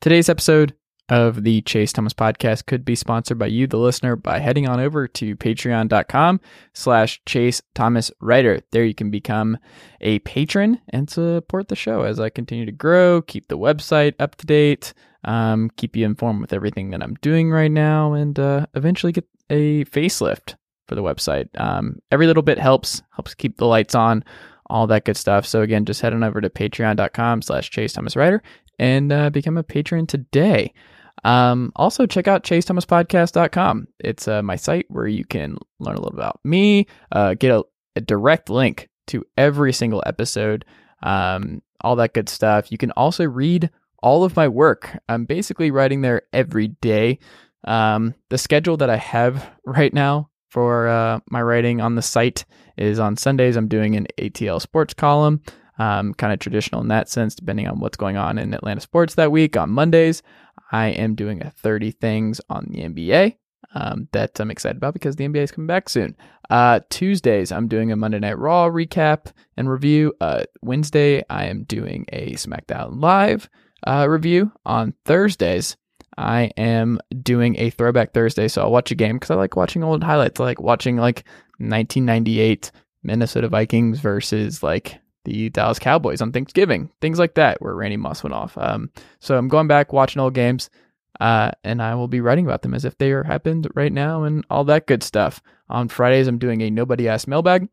Today's episode of the Chase Thomas podcast could be sponsored by you, the listener, by heading on over to patreon.com slash Chase Thomas Writer. There you can become a patron and support the show as I continue to grow, keep the website up to date, um, keep you informed with everything that I'm doing right now, and uh, eventually get a facelift for the website. Um, every little bit helps, helps keep the lights on, all that good stuff. So again, just head on over to patreon.com slash Chase Thomas Writer and uh, become a patron today. Um, also, check out chasethomaspodcast.com. It's uh, my site where you can learn a little about me, uh, get a, a, direct link to every single episode, um, all that good stuff. You can also read all of my work. I'm basically writing there every day. Um, the schedule that I have right now for uh, my writing on the site is on Sundays, I'm doing an ATL sports column um, kind of traditional in that sense, depending on what's going on in Atlanta sports that week. On Mondays, I am doing a 30 things on the NBA um, that I'm excited about because the NBA is coming back soon. Uh, Tuesdays, I'm doing a Monday Night Raw recap and review. Uh, Wednesday, I am doing a SmackDown Live uh, review. On Thursdays, I am doing a Throwback Thursday. So I'll watch a game because I like watching old highlights. I like watching like 1998 Minnesota Vikings versus like the Dallas Cowboys on Thanksgiving, things like that, where Randy Moss went off. Um, so I'm going back watching old games, uh, and I will be writing about them as if they are happened right now and all that good stuff. On Fridays, I'm doing a nobody asked mailbag,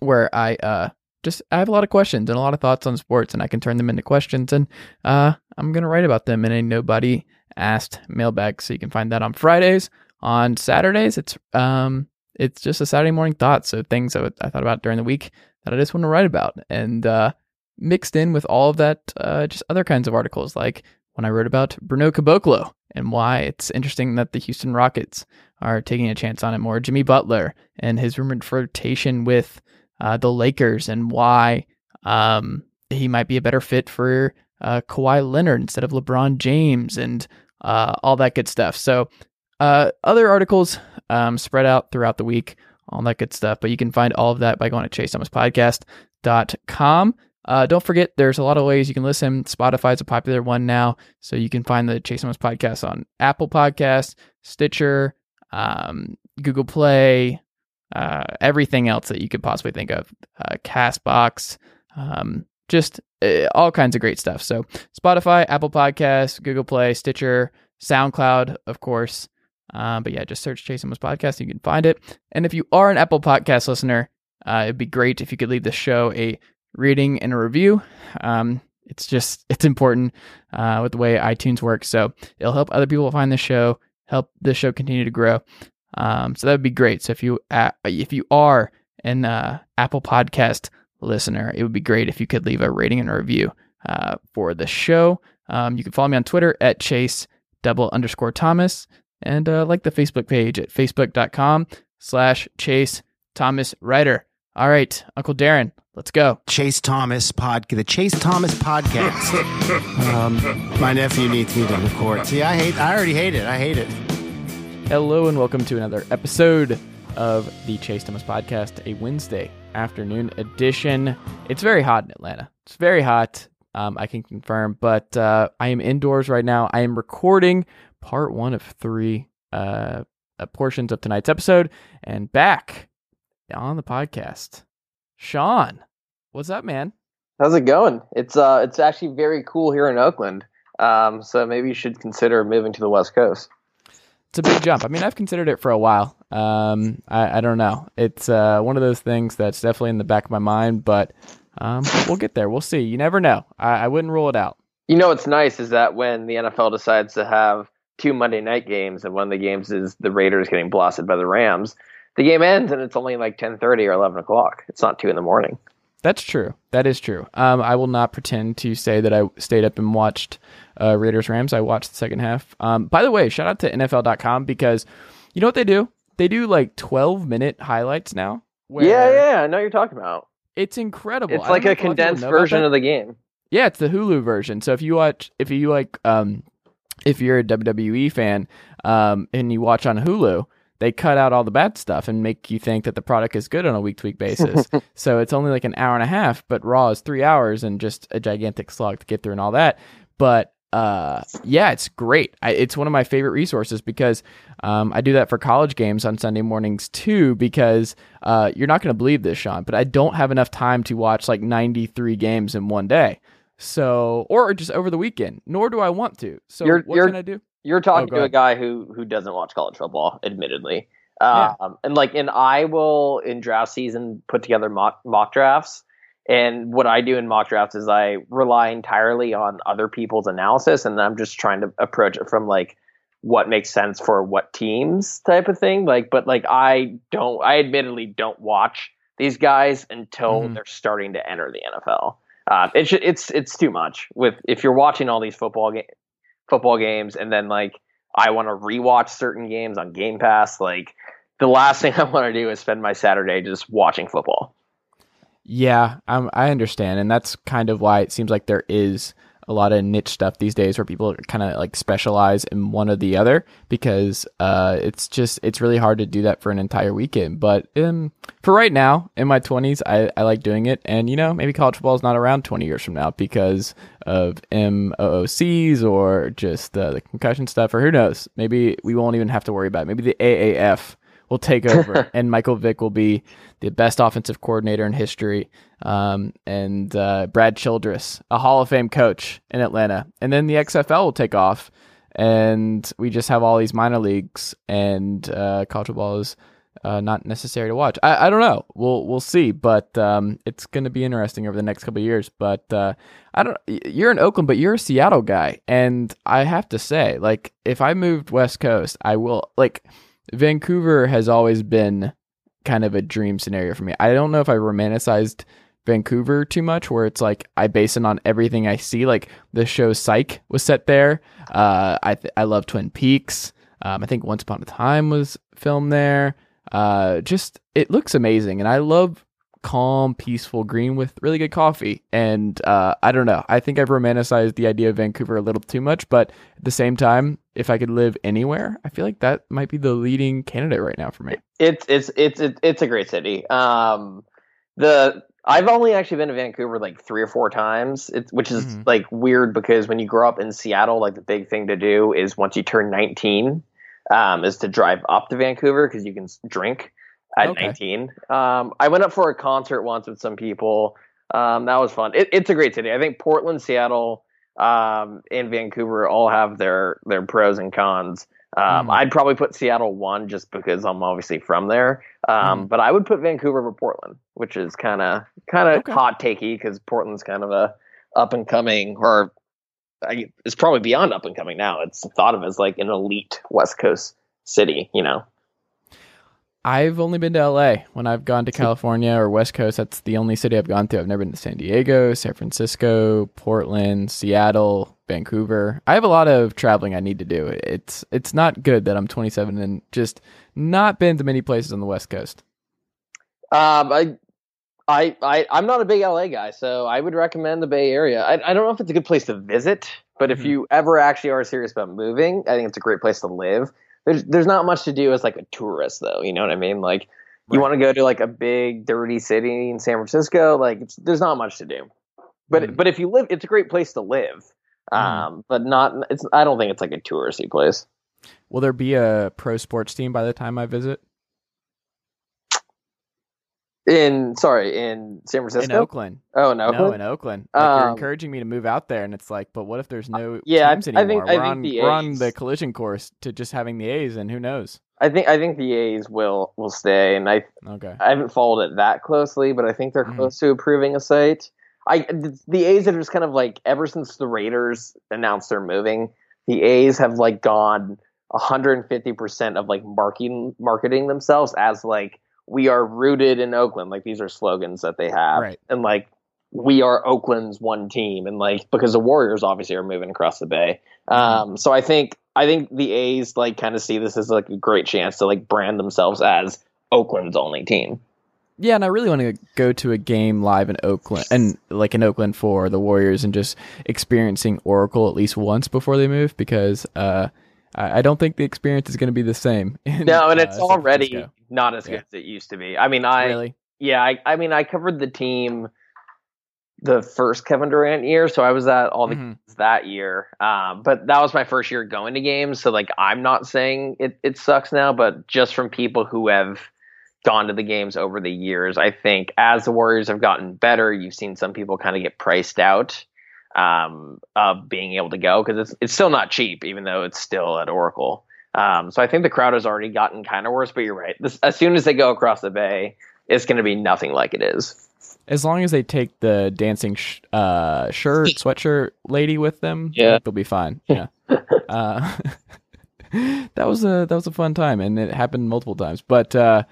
where I uh, just I have a lot of questions and a lot of thoughts on sports, and I can turn them into questions, and uh, I'm gonna write about them in a nobody asked mailbag. So you can find that on Fridays. On Saturdays, it's um, it's just a Saturday morning thought. So things I, I thought about during the week that I just want to write about. And uh, mixed in with all of that, uh, just other kinds of articles, like when I wrote about Bruno Caboclo and why it's interesting that the Houston Rockets are taking a chance on him, or Jimmy Butler and his rumored flirtation with uh, the Lakers and why um, he might be a better fit for uh, Kawhi Leonard instead of LeBron James and uh, all that good stuff. So, uh, other articles um, spread out throughout the week all that good stuff. But you can find all of that by going to chasethomaspodcast.com. Uh, don't forget, there's a lot of ways you can listen. Spotify is a popular one now, so you can find the Chase Thomas podcast on Apple Podcasts, Stitcher, um, Google Play, uh, everything else that you could possibly think of, uh, Castbox, um, just uh, all kinds of great stuff. So Spotify, Apple Podcasts, Google Play, Stitcher, SoundCloud, of course. Uh, but yeah, just search Chase Thomas Podcast. You can find it. And if you are an Apple Podcast listener, uh, it'd be great if you could leave the show a rating and a review. Um, it's just it's important uh, with the way iTunes works, so it'll help other people find the show, help the show continue to grow. Um, so that would be great. So if you uh, if you are an uh, Apple Podcast listener, it would be great if you could leave a rating and a review uh, for the show. Um, you can follow me on Twitter at Chase double underscore Thomas and uh, like the Facebook page at facebook.com slash Chase Thomas Writer. All right, Uncle Darren, let's go. Chase Thomas podcast. the Chase Thomas podcast. um, my nephew needs me to record. See, I hate. I already hate it. I hate it. Hello and welcome to another episode of the Chase Thomas podcast, a Wednesday afternoon edition. It's very hot in Atlanta. It's very hot. Um, I can confirm, but uh, I am indoors right now. I am recording part one of three uh, uh, portions of tonight's episode. And back on the podcast, Sean, what's up, man? How's it going? It's uh, it's actually very cool here in Oakland. Um, so maybe you should consider moving to the West Coast. It's a big jump. I mean, I've considered it for a while. Um, I, I don't know. It's uh, one of those things that's definitely in the back of my mind, but um, we'll get there. We'll see. You never know. I, I wouldn't rule it out. You know what's nice is that when the NFL decides to have two Monday night games, and one of the games is the Raiders getting blasted by the Rams. The game ends, and it's only like ten thirty or eleven o'clock. It's not two in the morning. That's true. That is true. Um, I will not pretend to say that I stayed up and watched uh, Raiders Rams. I watched the second half. Um, by the way, shout out to NFL.com because you know what they do? They do like 12 minute highlights now. Yeah, yeah, I know what you're talking about. It's incredible. It's like a condensed version of the game. Yeah, it's the Hulu version. So if you watch, if you like, um, if you're a WWE fan, um, and you watch on Hulu, they cut out all the bad stuff and make you think that the product is good on a week to week basis. so it's only like an hour and a half, but Raw is three hours and just a gigantic slog to get through and all that. But uh, yeah, it's great. I, it's one of my favorite resources because um, I do that for college games on Sunday mornings too. Because uh, you're not going to believe this, Sean, but I don't have enough time to watch like 93 games in one day. So, or just over the weekend. Nor do I want to. So, You're- what you're- can I do? You're talking Oh, to a guy who who doesn't watch college football, admittedly. Yeah. Um, and like, and I will in draft season put together mock mock drafts. And what I do in mock drafts is I rely entirely on other people's analysis, and I'm just trying to approach it from like what makes sense for what teams type of thing. Like, but like I don't, I admittedly don't watch these guys until Mhm. they're starting to enter the NFL. Uh, it's it's it's too much with if you're watching all these football ga- football games and then like I want to rewatch certain games on Game Pass. Like the last thing I want to do is spend my Saturday just watching football. Yeah, um, I understand, and that's kind of why it seems like there is a lot of niche stuff these days where people kind of like specialize in one or the other because uh, it's just it's really hard to do that for an entire weekend. But um, for right now, in my twenties, I, I like doing it, and you know maybe college football is not around twenty years from now because of MOOCs or just uh, the concussion stuff, or who knows? Maybe we won't even have to worry about it. Maybe the AAF will take over, and Michael Vick will be the best offensive coordinator in history, um, and uh, Brad Childress, a Hall of Fame coach in Atlanta, and then the XFL will take off, and we just have all these minor leagues, and uh, college football is uh, not necessary to watch. I, I don't know. We'll we'll see, but um, it's going to be interesting over the next couple of years. But uh, I don't. You're in Oakland, but you're a Seattle guy, and I have to say, like, if I moved West Coast, I will like. Vancouver has always been kind of a dream scenario for me. I don't know if I romanticized Vancouver too much, where it's like I base it on everything I see. Like the show Psych was set there. Uh, I th- I love Twin Peaks. Um, I think Once Upon a Time was filmed there. Uh, just it looks amazing, and I love calm, peaceful green with really good coffee. And uh, I don't know. I think I've romanticized the idea of Vancouver a little too much, but at the same time, if I could live anywhere, I feel like that might be the leading candidate right now for me. It's it's it's it's, a great city. Um, the I've only actually been to Vancouver like three or four times, it's, which is Mhm. like weird because when you grow up in Seattle, like the big thing to do is once you turn 19, um, is to drive up to Vancouver because you can drink at Okay. 19. Um, I went up for a concert once with some people. Um, that was fun. It, it's a great city. I think Portland, Seattle, um, and Vancouver all have their their pros and cons. Um, Mhm. I'd probably put Seattle one just because I'm obviously from there. Um, Mhm. But I would put Vancouver over Portland, which is kind of kind of Okay. hot takey because Portland's kind of a up and coming, or it's probably beyond up and coming now. It's thought of as like an elite West Coast city, you know. I've only been to LA. When I've gone to California or West Coast, that's the only city I've gone to. I've never been to San Diego, San Francisco, Portland, Seattle, Vancouver. I have a lot of traveling I need to do. It's it's not good that I'm 27 and just not been to many places on the West Coast. Um, I, I, I, I'm not a big LA guy, so I would recommend the Bay Area. I, I don't know if it's a good place to visit, but if Mhm. you ever actually are serious about moving, I think it's a great place to live. There's, there's not much to do as like a tourist, though. You know what I mean? Like, you want to go to like a big dirty city in San Francisco, like it's, there's not much to do. But Mhm. but if you live, it's a great place to live. Mhm. Um, but not it's. I don't think it's like a touristy place. Will there be a pro sports team by the time I visit? In sorry, in San Francisco, In. Oakland. Oh no, No, in Oakland. Like, you're Um, encouraging me to move out there, and it's like, but what if there's no yeah, I- teams I think- anymore? I we're think on the we're on the collision course to just having the A's, and who knows? I think I think the A's will will stay, and I Okay. I haven't followed it that closely, but I think they're Mhm. close to approving a site. I the A's have just kind of like ever since the Raiders announced they're moving, the A's have like gone 150 percent of like marketing marketing themselves as like we are rooted in Oakland. Like these are slogans that they have, Right. and like we are Oakland's one team, and like because the Warriors obviously are moving across the bay. Um, so I think I think the A's like kind of see this as like a great chance to like brand themselves as Oakland's only team. Yeah, and I really want to go to a game live in Oakland and like in Oakland for the Warriors and just experiencing Oracle at least once before they move because uh, I, I don't think the experience is going to be the same. in, No, and uh, it's already not as good Yeah. as it used to be. I mean, I really. yeah, I, I mean, I covered the team the first Kevin Durant year, so I was at all the Mhm. games that year. Um, but that was my first year going to games, so like I'm not saying it it sucks now, but just from people who have gone to the games over the years, I think as the Warriors have gotten better, you've seen some people kind of get priced out um, of being able to go because it's it's still not cheap, even though it's still at Oracle. Um, so I think the crowd has already gotten kind of worse, but you're right. This, as soon as they go across the bay, it's going to be nothing like it is. As long as they take the dancing sh- uh, shirt, sweatshirt lady with them, Yeah. they'll be fine. Yeah. uh, that was a that was a fun time, and it happened multiple times. But uh,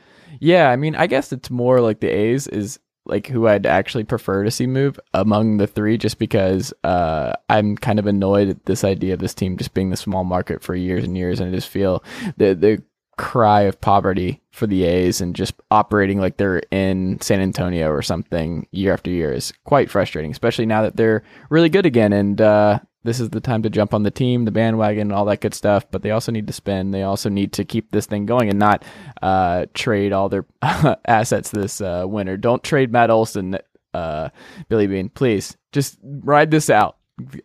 yeah, I mean, I guess it's more like the A's is like who I'd actually prefer to see move among the three, just because uh, I'm kind of annoyed at this idea of this team just being the small market for years and years, and I just feel the the cry of poverty for the A's and just operating like they're in San Antonio or something year after year is quite frustrating, especially now that they're really good again. And uh, this is the time to jump on the team, the bandwagon, all that good stuff. But they also need to spend. They also need to keep this thing going and not uh, trade all their assets this uh, winter. Don't trade Matt Olson, uh, Billy Beane. Please just ride this out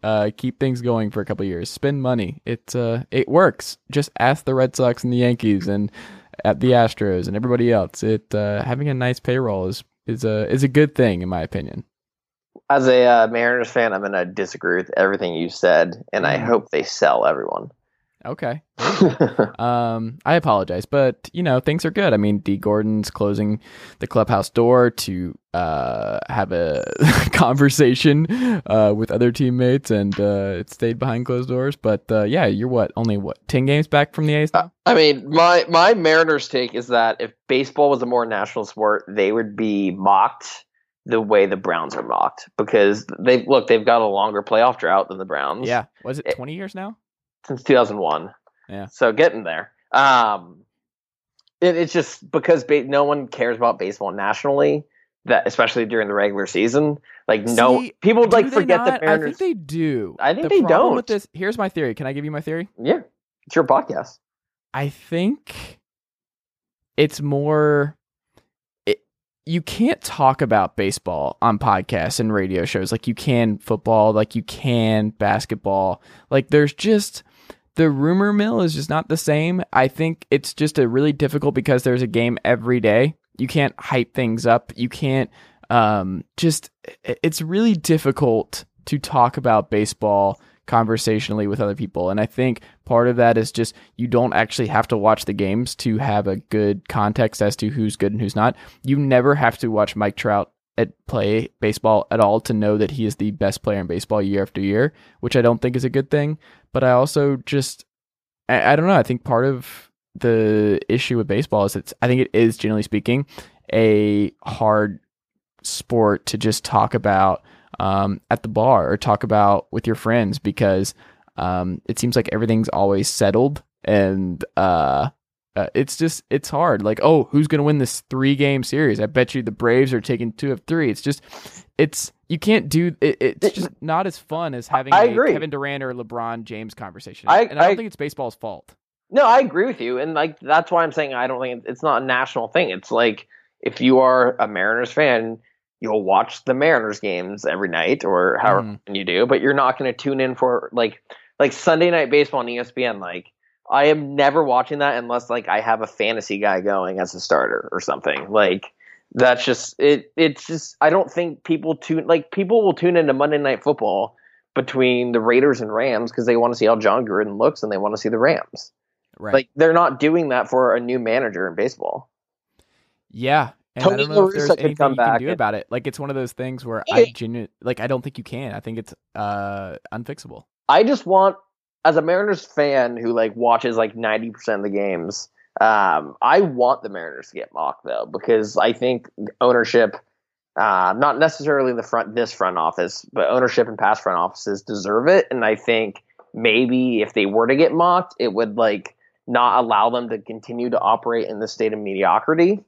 uh, keep things going for a couple years. Spend money. It uh, it works. Just ask the Red Sox and the Yankees and at the Astros and everybody else. It uh, having a nice payroll is is a is a good thing in my opinion. As a uh, Mariners fan, I'm going to disagree with everything you said, and I Mm. hope they sell everyone. Okay. Um, I apologize, but you know things are good. I mean, Dee Gordon's closing the clubhouse door to uh, have a conversation uh, with other teammates, and uh, it stayed behind closed doors. But uh, yeah, you're what only what ten games back from the A's now? I mean, my my Mariners take is that if baseball was a more national sport, they would be mocked the way the Browns are mocked because they look they've got a longer playoff drought than the Browns. Yeah, was it It- twenty years now? since 2001. Yeah. So getting there. Um, it, it's just because ba- no one cares about baseball nationally. That especially during the regular season, like no people like forget not? the I think they do. I think the they don't. With this, here's my theory. Can I give you my theory? yeah, it's your podcast. I think it's more. You can't talk about baseball on podcasts and radio shows like you can football, like you can basketball. Like there's just the rumor mill is just not the same. I think it's just a really difficult because there's a game every day. You can't hype things up. You can't um just it's really difficult to talk about baseball conversationally with other people. And I think part of that is just you don't actually have to watch the games to have a good context as to who's good and who's not. You never have to watch Mike Trout at play baseball at all to know that he is the best player in baseball year after year, which I don't think is a good thing. But I also just I, I don't know. I think part of the issue with baseball is it's I think it is generally speaking a hard sport to just talk about um, at the bar or talk about with your friends because um, it seems like everything's always settled and uh, uh, it's just it's hard. Like, oh, who's gonna win this three game series? I bet you the Braves are taking two of three. It's just it's you can't do it, it's just not as fun as having I a agree. Kevin Durant or LeBron James conversation. I- and I don't I- think it's baseball's fault. No, I agree with you, and like that's why I'm saying I don't think it's not a national thing. It's like if you are a Mariners fan, you'll watch the Mariners games every night or however Mhm. you do, but you're not going to tune in for like like Sunday night baseball on ESPN. Like I am never watching that unless like I have a fantasy guy going as a starter or something. Like that's just it. It's just I don't think people tune like people will tune into Monday Night Football between the Raiders and Rams because they want to see how Jon Gruden looks and they want to see the Rams. Right. Like they're not doing that for a new manager in baseball. Yeah. And Tony I don't know if there's anything come you can do and- about it. Like it's one of those things where I genuinely like I don't think you can. I think it's uh unfixable. I just want, as a Mariners fan who like watches like ninety percent of the games, Um, I want the Mariners to get mocked though because I think ownership, uh, not necessarily the front this front office, but ownership and past front offices deserve it, and I think maybe if they were to get mocked, it would like not allow them to continue to operate in the state of mediocrity.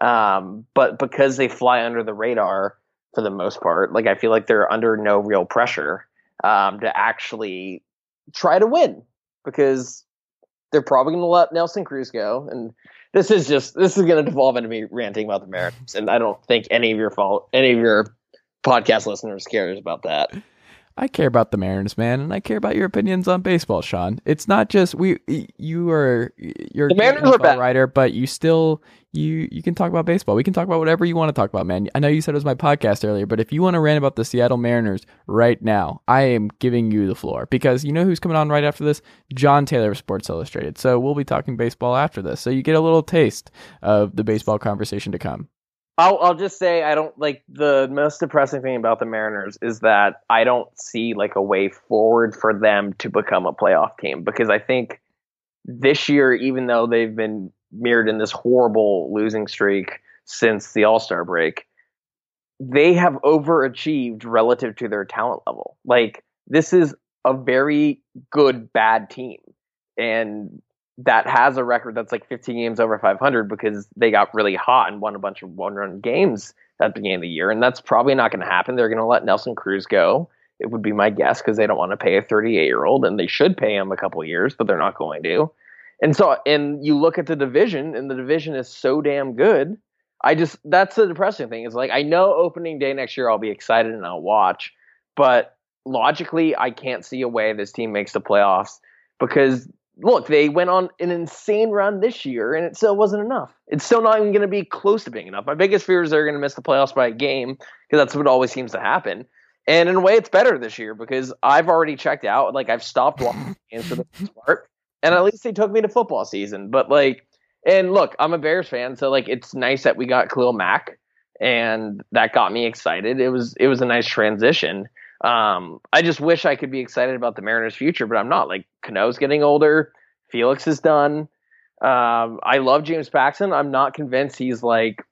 Um, but because they fly under the radar for the most part, like I feel like they're under no real pressure um, to actually try to win because they're probably going to let Nelson Cruz go. And this is just this is going to devolve into me ranting about the Mariners, and I don't think any of your fault, any of your podcast listeners cares about that. I care about the Mariners, man, and I care about your opinions on baseball, Sean. It's not just we. You are you're the Mariners are writer, but you still you you can talk about baseball. We can talk about whatever you want to talk about, man. I know you said it was my podcast earlier, but if you want to rant about the Seattle Mariners right now, I am giving you the floor because you know who's coming on right after this? Jon Tayler of Sports Illustrated. So we'll be talking baseball after this. So you get a little taste of the baseball conversation to come. I'll I'll just say I don't like the most depressing thing about the Mariners is that I don't see like a way forward for them to become a playoff team because I think this year, even though they've been mirrored in this horrible losing streak since the All Star break, they have overachieved relative to their talent level. Like this is a very good bad team, and that has a record that's like 15 games over 500 because they got really hot and won a bunch of one run games at the beginning of the year. And that's probably not going to happen. They're going to let Nelson Cruz go. It would be my guess because they don't want to pay a 38 year old and they should pay him a couple years, but they're not going to. And so, and you look at the division and the division is so damn good. I just, that's the depressing thing is like, I know opening day next year I'll be excited and I'll watch, but logically, I can't see a way this team makes the playoffs because look, they went on an insane run this year, and it still wasn't enough. It's still not even going to be close to being enough. My biggest fear is they're going to miss the playoffs by a game because that's what always seems to happen. And in a way, it's better this year because I've already checked out. Like I've stopped watching games for the most part, and at least they took me to football season. But like, and look, I'm a Bears fan, so like, it's nice that we got Khalil Mack, and that got me excited. It was it was a nice transition. Um, I just wish I could be excited about the Mariners' future, but I'm not. Like Cano's getting older, Felix is done. Um, I love James Paxton. I'm not convinced he's like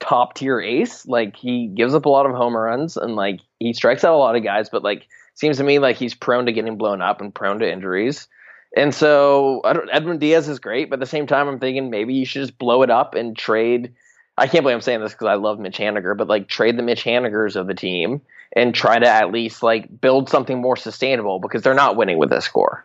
top tier ace. Like he gives up a lot of home runs and like he strikes out a lot of guys, but like seems to me like he's prone to getting blown up and prone to injuries. And so Edwin Diaz is great, but at the same time, I'm thinking maybe you should just blow it up and trade. I can't believe I'm saying this because I love Mitch Haniger, but like trade the Mitch Hanigers of the team and try to at least like build something more sustainable because they're not winning with this score.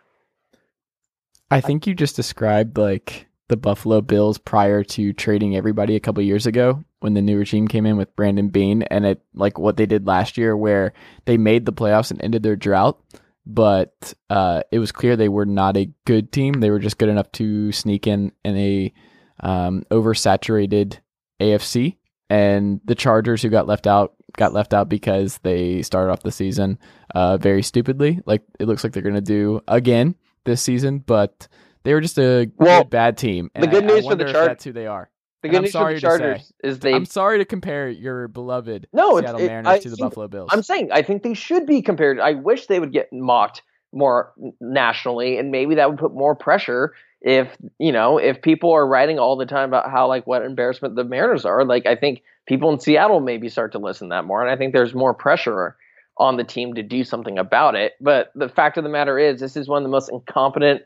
I think you just described like the Buffalo Bills prior to trading everybody a couple years ago when the new regime came in with Brandon Beane and it like what they did last year where they made the playoffs and ended their drought but uh, it was clear they were not a good team they were just good enough to sneak in in a um, oversaturated AFC and the Chargers who got left out got left out because they started off the season uh, very stupidly. Like it looks like they're going to do again this season, but they were just a well, bad team. the good news for the Chargers, that's who they are. The good news for the Chargers is they. I'm sorry to compare your beloved no, Seattle it, Mariners I, to the Buffalo Bills. I'm saying I think they should be compared. I wish they would get mocked more nationally, and maybe that would put more pressure if you know if people are writing all the time about how like what embarrassment the Mariners are. Like I think people in Seattle maybe start to listen that more. And I think there's more pressure on the team to do something about it. But the fact of the matter is, this is one of the most incompetent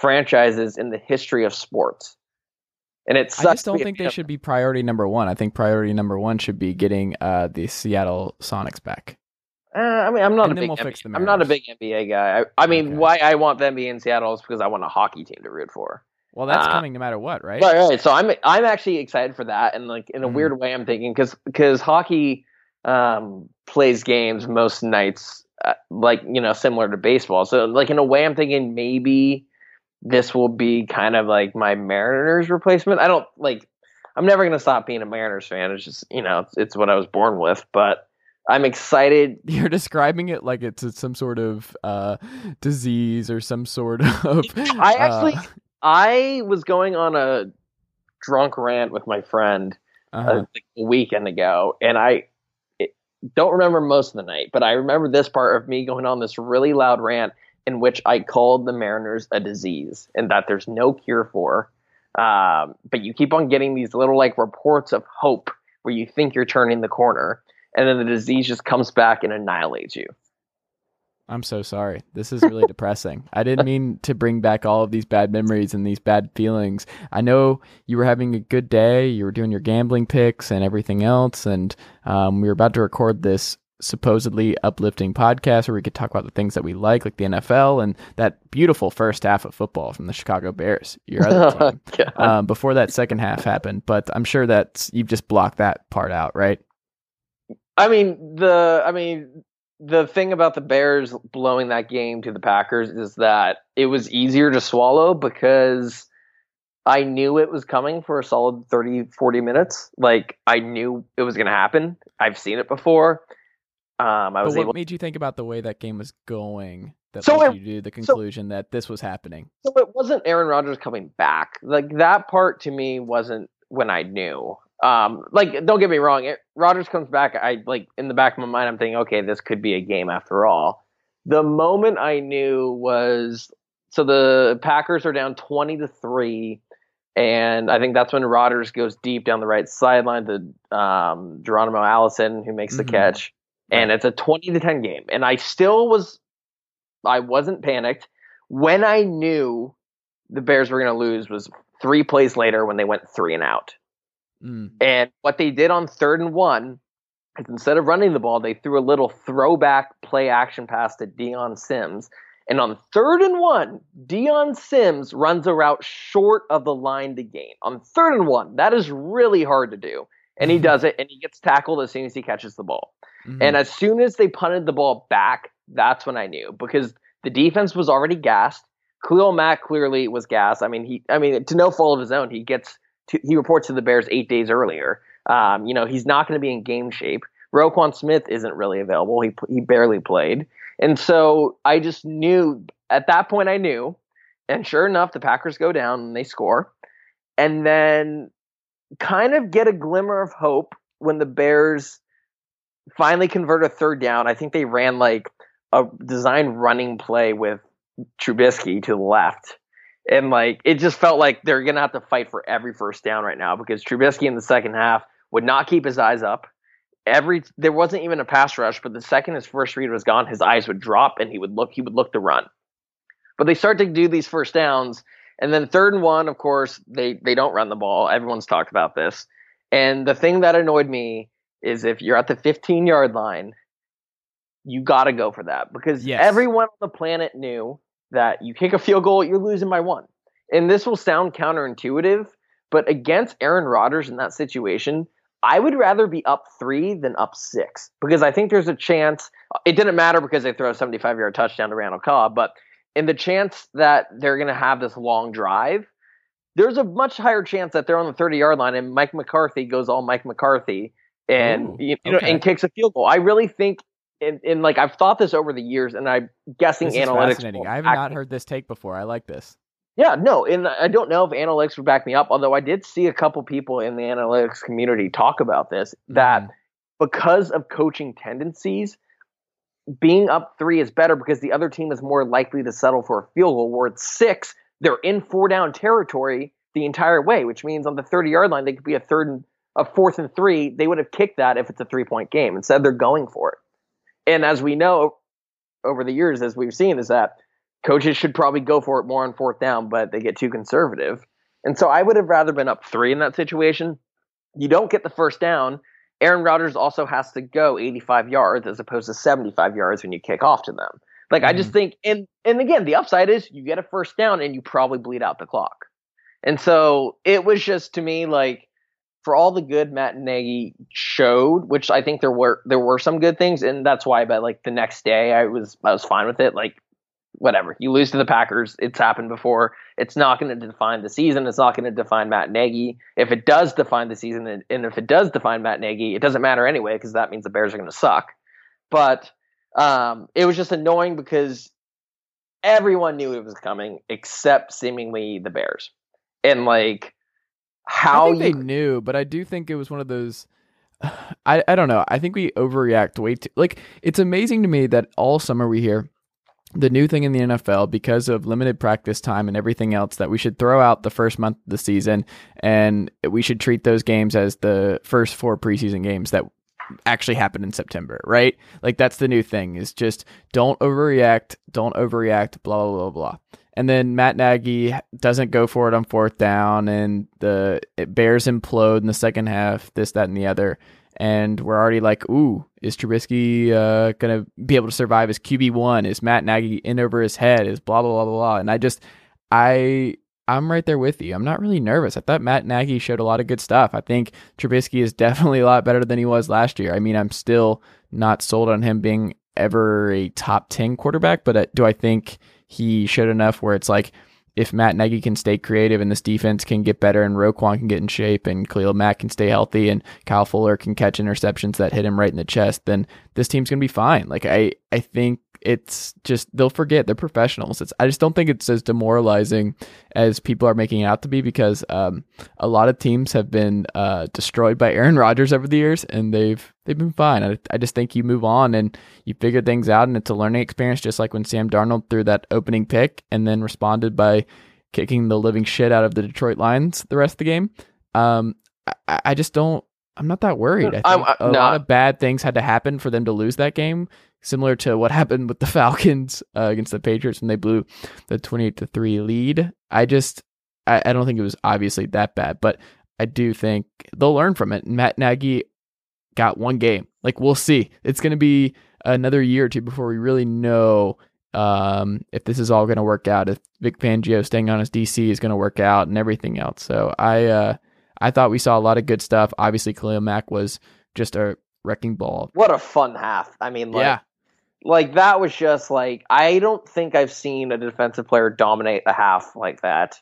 franchises in the history of sports. And it's I just don't think they should be priority number one. I think priority number one should be getting uh, the Seattle Sonics back. Uh, I mean, I'm not and a big we'll I'm not a big NBA guy. I, I mean, okay. why I want them to be in Seattle is because I want a hockey team to root for. Well, that's uh, coming no matter what, right? Right, right. So I'm I'm actually excited for that, and like in a mm. weird way, I'm thinking because because hockey um, plays games most nights, uh, like you know, similar to baseball. So like in a way, I'm thinking maybe this will be kind of like my Mariners replacement. I don't like. I'm never gonna stop being a Mariners fan. It's just you know, it's, it's what I was born with, but. I'm excited. You're describing it like it's some sort of uh, disease or some sort of. I actually, uh, I was going on a drunk rant with my friend uh, uh-huh. uh, like a weekend ago, and I it, don't remember most of the night, but I remember this part of me going on this really loud rant in which I called the Mariners a disease and that there's no cure for. Um, but you keep on getting these little like reports of hope where you think you're turning the corner, and then the disease just comes back and annihilates you. I'm so sorry. This is really depressing. I didn't mean to bring back all of these bad memories and these bad feelings. I know you were having a good day. You were doing your gambling picks and everything else. And um, we were about to record this supposedly uplifting podcast where we could talk about the things that we like, like the NFL and that beautiful first half of football from the Chicago Bears, your other team, um, before that second half happened. But I'm sure that you've just blocked that part out, right? I mean the I mean the thing about the Bears blowing that game to the Packers is that it was easier to swallow because I knew it was coming for a solid 30, 40 minutes. Like I knew it was going to happen. I've seen it before. Um, I was but what able. made you think about the way that game was going that So led it- you to the conclusion that this was happening? So it wasn't Aaron Rodgers coming back. Like that part to me wasn't when I knew. Um, like don't get me wrong, it, Rodgers comes back. I like in the back of my mind, I'm thinking, okay, this could be a game after all. The moment I knew was so the Packers are down twenty to three, and I think that's when Rodgers goes deep down the right sideline to um, Geronimo Allison, who makes the Mhm. catch, and it's a twenty to ten game. And I still was, I wasn't panicked when I knew the Bears were going to lose was three plays later when they went three and out. Mm. And what they did on third and one is instead of running the ball, they threw a little throwback play action pass to Dion Sims. And on third and one, Dion Sims runs a route short of the line to gain. On third and one, that is really hard to do. And he does it, and he gets tackled as soon as he catches the ball. Mhm. And as soon as they punted the ball back, that's when I knew because the defense was already gassed. Khalil Mack clearly was gassed. I mean, he, I mean, to no fault of his own, he gets to, he reports to the Bears eight days earlier. Um, you know, he's not going to be in game shape. Roquan Smith isn't really available. He he barely played, and so I just knew at that point I knew. And sure enough, the Packers go down and they score, and then kind of get a glimmer of hope when the Bears finally convert a third down. I think they ran like a design running play with Trubisky to the left. And like it just felt like they're gonna have to fight for every first down right now because Trubisky in the second half would not keep his eyes up. Every there wasn't even a pass rush, but the second his first read was gone, his eyes would drop and he would look he would look to run. But they start to do these first downs, and then third and one, of course, they they don't run the ball. Everyone's talked about this. And the thing that annoyed me is if you're at the 15 yard line, you got to go for that because Yes. everyone on the planet knew that you kick a field goal, you're losing by one. And this will sound counterintuitive, but against Aaron Rodgers in that situation, I would rather be up three than up six because I think there's a chance. It didn't matter because they throw a 75 yard touchdown to Randall Cobb, but in the chance that they're going to have this long drive, there's a much higher chance that they're on the 30 yard line and Mike McCarthy goes all Mike McCarthy and Ooh, you, you know and kicks a field goal. I really think in, in like I've thought this over the years and I'm guessing analytics. fascinating. I have not heard this take before. I like this. Yeah, no, and I don't know if analytics would back me up. Although I did see a couple people in the analytics community talk about this that Mhm. because of coaching tendencies, being up three is better because the other team is more likely to settle for a field goal. Where it's six, they're in four down territory the entire way, which means on the thirty yard line they could be a third and a fourth and three. They would have kicked that if it's a three point game. Instead, they're going for it. And as we know over the years, as we've seen, is that coaches should probably go for it more on fourth down, but they get too conservative. And so I would have rather been up three in that situation. You don't get the first down. Aaron Rodgers also has to go 85 yards as opposed to 75 yards when you kick off to them. Like I just mm-hmm. think, and and again, the upside is you get a first down and you probably bleed out the clock. And so it was just to me like for all the good Matt Nagy showed, which I think there were there were some good things, and that's why. But like the next day, I was I was fine with it. Like whatever, you lose to the Packers, it's happened before. It's not going to define the season. It's not going to define Matt Nagy. If it does define the season, and, and if it does define Matt Nagy, it doesn't matter anyway because that means the Bears are going to suck. But um, it was just annoying because everyone knew it was coming except seemingly the Bears, and like how I think you they knew, but I do think it was one of those. I, I don't know. I think we overreact way too. Like it's amazing to me that all summer we hear the new thing in the NFL because of limited practice time and everything else that we should throw out the first month of the season and we should treat those games as the first four preseason games that actually happened in September, right? Like that's the new thing is just don't overreact, don't overreact, blah blah blah blah. And then Matt Nagy doesn't go for it on fourth down, and the Bears implode in the second half, this, that, and the other. And we're already like, ooh, is Trubisky uh, to be able to survive as QB one? Is Matt Nagy in over his head? Is blah blah blah blah blah. And I just, I I'm right there with you. I'm not really nervous. I thought Matt Nagy showed a lot of good stuff. I think Trubisky is definitely a lot better than he was last year. I mean, I'm still not sold on him being ever a top 10 quarterback, but uh, do I think he showed enough where it's like, if Matt Nagy can stay creative and this defense can get better and Roquan can get in shape and Khalil Mack can stay healthy and Kyle Fuller can catch interceptions that hit him right in the chest, then this team's to be fine. Like I, I think it's just they'll forget they're professionals. It's I just don't think it's as demoralizing as people are making it out to be because um, a lot of teams have been uh, destroyed by Aaron Rodgers over the years and they've they've been fine. I, I just think you move on and you figure things out and it's a learning experience, just like when Sam Darnold threw that opening pick and then responded by kicking the living shit out of the Detroit Lions the rest of the game. Um, I, I just don't. I'm not that worried. I think a lot of bad things had to happen for them to lose that game similar to what happened with the Falcons uh, against the Patriots when they blew the 28 to 3 lead. I just, I, I, don't think it was obviously that bad, but I do think they'll learn from it. Matt Nagy got one game. Like, we'll see. It's going to be another year or two before we really know um, if this is all going to work out, if Vic Fangio staying on his DC is going to work out and everything else. So I, uh, I thought we saw a lot of good stuff. Obviously, Khalil Mack was just a wrecking ball. What a fun half! I mean, like, yeah like that was just like I don't think I've seen a defensive player dominate a half like that.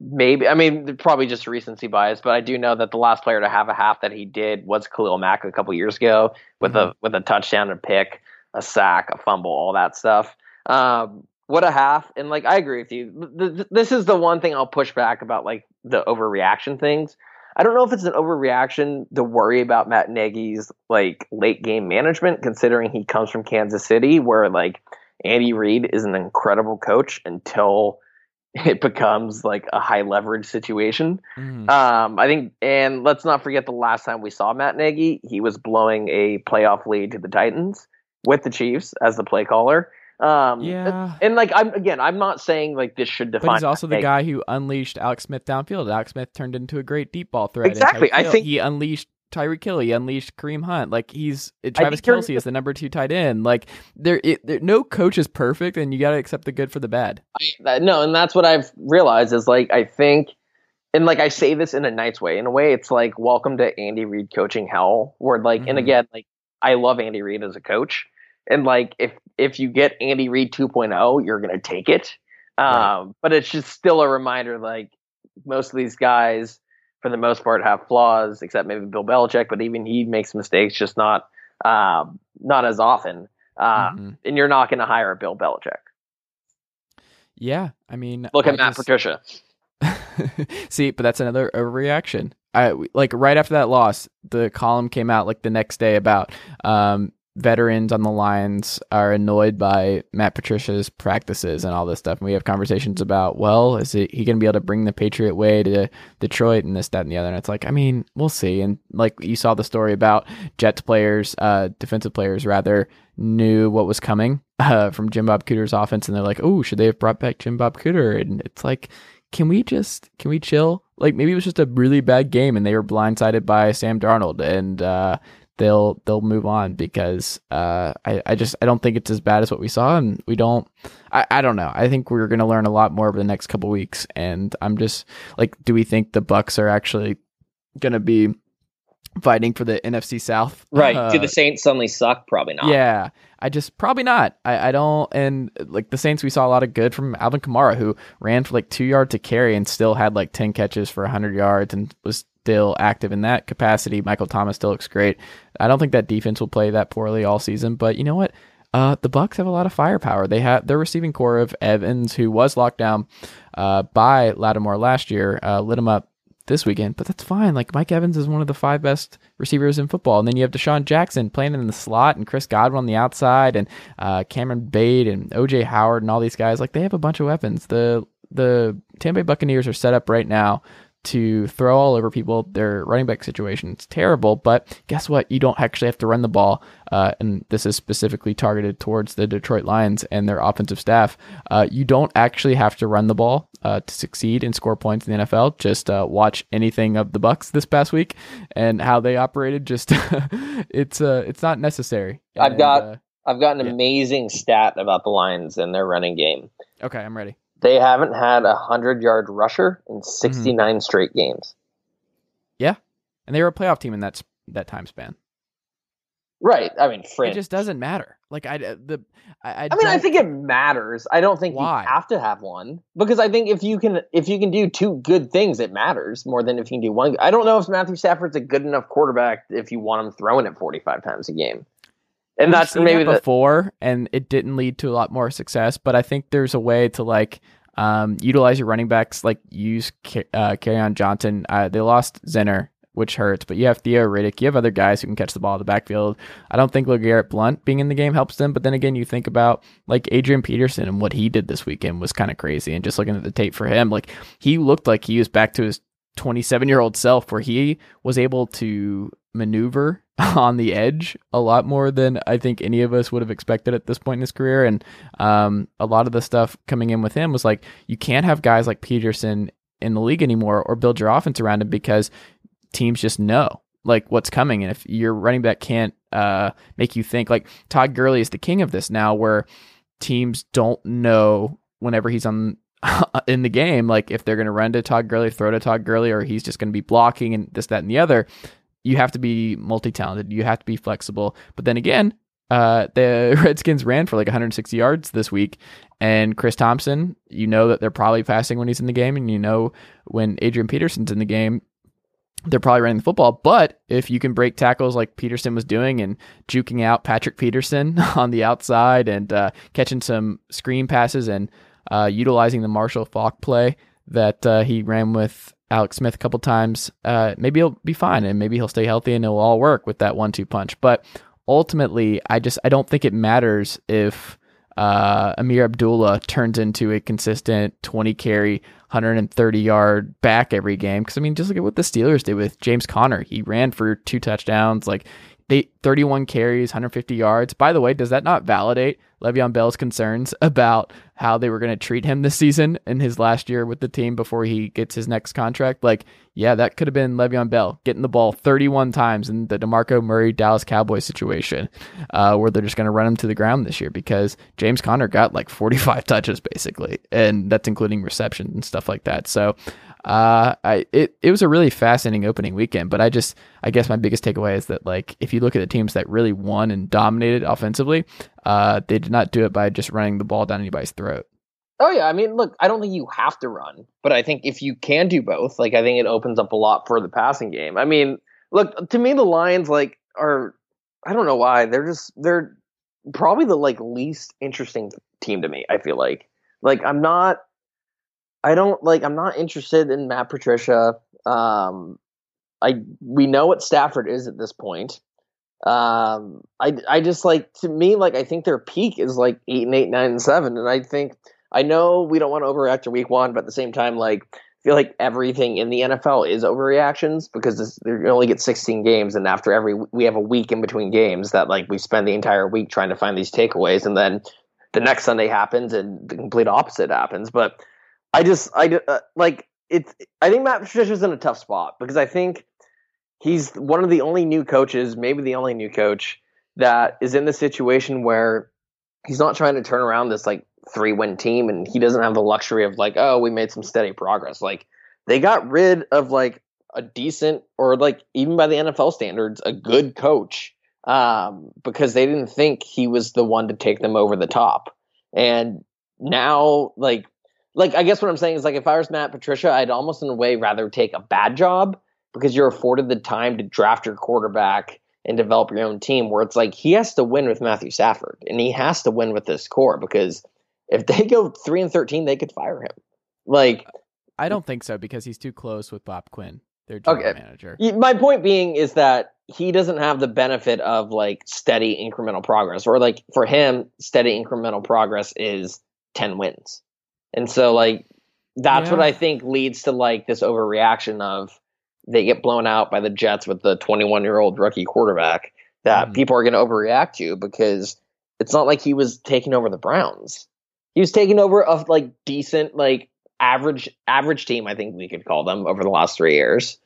Maybe I mean probably just recency bias, but I do know that the last player to have a half that he did was Khalil Mack a couple years ago with mm-hmm. a with a touchdown, a pick, a sack, a fumble, all that stuff. Um, what a half! And like I agree with you. This is the one thing I'll push back about like the overreaction things I don't know if it's an overreaction to worry about Matt Nagy's like late game management, considering he comes from Kansas City, where like Andy Reid is an incredible coach until it becomes like a high leverage situation. Mm. Um, I think, and let's not forget the last time we saw Matt Nagy, he was blowing a playoff lead to the Titans with the Chiefs as the play caller. Um, yeah, and, like I'm again, I'm not saying like this should define. But he's also the guy who unleashed Alex Smith downfield. Alex Smith turned into a great deep ball threat. Exactly, I think he unleashed Tyreek Hill. He unleashed Kareem Hunt. Like he's Travis Kelce is the number two tight end. Like there, it, there, no coach is perfect, and you got to accept the good for the bad. I, no, and that's what I've realized is like I think, and like I say this in a nice way. In a way, it's like welcome to Andy Reid coaching hell. Where like, mm-hmm. and again, like I love Andy Reid as a coach and like if if you get Andy Reid 2.0, you're gonna take it. Right. Um, but it's just still a reminder, like most of these guys, for the most part, have flaws, except maybe Bill Belichick. But even he makes mistakes, just not um, not as often. Uh, mm-hmm. And you're not going to hire a Bill Belichick. Yeah, I mean, look at I Matt just... Patricia. See, but that's another overreaction. I like right after that loss, the column came out like the next day about um, veterans on the lines are annoyed by Matt Patricia's practices and all this stuff. And we have conversations about, well, is he going to be able to bring the Patriot way to Detroit and this, that, and the other? And it's like, I mean, we'll see. And like you saw the story about Jets players, uh, defensive players rather, knew what was coming uh, from Jim Bob Cooter's offense. And they're like, oh, should they have brought back Jim Bob Cooter? And it's like, can we just, can we chill? Like maybe it was just a really bad game and they were blindsided by Sam Darnold and, uh, they'll they'll move on because uh, I I just I don't think it's as bad as what we saw, and we don't. I, I don't know. I think we're going to learn a lot more over the next couple weeks, and I'm just like, do we think the Bucs are actually going to be fighting for the NFC South? Right. Uh, do the Saints suddenly suck? Probably not. Yeah. I just probably not. I, I don't and like the Saints we saw a lot of good from Alvin Kamara who ran for like two yards to carry and still had like ten catches for hundred yards and was still active in that capacity. Michael Thomas still looks great. I don't think that defense will play that poorly all season, but you know what? Uh, the Bucs have a lot of firepower. They have their receiving corps of Evans, who was locked down uh, by Lattimore last year, uh, lit him up this weekend, but that's fine. Like Mike Evans is one of the five best receivers in football, and then you have DeSean Jackson playing in the slot, and Chris Godwin on the outside, and uh, Cameron Brate and OJ Howard and all these guys. Like they have a bunch of weapons. The the Tampa Bay Buccaneers are set up right now to throw all over people. Their running back situation is terrible, but guess what? You don't actually have to run the ball. Uh, and this is specifically targeted towards the Detroit Lions and their offensive staff. Uh, you don't actually have to run the ball uh, to succeed and score points in the NFL. Just uh, watch anything of the Bucs this past week and how they operated. Just it's uh, it's not necessary. I've And, got uh, I've got an yeah. amazing stat about the Lions and their running game. okay. I'm ready. They haven't had a hundred yard rusher in hmm. 69 straight games. Yeah, and they were a playoff team in that that time span. Right. I mean, It just doesn't matter. Like I uh, the I, I, I mean, I think it matters. I don't think Why? you have to have one because I think if you can if you can do two good things, it matters more than if you can do one. I don't know if Matthew Stafford's a good enough quarterback if you want him throwing it forty five times a game, and that's maybe the, before, and it didn't lead to a lot more success. But I think there's a way to like um, utilize your running backs, like use uh, on Johnson. Uh, they lost Zenner, which hurts, but you have Theo Riddick. You have other guys who can catch the ball in the backfield. I don't think LeGarrette Blunt being in the game helps them. But then again, you think about like Adrian Peterson and what he did this weekend was kind of crazy. And just looking at the tape for him, like he looked like he was back to his 27 year old self where he was able to maneuver on the edge a lot more than I think any of us would have expected at this point in his career. And um, a lot of the stuff coming in with him was like, you can't have guys like Peterson in the league anymore or build your offense around him because teams just know like what's coming. And if your running back can't uh, make you think, like Todd Gurley is the king of this now, where teams don't know whenever he's on in the game, like if they're going to run to Todd Gurley, throw to Todd Gurley, or he's just going to be blocking and this, that, and the other. You have to be multi talented. You have to be flexible. But then again, uh, the Redskins ran for like 160 yards this week, and Chris Thompson, you know that they're probably passing when he's in the game, and you know when Adrian Peterson's in the game, they're probably running the football. But if you can break tackles like Peterson was doing and juking out Patrick Peterson on the outside and uh, catching some screen passes and uh, utilizing the Marshall Faulk play that uh, he ran with Alex Smith a couple times, uh, maybe he'll be fine and maybe he'll stay healthy and it'll all work with that one-two punch. But ultimately, I just I don't think it matters if uh, Ameer Abdullah turns into a consistent 20 carry, 130 yard back every game. Because I mean, just look at what the Steelers did with James Conner. He ran for two touchdowns, like they 31 carries, 150 yards. By the way, does that not validate Le'Veon Bell's concerns about how they were going to treat him this season in his last year with the team before he gets his next contract? Like, yeah, that could have been Le'Veon Bell getting the ball 31 times in the DeMarco Murray Dallas Cowboys situation, uh, where they're just going to run him to the ground this year because James Conner got like 45 touches basically, and that's including reception and stuff like that. So, uh, I it it was a really fascinating opening weekend, but I just I guess my biggest takeaway is that like if you look at the teams that really won and dominated offensively, uh, they did not do it by just running the ball down anybody's throat. Oh yeah, I mean, look, I don't think you have to run, but I think if you can do both, like I think it opens up a lot for the passing game. I mean, look, to me the Lions like are I don't know why, they're just they're probably the like least interesting team to me, I feel like. Like I'm not I don't like I'm not interested in Matt Patricia. Um I we know what Stafford is at this point. Um I I just like to me like I think their peak is like 8 and 8 9 and 7 and I think I know we don't want to overreact to week one, but at the same time, like I feel like everything in the NFL is overreactions because you only get 16 games, and after every we have a week in between games that like we spend the entire week trying to find these takeaways, and then the next Sunday happens and the complete opposite happens. But I just I uh, like it's I think Matt Patricia's in a tough spot because I think he's one of the only new coaches, maybe the only new coach that is in the situation where he's not trying to turn around this like three win team and he doesn't have the luxury of like oh we made some steady progress. Like they got rid of like a decent or like even by the NFL standards a good coach um, because they didn't think he was the one to take them over the top. And now like like I guess what I'm saying is like if I was Matt Patricia I'd almost in a way rather take a bad job because you're afforded the time to draft your quarterback and develop your own team where it's like he has to win with Matthew Stafford and he has to win with this core because if they go 3 and 13 they could fire him like I don't think so because he's too close with Bob Quinn, their general Okay. manager. My point being is that he doesn't have the benefit of like steady incremental progress, or like for him, steady incremental progress is 10 wins. And so, like, that's what I think leads to like this overreaction of they get blown out by the Jets with the 21 year old rookie quarterback that Mhm. people are going to overreact to because it's not like he was taking over the Browns. He was taking over a like decent, like average, average team, I think we could call them over the last three years.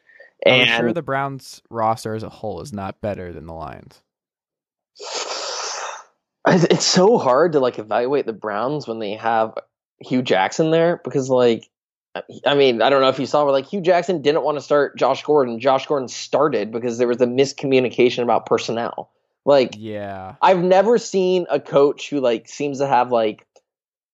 I'm And sure the Browns roster as a whole is not better than the Lions. It's so hard to like evaluate the Browns when they have Hue Jackson there because like I mean I don't know if you saw where like Hue Jackson didn't want to start Josh Gordon. Josh Gordon started because there was a miscommunication about personnel. Like Yeah. I've never seen a coach who like seems to have like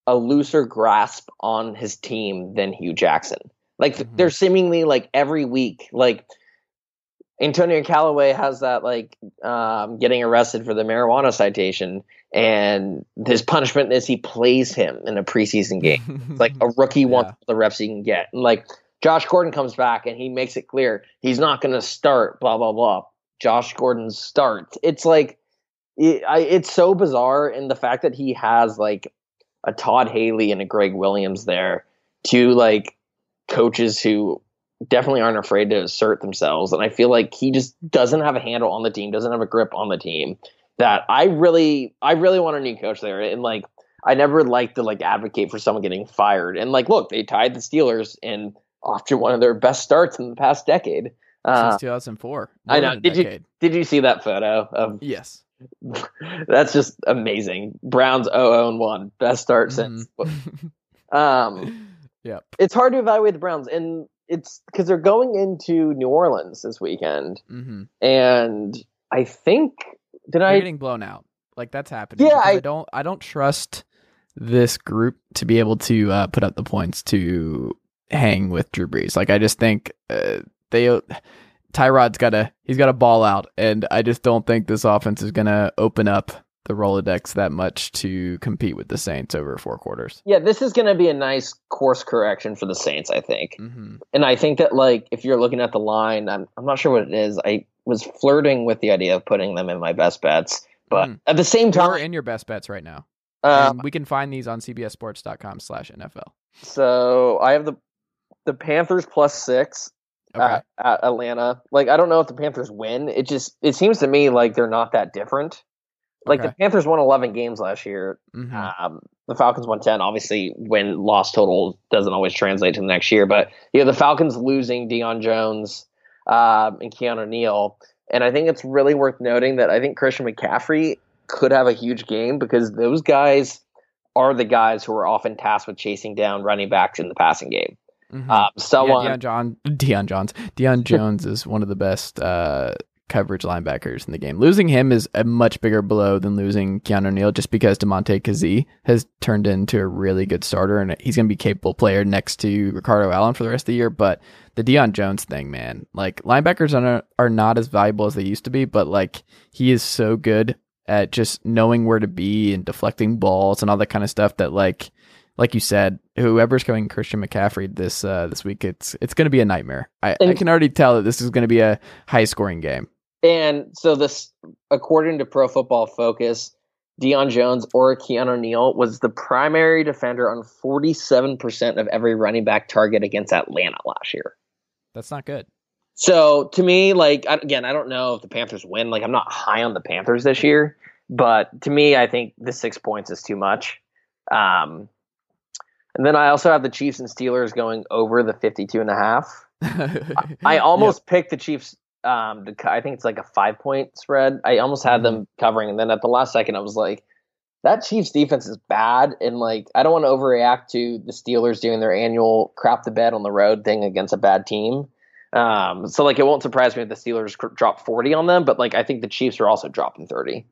a looser grasp on his team than Hue Jackson. Like Mhm. they're seemingly like every week like Antonio Callaway has that like um, getting arrested for the marijuana citation, and his punishment is he plays him in a preseason game. It's like a rookie wants Yeah. all the reps he can get. And like Josh Gordon comes back and he makes it clear he's not going to start. Blah blah blah. Josh Gordon starts. It's like it, I, it's so bizarre, and the fact that he has like a Todd Haley and a Gregg Williams there, two like coaches who definitely aren't afraid to assert themselves, and I feel like he just doesn't have a handle on the team, doesn't have a grip on the team. That I really, I really want a new coach there, and like I never like to like advocate for someone getting fired. And like, look, they tied the Steelers in after one of their best starts in the past decade. Uh, Since 2004. I know. Did you- did you see that photo of? Yes. That's just amazing. Browns 0 and 1, best start since. Mhm. Um, yep. it's hard to evaluate the Browns, and it's because they're going into New Orleans this weekend, hmm and I think did They're I? getting blown out. Like that's happening. Yeah, I, I- don't. I don't trust this group to be able to uh, put up the points to hang with Drew Brees. Like I just think uh, they. Tyrod's got to he's got to ball out, and I just don't think this offense is going to open up the Rolodex that much to compete with the Saints over four quarters. Yeah, this is going to be a nice course correction for the Saints, I think. hmm And I think that like if you're looking at the line, I'm I'm not sure what it is. I was flirting with the idea of putting them in my best bets, but Mhm. at the same We're time, in your best bets right now. um, we can find these on CBSSports.com slash NFL. so I have the the Panthers plus six Okay. at, at Atlanta. Like I don't know if the Panthers win. It just it seems to me like they're not that different. Like the Panthers won 11 games last year. Mhm. Um, the Falcons won 10. Obviously, when loss total doesn't always translate to the next year, but you know the Falcons losing Deion Jones um, and Keanu Neal, and I think it's really worth noting that I think Christian McCaffrey could have a huge game because those guys are the guys who are often tasked with chasing down running backs in the passing game. Mhm. Um, someone, Yeah, Deion John, Deion Johns, Deion Jones is one of the best uh, coverage linebackers in the game. Losing him is a much bigger blow than losing Keanu Neal, just because Damontae Kazee has turned into a really good starter, and he's going to be a capable player next to Ricardo Allen for the rest of the year. But the Deion Jones thing, man, like linebackers are are not as valuable as they used to be, but like he is so good at just knowing where to be and deflecting balls and all that kind of stuff that like like you said, whoever's coming Christian McCaffrey this uh, this week, it's it's going to be a nightmare. I, I can already tell that this is going to be a high scoring game. And so this, according to Pro Football Focus, Deion Jones or Keanu Neal was the primary defender on 47% of every running back target against Atlanta last year. That's not good. So to me, like again, I don't know if the Panthers win. Like I'm not high on the Panthers this year, but to me, I think the six points is too much. Um, and then I also have the Chiefs and Steelers going over the 52 and a half. I almost picked the Chiefs. Um, to, I think it's like a five point spread. I almost had them covering, and then at the last second, I was like, "That Chiefs defense is bad," and like I don't want to overreact to the Steelers doing their annual crap the bed on the road thing against a bad team. Um, so like it won't surprise me if the Steelers cr- drop forty on them, but like I think the Chiefs are also dropping thirty.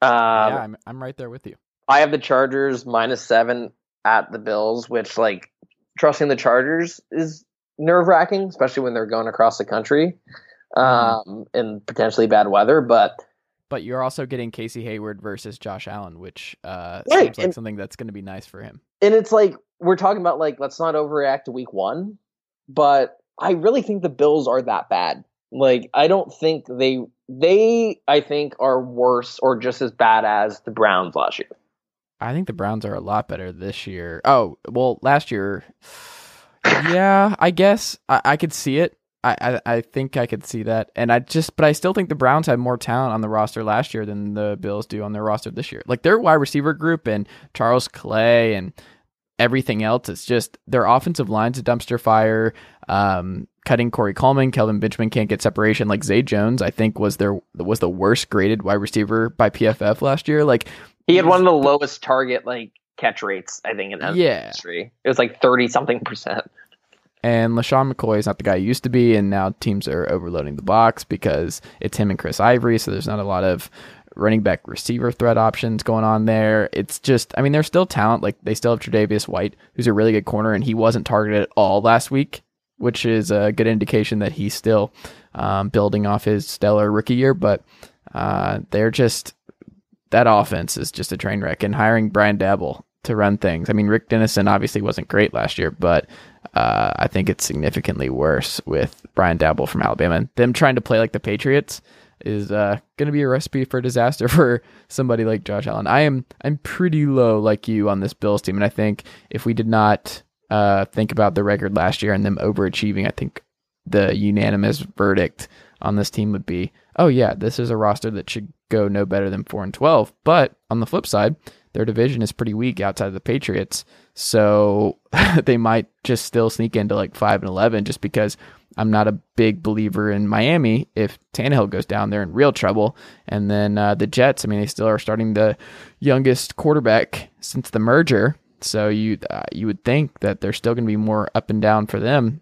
Um, yeah, I'm I'm right there with you. I have the Chargers minus seven at the Bills, which like trusting the Chargers is nerve wracking, especially when they're going across the country um, in potentially bad weather. But but you're also getting Casey Hayward versus Josh Allen, which uh, Right, seems like and- something that's going to be nice for him. and it's like we're talking about like let's not overreact to week one, but I really think the Bills are that bad. Like I don't think they they I think are worse or just as bad as the Browns last year. I think the Browns are a lot better this year. Oh, well, last year, yeah, I guess I, I could see it. I, I I think I could see that, and I just, but I still think the Browns had more talent on the roster last year than the Bills do on their roster this year. Like their wide receiver group and Charles Clay and everything else, it's just their offensive line's a dumpster fire. Um, cutting Corey Coleman, Kelvin Benjamin can't get separation. Like Zay Jones, I think was their was the worst graded wide receiver by PFF last year. Like He had one of the lowest target like catch rates I think in the Yeah. history. It was like thirty something percent. And LeSean McCoy is not the guy he used to be, and now teams are overloading the box because it's him and Chris Ivory, so there's not a lot of running back receiver threat options going on there. It's just, I mean, there's still talent. Like they still have Tre'Davious White, who's a really good corner, and he wasn't targeted at all last week, which is a good indication that he's still um, building off his stellar rookie year. But uh, they're just that offense is just a train wreck, and hiring Brian Daboll to run things. I mean, Rick Dennison obviously wasn't great last year, but uh, I think it's significantly worse with Brian Daboll from Alabama. And them trying to play like the Patriots is uh, going to be a recipe for disaster for somebody like Josh Allen. I am I'm pretty low like you on this Bills team, and I think if we did not uh, think about the record last year and them overachieving, I think the unanimous verdict on this team would be, oh yeah, this is a roster that should go no better than four and twelve. But on the flip side, their division is pretty weak outside of the Patriots, so they might just still sneak into like five and eleven just because I'm not a big believer in Miami. If Tannehill goes down, they're in real trouble. And then uh, the Jets, I mean, they still are starting the youngest quarterback since the merger, so you uh, you would think that they're still going to be more up and down for them.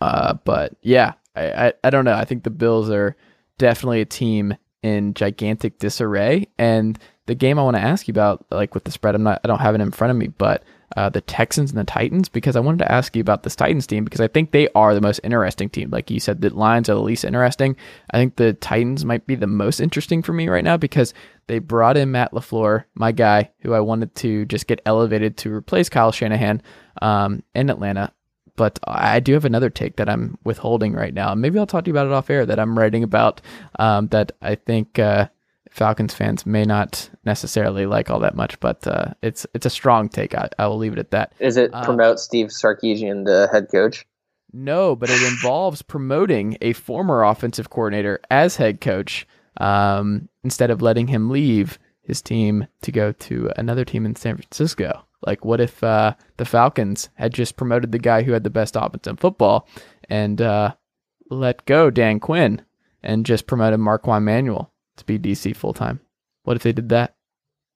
Uh, but yeah, I, I I don't know. I think the Bills are definitely a team in gigantic disarray. And the game I want to ask you about, like with the spread, I'm not, I don't have it in front of me, but uh, the Texans and the Titans, because I wanted to ask you about this Titans team because I think they are the most interesting team. Like you said, the Lions are the least interesting. I think the Titans might be the most interesting for me right now because they brought in Matt LaFleur, my guy, who I wanted to just get elevated to replace Kyle Shanahan um, in Atlanta but I do have another take that I'm withholding right now. Maybe I'll talk to you about it off air that I'm writing about um, that I think uh, Falcons fans may not necessarily like all that much, but uh, it's it's a strong take. I, I will leave it at that. Is it Uh, promote Steve Sarkisian the head coach? No, but it involves promoting a former offensive coordinator as head coach um, instead of letting him leave his team to go to another team in San Francisco. Like, what if uh, the Falcons had just promoted the guy who had the best offense in football and uh, let go Dan Quinn and just promoted Marquand Manuel to be DC full time? What if they did that?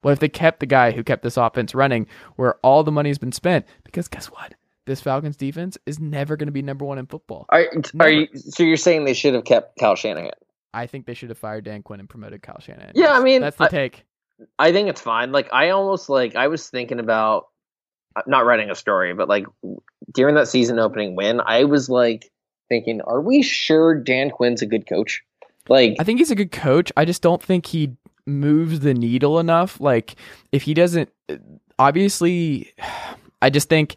What if they kept the guy who kept this offense running where all the money's been spent? Because guess what? This Falcons defense is never going to be number one in football. Are, are you, so you're saying they should have kept Kyle Shanahan? I think they should have fired Dan Quinn and promoted Kyle Shanahan. Yeah, I mean, that's the I- take. I think it's fine. Like I almost like I was thinking about uh, not writing a story, but like during that season opening win, I was like thinking, are we sure Dan Quinn's a good coach? Like I think he's a good coach. I just don't think he moves the needle enough. Like if he doesn't, obviously, I just think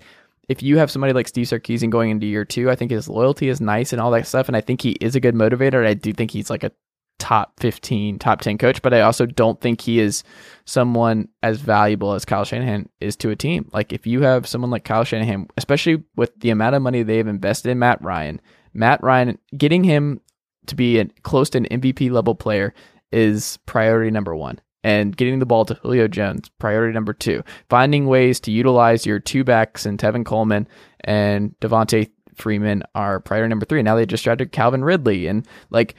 if you have somebody like Steve Sarkisian going into year two, I think his loyalty is nice and all that stuff, and I think he is a good motivator. I do think he's like a top 15, top 10 coach, but I also don't think he is someone as valuable as Kyle Shanahan is to a team. Like if you have someone like Kyle Shanahan, especially with the amount of money they've invested in Matt Ryan, Matt Ryan getting him to be a, close to an MVP level player is priority number one. And getting the ball to Julio Jones, priority number two. Finding ways to utilize your two backs and Tevin Coleman and Devonta Freeman are priority number three. Now they just drafted Calvin Ridley. And like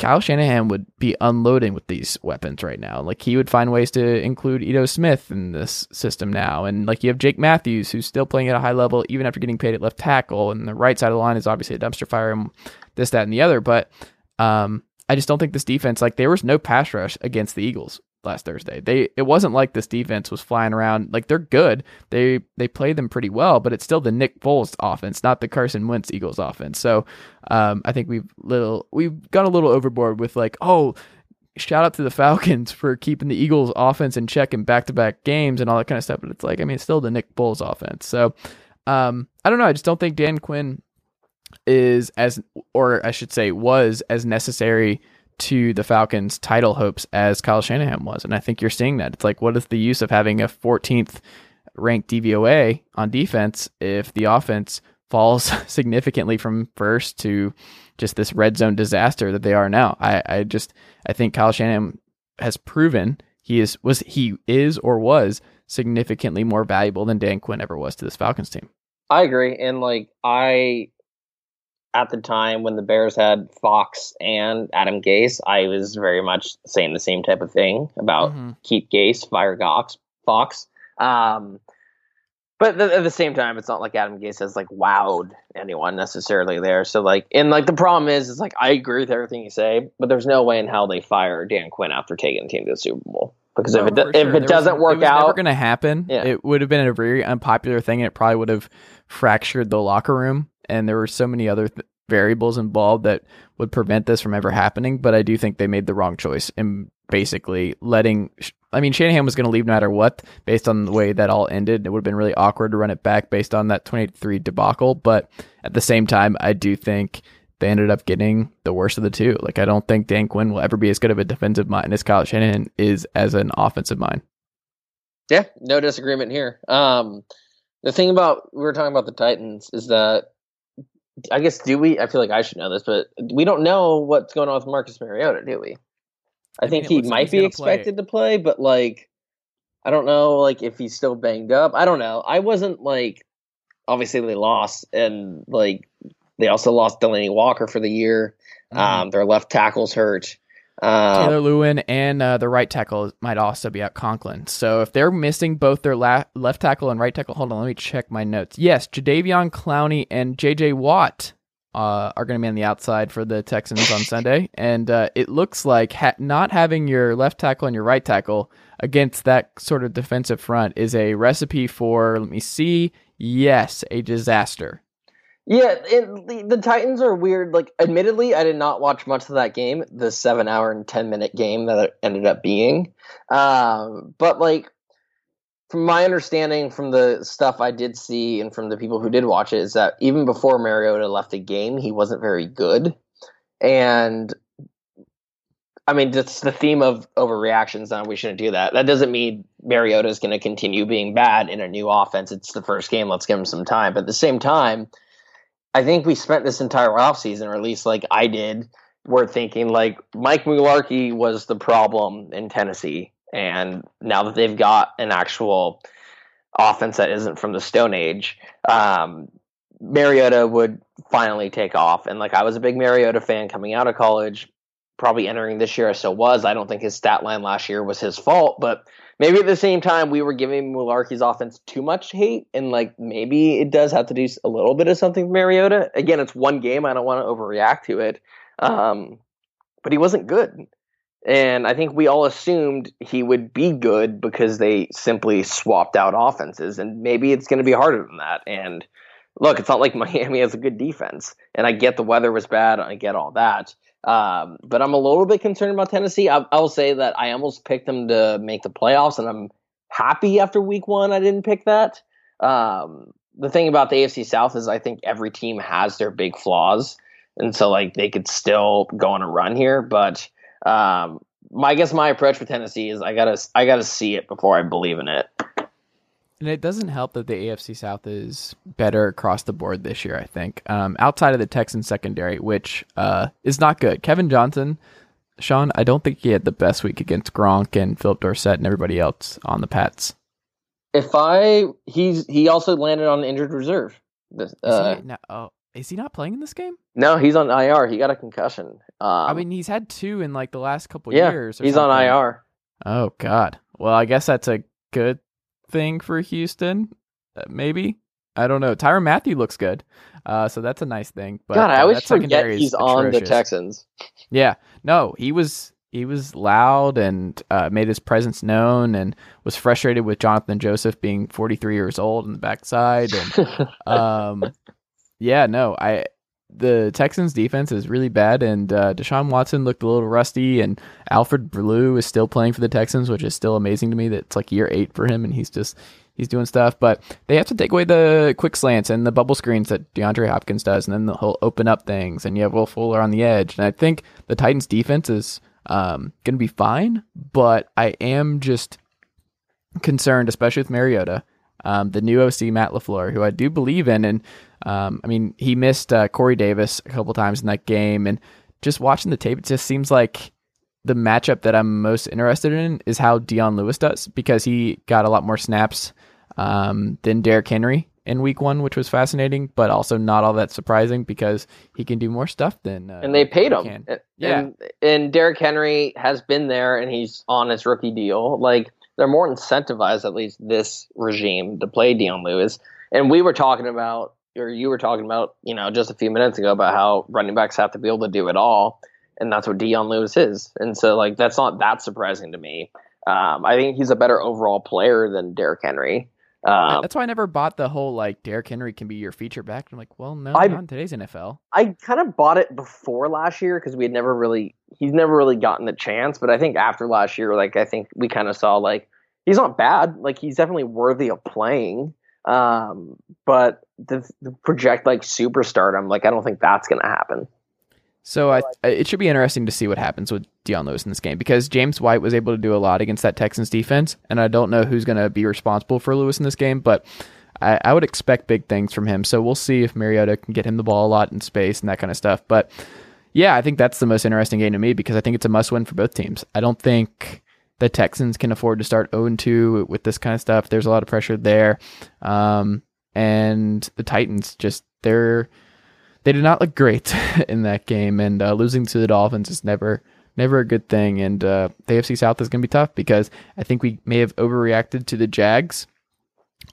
Kyle Shanahan would be unloading with these weapons right now. Like he would find ways to include Ito Smith in this system now. And like you have Jake Matthews, who's still playing at a high level, even after getting paid at left tackle. And the right side of the line is obviously a dumpster fire and this, that, and the other. But um, I just don't think this defense, like there was no pass rush against the Eagles last Thursday. They it wasn't like this defense was flying around. Like they're good. They they play them pretty well, but it's still the Nick Foles offense, not the Carson Wentz Eagles offense. So um, I think we've little we've gone a little overboard with like, oh, shout out to the Falcons for keeping the Eagles offense in check in back to back games and all that kind of stuff. But it's like, I mean, it's still the Nick Foles offense. So um, I don't know. I just don't think Dan Quinn is as, or I should say, was as necessary to the Falcons' title hopes as Kyle Shanahan was. And I think you're seeing that. It's like, what is the use of having a 14th ranked DVOA on defense if the offense falls significantly from first to just this red zone disaster that they are now? I, I just, I think Kyle Shanahan has proven he is, was, he is or was significantly more valuable than Dan Quinn ever was to this Falcons team. I agree. And like, I, at the time when the Bears had Fox and Adam Gase, I was very much saying the same type of thing about mm-hmm. keep Gase, fire Gox, Fox. Um, but th- at the same time, it's not like Adam Gase has like wowed anyone necessarily there. So like, and like the problem is, is like I agree with everything you say, but there's no way in hell they fire Dan Quinn after taking the team to the Super Bowl. Because if it sure. if it there doesn't was, work it was out, never going to happen. Yeah. It would have been a very unpopular thing, and it probably would have fractured the locker room and there were so many other th- variables involved that would prevent this from ever happening. But I do think they made the wrong choice in basically letting. I mean, Shanahan was going to leave no matter what, based on the way that all ended. It would have been really awkward to run it back based on that 23 debacle. But at the same time, I do think they ended up getting the worst of the two. Like, I don't think Dan Quinn will ever be as good of a defensive mind as Kyle Shanahan is as an offensive mind. Yeah, no disagreement here. Um, the thing about we were talking about the Titans is that I guess do we? I feel like I should know this, but we don't know what's going on with Marcus Mariota, do we? I, I think mean, he might like be expected play. to play, but like I don't know, like if he's still banged up. I don't know. I wasn't like obviously they lost, and like they also lost Delanie Walker for the year. Mm-hmm. Um, their left tackle's hurt. Uh, Taylor Lewan and uh, the right tackle might also be out Conklin. So if they're missing both their la- left tackle and right tackle, hold on, let me check my notes. Yes, Jadeveon Clowney and J.J. Watt uh, are going to be on the outside for the Texans on Sunday, and uh, it looks like ha- not having your left tackle and your right tackle against that sort of defensive front is a recipe for. Let me see. Yes, a disaster. Yeah, it, the, Titans are weird. Like, admittedly, I did not watch much of that game, the seven hour and 10 minute game that it ended up being. Um, but, like, from my understanding from the stuff I did see and from the people who did watch it, is that even before Mariota left the game, he wasn't very good. And I mean, it's the theme of overreactions. Now we shouldn't do that. That doesn't mean Mariota is going to continue being bad in a new offense. It's the first game. Let's give him some time. But at the same time, I think we spent this entire offseason, or at least like I did, we're thinking like Mike Mularkey was the problem in Tennessee. And now that they've got an actual offense that isn't from the Stone Age, um, Mariota would finally take off. And like I was a big Mariota fan coming out of college, probably entering this year, I still was. I don't think his stat line last year was his fault, but maybe at the same time we were giving Mularkey's offense too much hate, and like maybe it does have to do a little bit of something for Mariota. Again, it's one game; I don't want to overreact to it. Um, but he wasn't good, and I think we all assumed he would be good because they simply swapped out offenses, and maybe it's going to be harder than that. And look, it's not like Miami has a good defense, and I get the weather was bad, I get all that. Um, but I'm a little bit concerned about Tennessee. I, I, will say that I almost picked them to make the playoffs, and I'm happy after week one I didn't pick that. Um, the thing about the AFC South is I think every team has their big flaws, and so like they could still go on a run here. But um, my I guess my approach for Tennessee is I gotta I gotta see it before I believe in it. And it doesn't help that the AFC South is better across the board this year, I think. Um, outside of the Texans secondary, which uh, is not good. Kevin Johnson, Sean, I don't think he had the best week against Gronk and Phillip Dorsett and everybody else on the Pats. If I he's he also landed on injured reserve. Uh, is, he, no, oh, is he not playing in this game? No, he's on IR. He got a concussion. Um, I mean, he's had two in like the last couple yeah, years. he's something. on IR. Oh God. Well, I guess that's a good thing for Houston. Uh, maybe I don't know. Tyrann Mathieu looks good, uh, so that's a nice thing. But God, I uh, always forget he's on the Texans. Yeah, no, he was he was loud and uh, made his presence known, and was frustrated with Johnathan Joseph being 43 years old in the backside. And um, yeah, no, I the Texans defense is really bad, and uh, Deshaun Watson looked a little rusty, and Alfred Blue is still playing for the Texans, which is still amazing to me. That it's like year eight for him, and he's just he's doing stuff. But they have to take away the quick slants and the bubble screens that DeAndre Hopkins does, and then he'll open up things, and you have Will Fuller on the edge. And I think the Titans defense is um, going to be fine, but I am just concerned, especially with Mariota. Um, the new OC Matt LaFleur, who I do believe in, and um, I mean he missed uh, Corey Davis a couple times in that game, and just watching the tape, it just seems like the matchup that I'm most interested in is how Dion Lewis does because he got a lot more snaps um, than Derrick Henry in week one, which was fascinating, but also not all that surprising because he can do more stuff than. Uh, and they paid him. can. And, Yeah. and Derrick Henry has been there and he's on his rookie deal. Like, they're more incentivized, at least this regime, to play Dion Lewis. And we were talking about, or you were talking about, you know, just a few minutes ago about how running backs have to be able to do it all. And that's what Dion Lewis is. And so, like, that's not that surprising to me. Um, I think he's a better overall player than Derrick Henry. Um, That's why I never bought the whole like Derrick Henry can be your feature back. I'm like, well, no, I- not in today's NFL. I kind of bought it before last year because we had never really he's never really gotten the chance. But I think after last year, like I think we kind of saw like he's not bad. Like he's definitely worthy of playing. Um, but the, the project like superstardom, like I don't think that's gonna happen. So I, it should be interesting to see what happens with Dion Lewis in this game because James White was able to do a lot against that Texans defense, and I don't know who's going to be responsible for Lewis in this game, but I, I would expect big things from him. So we'll see if Mariota can get him the ball a lot in space and that kind of stuff. But yeah, I think that's the most interesting game to me because I think it's a must win for both teams. I don't think the Texans can afford to start 0 2 with this kind of stuff. There's a lot of pressure there. Um, and the Titans just, they're they did not look great in that game, and uh, losing to the Dolphins is never never a good thing. And uh, the AFC South is going to be tough because I think we may have overreacted to the Jags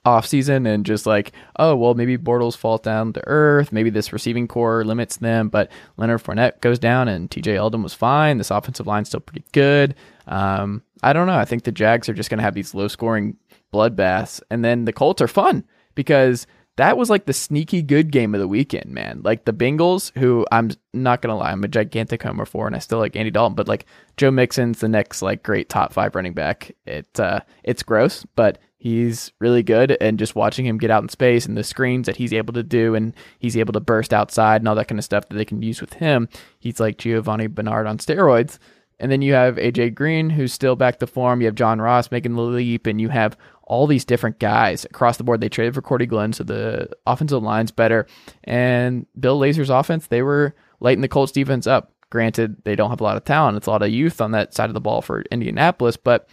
off season and just like, oh well, maybe Bortles falls down to earth, maybe this receiving corps limits them, but Leonard Fournette goes down and T.J. Yeldon was fine. This offensive line's still pretty good. Um, I don't know. I think the Jags are just going to have these low scoring bloodbaths, and then the Colts are fun because that was like the sneaky good game of the weekend, man. Like the Bengals, who I'm not gonna lie, I'm a gigantic homer for, and I still like Andy Dalton, but like Joe Mixon's the next like great top five running back. It uh, it's gross, but he's really good, and just watching him get out in space and the screens that he's able to do, and he's able to burst outside and all that kind of stuff that they can use with him. He's like Giovani Bernard on steroids. And then you have AJ Green, who's still back to form. You have John Ross making the leap, and you have all these different guys across the board. They traded for Cordy Glenn, so the offensive line's better. And Bill Lazor's offense, they were lighting the Colts defense up. Granted, they don't have a lot of talent. It's a lot of youth on that side of the ball for Indianapolis, but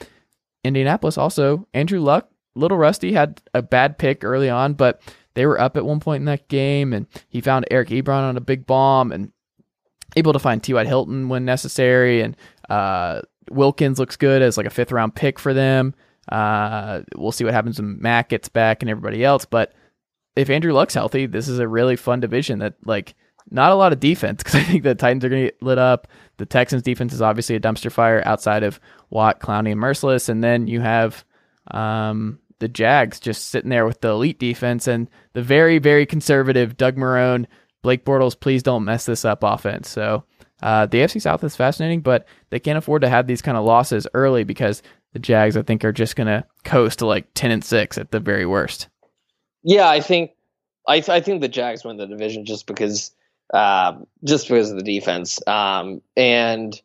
Indianapolis also, Andrew Luck, little rusty, had a bad pick early on, but they were up at one point in that game, and he found Eric Ebron on a big bomb and able to find T.Y. Hilton when necessary. And uh, Wilkins looks good as like a fifth round pick for them. Uh, we'll see what happens when Mack gets back and everybody else. But if Andrew Luck's healthy, this is a really fun division that like not a lot of defense because I think the Titans are going to get lit up. The Texans defense is obviously a dumpster fire outside of Watt, Clowney, and Mercilus, and then you have um, the Jags just sitting there with the elite defense and the very very conservative Doug Marrone, Blake Bortles. Please don't mess this up offense. So. Uh, the AFC South is fascinating, but they can't afford to have these kind of losses early because the Jags, I think, are just going to coast to like ten and six at the very worst. Yeah, I think I I think the Jags win the division just because um, just because of the defense. Um, and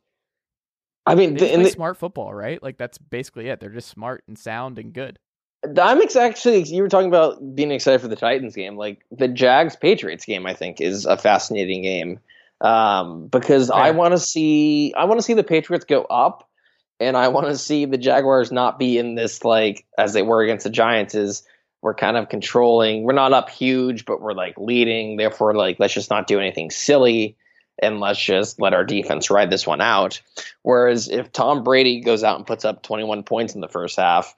I mean, They the, play the, smart football, right? Like that's basically it. They're just smart and sound and good. I'm ex- actually you were talking about being excited for the Titans game. Like the Jags Patriots game, I think is a fascinating game um, because I want to see I want to see the Patriots go up, and I want to see the Jaguars not be in this like as they were against the Giants. Is we're kind of controlling. We're not up huge, but we're like leading. Therefore, like let's just not do anything silly. And let's just let our defense ride this one out. Whereas if Tom Brady goes out and puts up 21 points in the first half,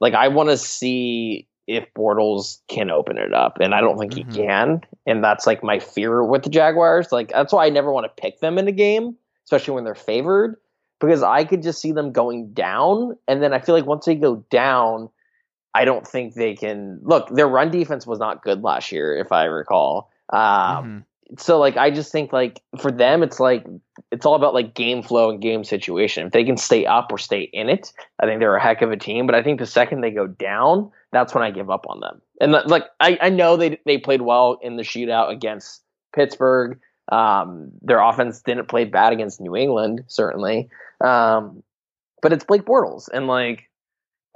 like I want to see if Bortles can open it up, and I don't think Mhm. he can, and that's like my fear with the Jaguars. Like that's why I never want to pick them in a game, especially when they're favored, because I could just see them going down, and then I feel like once they go down, I don't think they can. Look, their run defense was not good last year, if I recall. Um, Mhm. so like I just think like for them it's like it's all about like game flow and game situation. If they can stay up or stay in it, I think they're a heck of a team. But I think the second they go down, that's when I give up on them. And like I, I know they they played well in the shootout against Pittsburgh. Um, their offense didn't play bad against New England, certainly. Um, but it's Blake Bortles, and like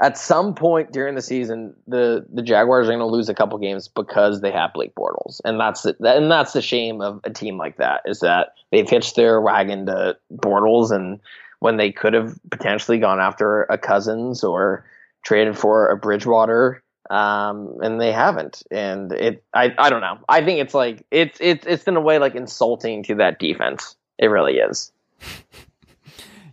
at some point during the season, the the Jaguars are going to lose a couple games because they have Blake Bortles, and that's the, and that's the shame of a team like that is that they've hitched their wagon to Bortles, and when they could have potentially gone after a Cousins or traded for a Bridgewater, um, and they haven't, and it I I don't know. I think it's like it's it's it's in a way like insulting to that defense. It really is.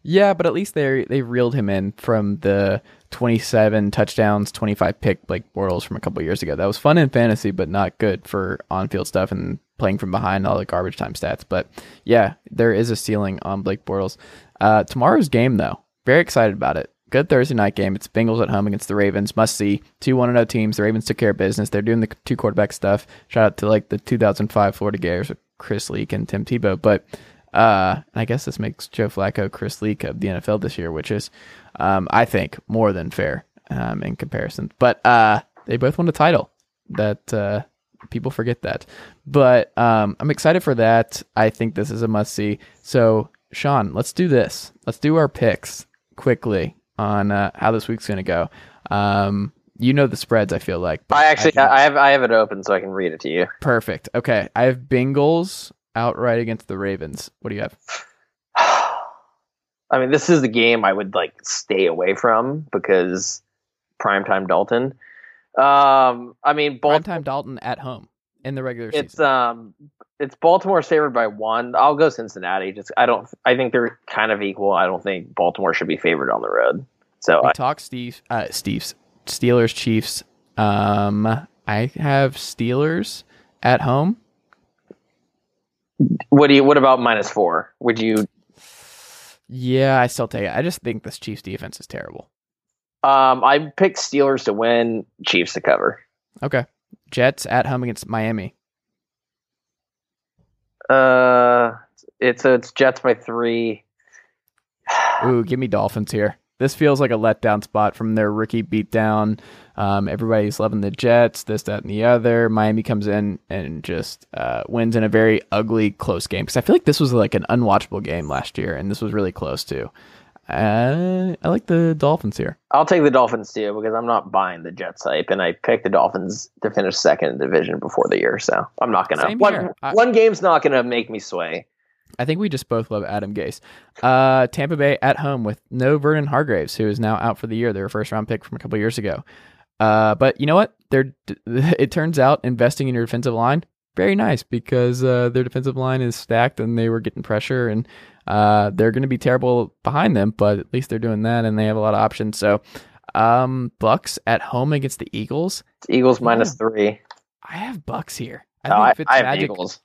Yeah, but at least they they reeled him in from the 27 touchdowns, 25 pick Blake Bortles from a couple years ago. That was fun in fantasy, but not good for on-field stuff and playing from behind all the garbage time stats. But yeah, there is a ceiling on Blake Bortles. Uh, tomorrow's game, though, very excited about it. Good Thursday night game. It's Bengals at home against the Ravens. Must see. Two 1 0 teams. The Ravens took care of business. They're doing the two quarterback stuff. Shout out to like the 2005 Florida Gators with Chris Leak and Tim Tebow. But uh, I guess this makes Joe Flacco Chris Leak of the NFL this year, which is um, I think more than fair um, in comparison. But uh, they both won a title. That uh, people forget that. But um, I'm excited for that. I think this is a must see. So Sean, let's do this. Let's do our picks quickly on uh, how this week's going to go. Um, you know the spreads. I feel like I actually I, I, have I have it open so I can read it to you. Perfect. Okay, I have Bengals outright against the Ravens. What do you have? I mean, this is the game I would like stay away from because primetime Dalton. Um, I mean, Bal- primetime Dalton at home in the regular season. It's um, it's Baltimore favored by one. I'll go Cincinnati. Just I don't. I think they're kind of equal. I don't think Baltimore should be favored on the road. So we I, talk Steve, uh, Steve's Steelers Chiefs. Um, I have Steelers at home. What do you? What about minus four? Would you yeah, I still take it. I just think this Chiefs defense is terrible. Um, I picked Steelers to win, Chiefs to cover. Okay. Jets at home against Miami. Uh, it's a, it's Jets by three. Ooh, give me Dolphins here. This feels like a letdown spot from their rookie beatdown. Um, everybody's loving the Jets, this, that, and the other. Miami comes in and just uh, wins in a very ugly, close game. Because I feel like this was like an unwatchable game last year, and this was really close too. Uh, I like the Dolphins here. I'll take the Dolphins too because I'm not buying the Jets hype, and I picked the Dolphins to finish second in division before the year, so I'm not gonna. One, I, one game's not gonna make me sway. I think we just both love Adam Gase. Uh, Tampa Bay at home with no Vernon Hargreaves, who is now out for the year. Their first round pick from a couple years ago. Uh, but you know what? They're, it turns out investing in your defensive line very nice because uh, their defensive line is stacked and they were getting pressure and uh, they're going to be terrible behind them, but at least they're doing that and they have a lot of options. So, um, Bucs at home against the Eagles. It's Eagles minus three. I have Bucs here. I no, think I, I have Eagles.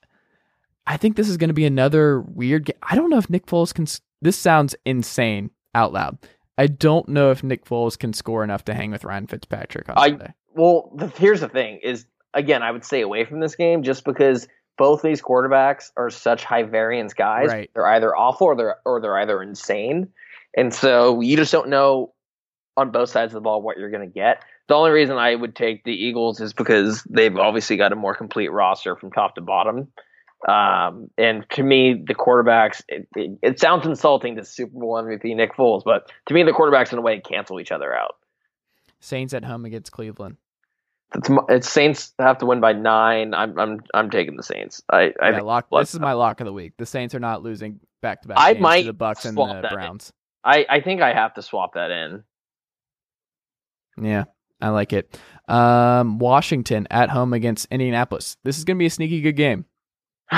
I think this is going to be another weird game. I don't know if Nick Foles can. This sounds insane out loud. I don't know if Nick Foles can score enough to hang with Ryan Fitzpatrick on I, Sunday. Well, the, here's the thing: is again, I would stay away from this game just because both these quarterbacks are such high variance guys. Right. They're either awful or they're or they're either insane, and so you just don't know on both sides of the ball what you're going to get. The only reason I would take the Eagles is because they've obviously got a more complete roster from top to bottom. Um, and to me, the quarterbacks, it, it, it, sounds insulting to Super Bowl MVP Nick Foles, but to me, the quarterbacks in a way cancel each other out. Saints at home against Cleveland. It's, it's Saints have to win by nine. I'm I'm I'm taking the Saints. I, I yeah, lock, this is my lock of the week. The Saints are not losing back to back. I might the Bucs and the Browns. I I think I have to swap that in. Yeah, I like it. Um, Washington at home against Indianapolis. This is going to be a sneaky good game.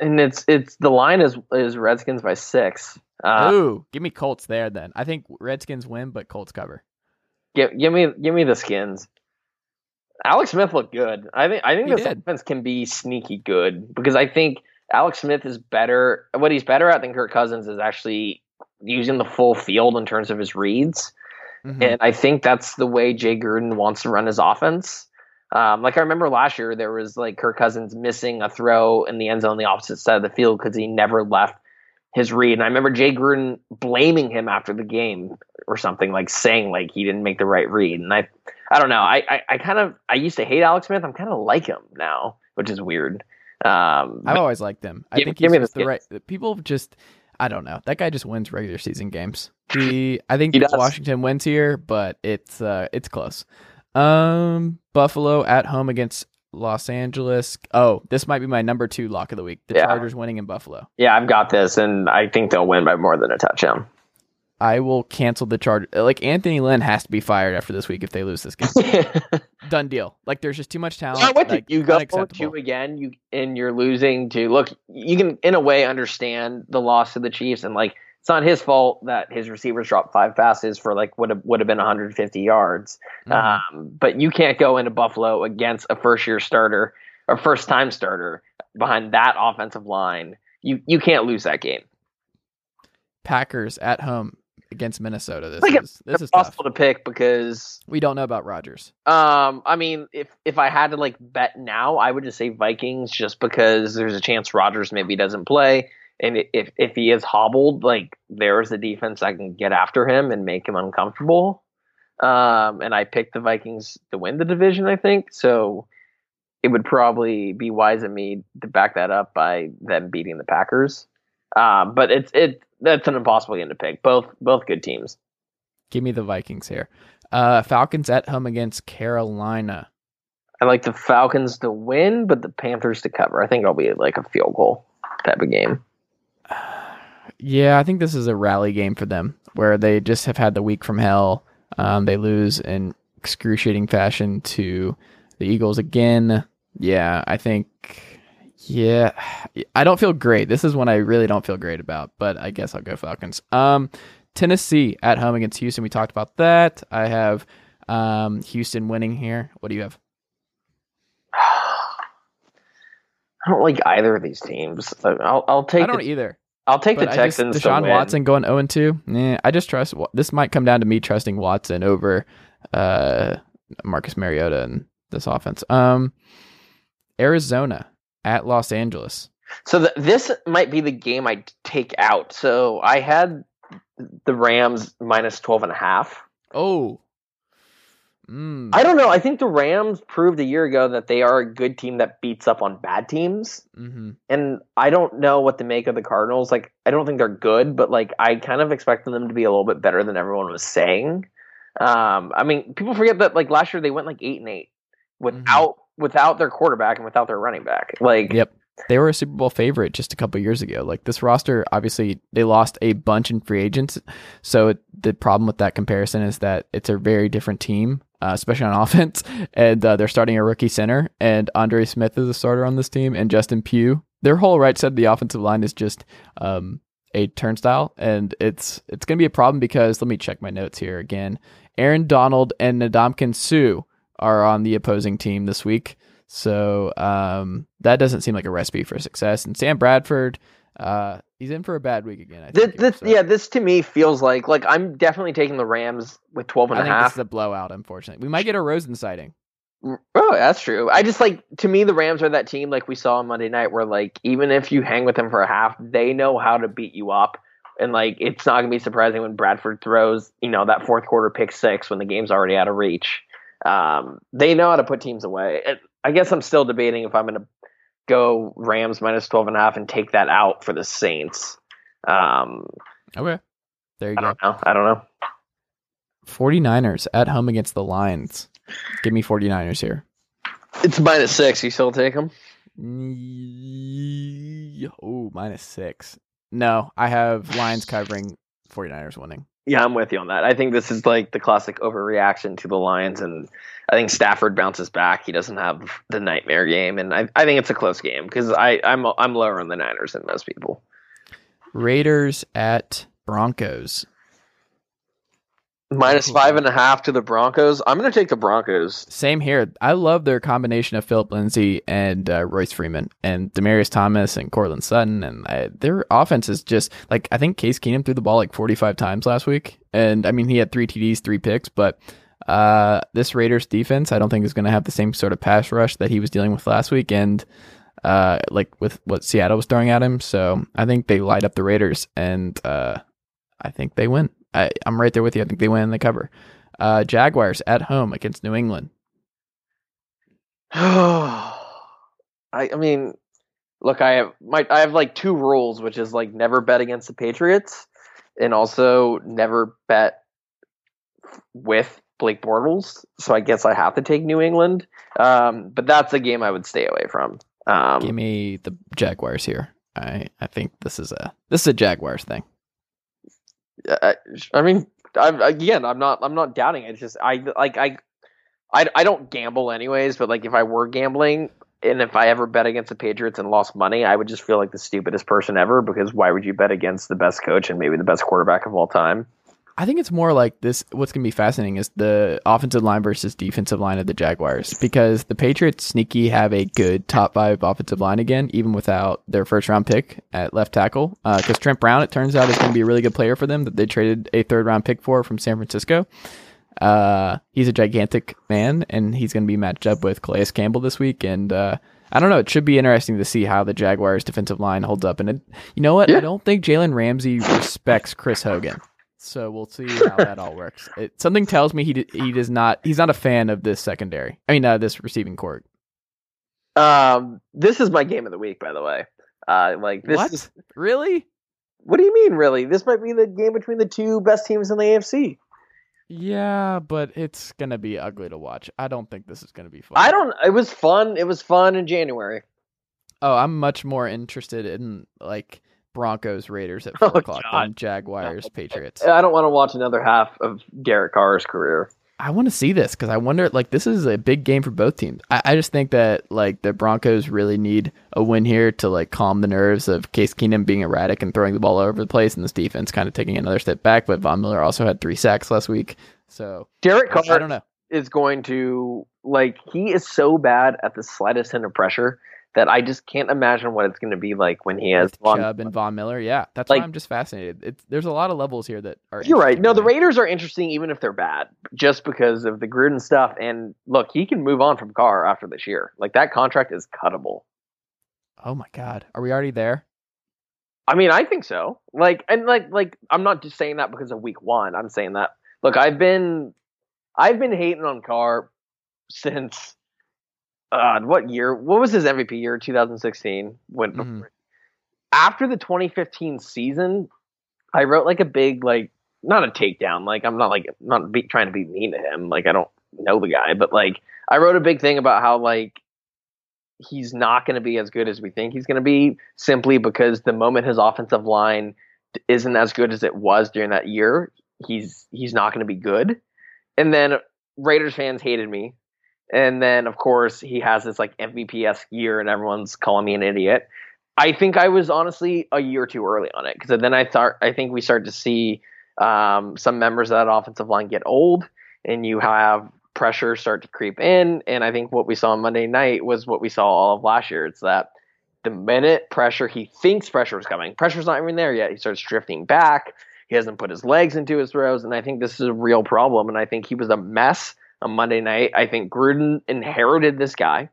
and it's it's the line is is Redskins by six. Uh, Ooh, give me Colts there then. I think Redskins win, but Colts cover. Give give me give me the skins. Alex Smith looked good. I think I think he this did. offense can be sneaky good because I think Alex Smith is better. What he's better at than Kirk Cousins is actually using the full field in terms of his reads, mm-hmm. and I think that's the way Jay Gruden wants to run his offense. Um, like I remember last year, there was like Kirk Cousins missing a throw in the end zone on the opposite side of the field because he never left his read. And I remember Jay Gruden blaming him after the game or something, like saying like he didn't make the right read. And I, I don't know. I, I, I kind of I used to hate Alex Smith. I'm kind of like him now, which is weird. Um, I've always liked him. I Give- think give he's me the right. People just, I don't know. That guy just wins regular season games. The I think He. Washington wins here, but it's uh it's close. Um, Buffalo at home against Los Angeles. Oh, this might be my number two lock of the week. The Yeah. Chargers winning in Buffalo. yeah, I've got this, and I think they'll win by more than a touchdown. I will cancel the charge. Like Anthony Lynn has to be fired after this week if they lose this game. Done deal. Like there's just too much talent. I'm with like, you. Go unacceptable. two again, you and you're losing to look. You can, in a way, understand the loss of the Chiefs, and like it's not his fault that his receivers dropped five passes for like would have would have been 150 yards. Mhm. Um, but you can't go into Buffalo against a first year starter or first time starter behind that offensive line. You you can't lose that game. Packers at home against Minnesota. This Like, is this is tough. possible to pick because We don't know about Rodgers. Um, I mean, if if I had to like bet now, I would just say Vikings, just because there's a chance Rodgers maybe doesn't play, and if if he is hobbled, like there's a defense that can get after him and make him uncomfortable. Um, and I picked the Vikings to win the division, I think. So it would probably be wise of me to back that up by them beating the Packers. Um, but it's it that's an impossible game to pick. Both both good teams. Give me the Vikings here. Uh, Falcons at home against Carolina. I like the Falcons to win, but the Panthers to cover. I think it'll be like a field goal type of game. Yeah, I think this is a rally game for them where they just have had the week from hell. Um, they lose in excruciating fashion to the Eagles again. Yeah, I think. Yeah, I don't feel great. This is one I really don't feel great about, but I guess I'll go Falcons. Um, Tennessee at home against Houston. We talked about that. I have um, Houston winning here. What do you have? I don't like either of these teams. I'll, I'll take I don't the, either. I'll take the But I just, Texans to Deshaun. Watson going 0 2. Yeah, I just trust. This might come down to me trusting Watson over uh, Marcus Mariota and this offense. Um, Arizona at Los Angeles. So th- this might be the game I take out. So I had the Rams minus 12 and a half. Oh, mm. I don't know. I think the Rams proved a year ago that they are a good team that beats up on bad teams. hmm and I don't know what to make of the Cardinals. Like, I don't think they're good, but like, I kind of expected them to be a little bit better than everyone was saying. Um, I mean, people forget that like last year they went like eight and eight without without their quarterback and without their running back. Like, Yep. They were a Super Bowl favorite just a couple years ago. Like this roster, obviously, they lost a bunch in free agents. So it, the problem with that comparison is that it's a very different team, uh, especially on offense. And uh, they're starting a rookie center, and Andre Smith is a starter on this team, and Justin Pugh. Their whole right side of the offensive line is just um, a turnstile, and it's it's going to be a problem because let me check my notes here again. Aaron Donald and Ndamukong Suh are on the opposing team this week. So um, that doesn't seem like a recipe for success. And Sam Bradford, uh, he's in for a bad week again. I this, think. this so yeah, this to me feels like like I'm definitely taking the Rams with 12 and I a think this is a blowout. Unfortunately, we might get a Rosen sighting. Oh, that's true. I just like to me the Rams are that team like we saw on Monday night where like even if you hang with them for a half, they know how to beat you up. And like it's not gonna be surprising when Bradford throws, you know, that fourth quarter pick six when the game's already out of reach. Um, they know how to put teams away. I guess I'm still debating if I'm gonna go Rams minus 12 and a half and take that out for the Saints. Um, Okay, there you I go. don't know. I don't know. 49ers at home against the Lions. Give me 49ers here. It's minus six. You still take them? Oh, minus six. No, I have Lions covering 49ers winning. Yeah, I'm with you on that. I think this is like the classic overreaction to the Lions, and I think Stafford bounces back. He doesn't have the nightmare game, and I, I think it's a close game because I I'm I'm lower on the Niners than most people. Raiders at Broncos. Minus five and a half to the Broncos. I'm going to take the Broncos. Same here. I love their combination of Phillip Lindsay and uh, Royce Freeman and Demaryius Thomas and Courtland Sutton. And uh, their offense is just like, I think Case Keenum threw the ball like 45 times last week. And I mean, he had three TDs, three picks, but Uh, this Raiders defense, I don't think is going to have the same sort of pass rush that he was dealing with last week, and uh, like with what Seattle was throwing at him. So I think they light up the Raiders, and uh, I think they win. I, I'm right there with you. I think they win in the cover. Uh, Jaguars at home against New England. I, I mean, look, I have my I have like two rules, which is like never bet against the Patriots, and also never bet with Blake Bortles. So I guess I have to take New England. Um, but that's a game I would stay away from. Um, Give me the Jaguars here. I I think this is a this is a Jaguars thing. I, I mean, I'm, again, I'm not I'm not doubting it. It's just I like I, I I don't gamble anyways. But like if I were gambling, and if I ever bet against the Patriots and lost money, I would just feel like the stupidest person ever because why would you bet against the best coach and maybe the best quarterback of all time? I think it's more like this. What's going to be fascinating is the offensive line versus defensive line of the Jaguars because the Patriots sneaky have a good top five offensive line again, even without their first round pick at left tackle. Because uh, Trent Brown, it turns out, is going to be a really good player for them that they traded a third round pick for from San Francisco. Uh, he's a gigantic man, and he's going to be matched up with Calais Campbell this week. And uh, I don't know. It should be interesting to see how the Jaguars' defensive line holds up. And it, you know what? Yeah. I don't think Jalen Ramsey respects Chris Hogan. So we'll see how that all works. It, something tells me he d- he does not. He's not a fan of this secondary. I mean, uh, this receiving corps. Um, this is my game of the week, by the way. Uh, like this what? is really. What do you mean, really? This might be the game between the two best teams in the AFC. Yeah, but it's gonna be ugly to watch. I don't think this is gonna be fun. I don't. It was fun. It was fun in January. Oh, I'm much more interested in like Broncos Raiders at oh, four oh, o'clock God. than Jaguars no. Patriots. I don't want to watch another half of Derek Carr's career. I want to see this because I wonder, like, this is a big game for both teams. I, I, just think that, like, the Broncos really need a win here to, like, calm the nerves of Case Keenum being erratic and throwing the ball all over the place and this defense kind of taking another step back. But Von Miller also had three sacks last week. So, Derek Carr I don't know. is going to, like, he is so bad at the slightest hint of pressure that I just can't imagine what it's going to be like when he has With Von, Chubb and Von Miller. Yeah, that's like, why I'm just fascinated. It's, there's a lot of levels here that are. You're right. No, the Raiders are interesting even if they're bad, just because of the Gruden stuff. And look, he can move on from Carr after this year. Like that contract is cuttable. Oh my God, are we already there? I mean, I think so. Like, and like, like I'm not just saying that because of Week One. I'm saying that. Look, I've been, I've been hating on Carr since uh, what year? What was his MVP year? 2016. When mm-hmm. after the 2015 season, I wrote like a big like not a takedown. Like I'm not like not be, trying to be mean to him. Like I don't know the guy, but like I wrote a big thing about how like he's not going to be as good as we think he's going to be simply because the moment his offensive line isn't as good as it was during that year, he's he's not going to be good. And then Raiders fans hated me and then, of course, he has this like MVP esque year, and everyone's calling me an idiot. I think I was honestly a year too early on it because then I thought I think we start to see um, some members of that offensive line get old, and you have pressure start to creep in. And I think what we saw on Monday night was what we saw all of last year. It's that the minute pressure he thinks pressure is coming, pressure's not even there yet. He starts drifting back. He hasn't put his legs into his throws, and I think this is a real problem. And I think he was a mess on Monday night. I think Gruden inherited this guy,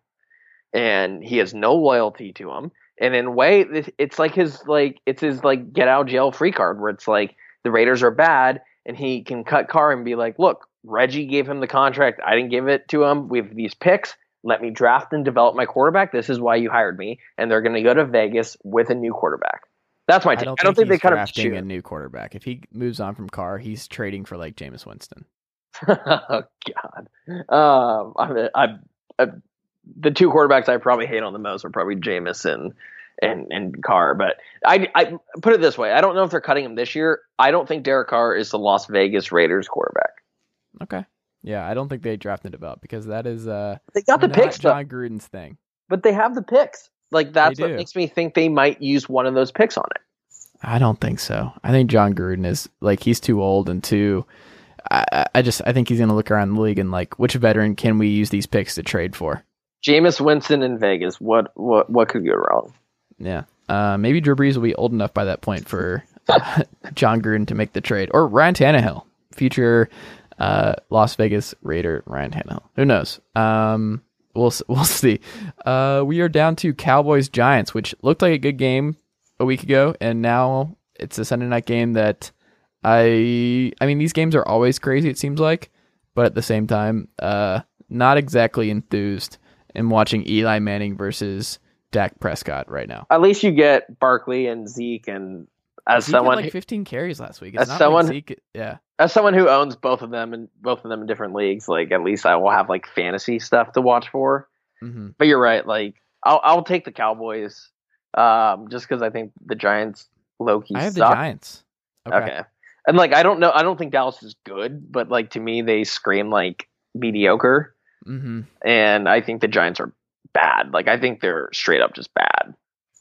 and he has no loyalty to him. And in a way, it's like his like it's his like get out jail free card, where it's like the Raiders are bad, and he can cut Carr and be like, "Look, Reggie gave him the contract. I didn't give it to him. We have these picks. Let me draft and develop my quarterback. This is why you hired me." And they're going to go to Vegas with a new quarterback. That's my take. I don't, I don't think, think they cut him. a new quarterback. If he moves on from Carr, he's trading for like Jameis Winston. Oh God. Um, I, I, I, the two quarterbacks I probably hate on the most are probably Jameson and and Carr. But I I put it this way: I don't know if they're cutting him this year. I don't think Derek Carr is the Las Vegas Raiders quarterback. Okay. Yeah, I don't think they drafted him up because that is uh they got the picks. Jon Gruden's thing, but they have the picks. Like that's what makes me think they might use one of those picks on it. I don't think so. I think Jon Gruden is like he's too old and too I, I just I think he's going to look around the league and like which veteran can we use these picks to trade for? Jameis Winston in Vegas. What what what could go wrong? Yeah, uh, maybe Drew Brees will be old enough by that point for Jon Gruden to make the trade, or Ryan Tannehill, future uh, Las Vegas Raider Ryan Tannehill. Who knows? Um, we'll we'll see. Uh, we are down to Cowboys Giants, which looked like a good game a week ago, and now it's a Sunday night game that I I mean these games are always crazy. It seems like, but at the same time, uh, not exactly enthused in watching Eli Manning versus Dak Prescott right now. At least you get Barkley and Zeke, and as Zeke someone had like 15 carries last week. It's as not someone- like Zeke, yeah. as someone who owns both of them and both of them in different leagues, like at least I will have like fantasy stuff to watch for. hmm But you're right, like I'll I'll take the Cowboys, um, just because I think the Giants low key I have suck. the Giants. Okay. And like I don't know I don't think Dallas is good, but like to me they scream like mediocre hmm and I think the Giants are bad. Like I think they're straight up just bad.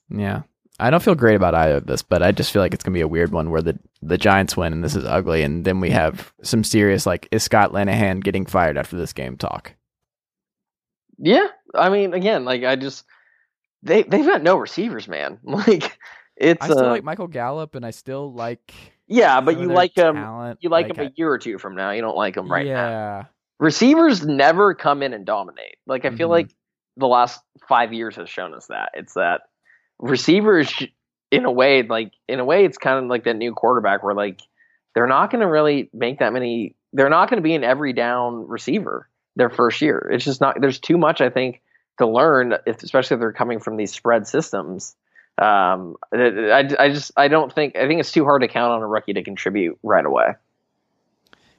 Yeah. I don't feel great about either of this, but I just feel like it's gonna be a weird one where the the Giants win and this is ugly, and then we have some serious like is Scott Linehan getting fired after this game talk. Yeah. I mean again, like I just they they've got no receivers, man. Like it's I still uh, like Michael Gallup, and I still like yeah, but you like him talent. you like, Like, him a year or two from now. You don't like him I- right now. yeah. Receivers never come in and dominate. Like I feel Mhm. like the last five years has shown us that. It's that receivers in a way, like in a way it's kind of like that new quarterback where like they're not gonna really make that many they're not gonna be an every down receiver their first year. It's just not there's too much I think to learn, if, especially if they're coming from these spread systems. Um, I, I just I don't think I think it's too hard to count on a rookie to contribute right away.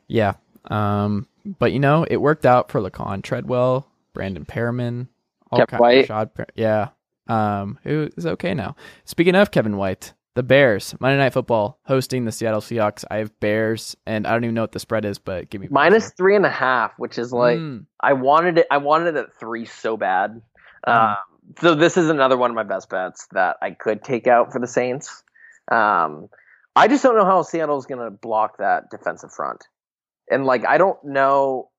Yeah. Um, but you know, it worked out for Laquan Treadwell, Brandon Perriman, all Kevin White. Per- yeah. Um, who is okay now. Speaking of Kevin White, the Bears, Monday Night Football, hosting the Seattle Seahawks. I have Bears, and I don't even know what the spread is, but give me Minus three and a half, which is like Mm, I wanted it. I wanted it at three so bad. Mhm. Um, so this is another one of my best bets that I could take out for the Saints. Um, I just don't know how Seattle's going to block that defensive front, and like I don't know.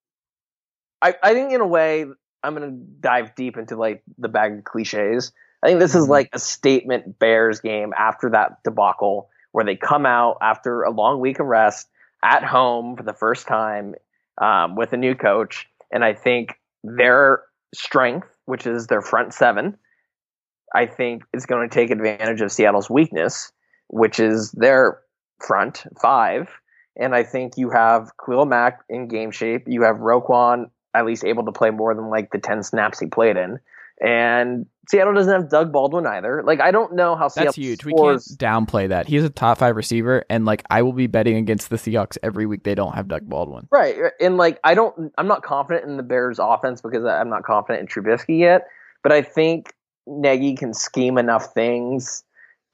I I think in a way I'm going to dive deep into like the bag of cliches. I think this is Mhm. like a statement Bears game after that debacle where they come out after a long week of rest at home for the first time um, with a new coach, and I think their strength, which is their front seven, I think is going to take advantage of Seattle's weakness, which is their front five. And I think you have Khalil Mack in game shape. You have Roquan at least able to play more than like the 10 snaps he played in. And Seattle doesn't have Doug Baldwin either. Like, I don't know how Seattle That's huge. We can't downplay that. He's a top five receiver, and like I will be betting against the Seahawks every week. They don't have Doug Baldwin. Right. And like I don't I'm not confident in the Bears offense because I'm not confident in Trubisky yet, but I think Nagy can scheme enough things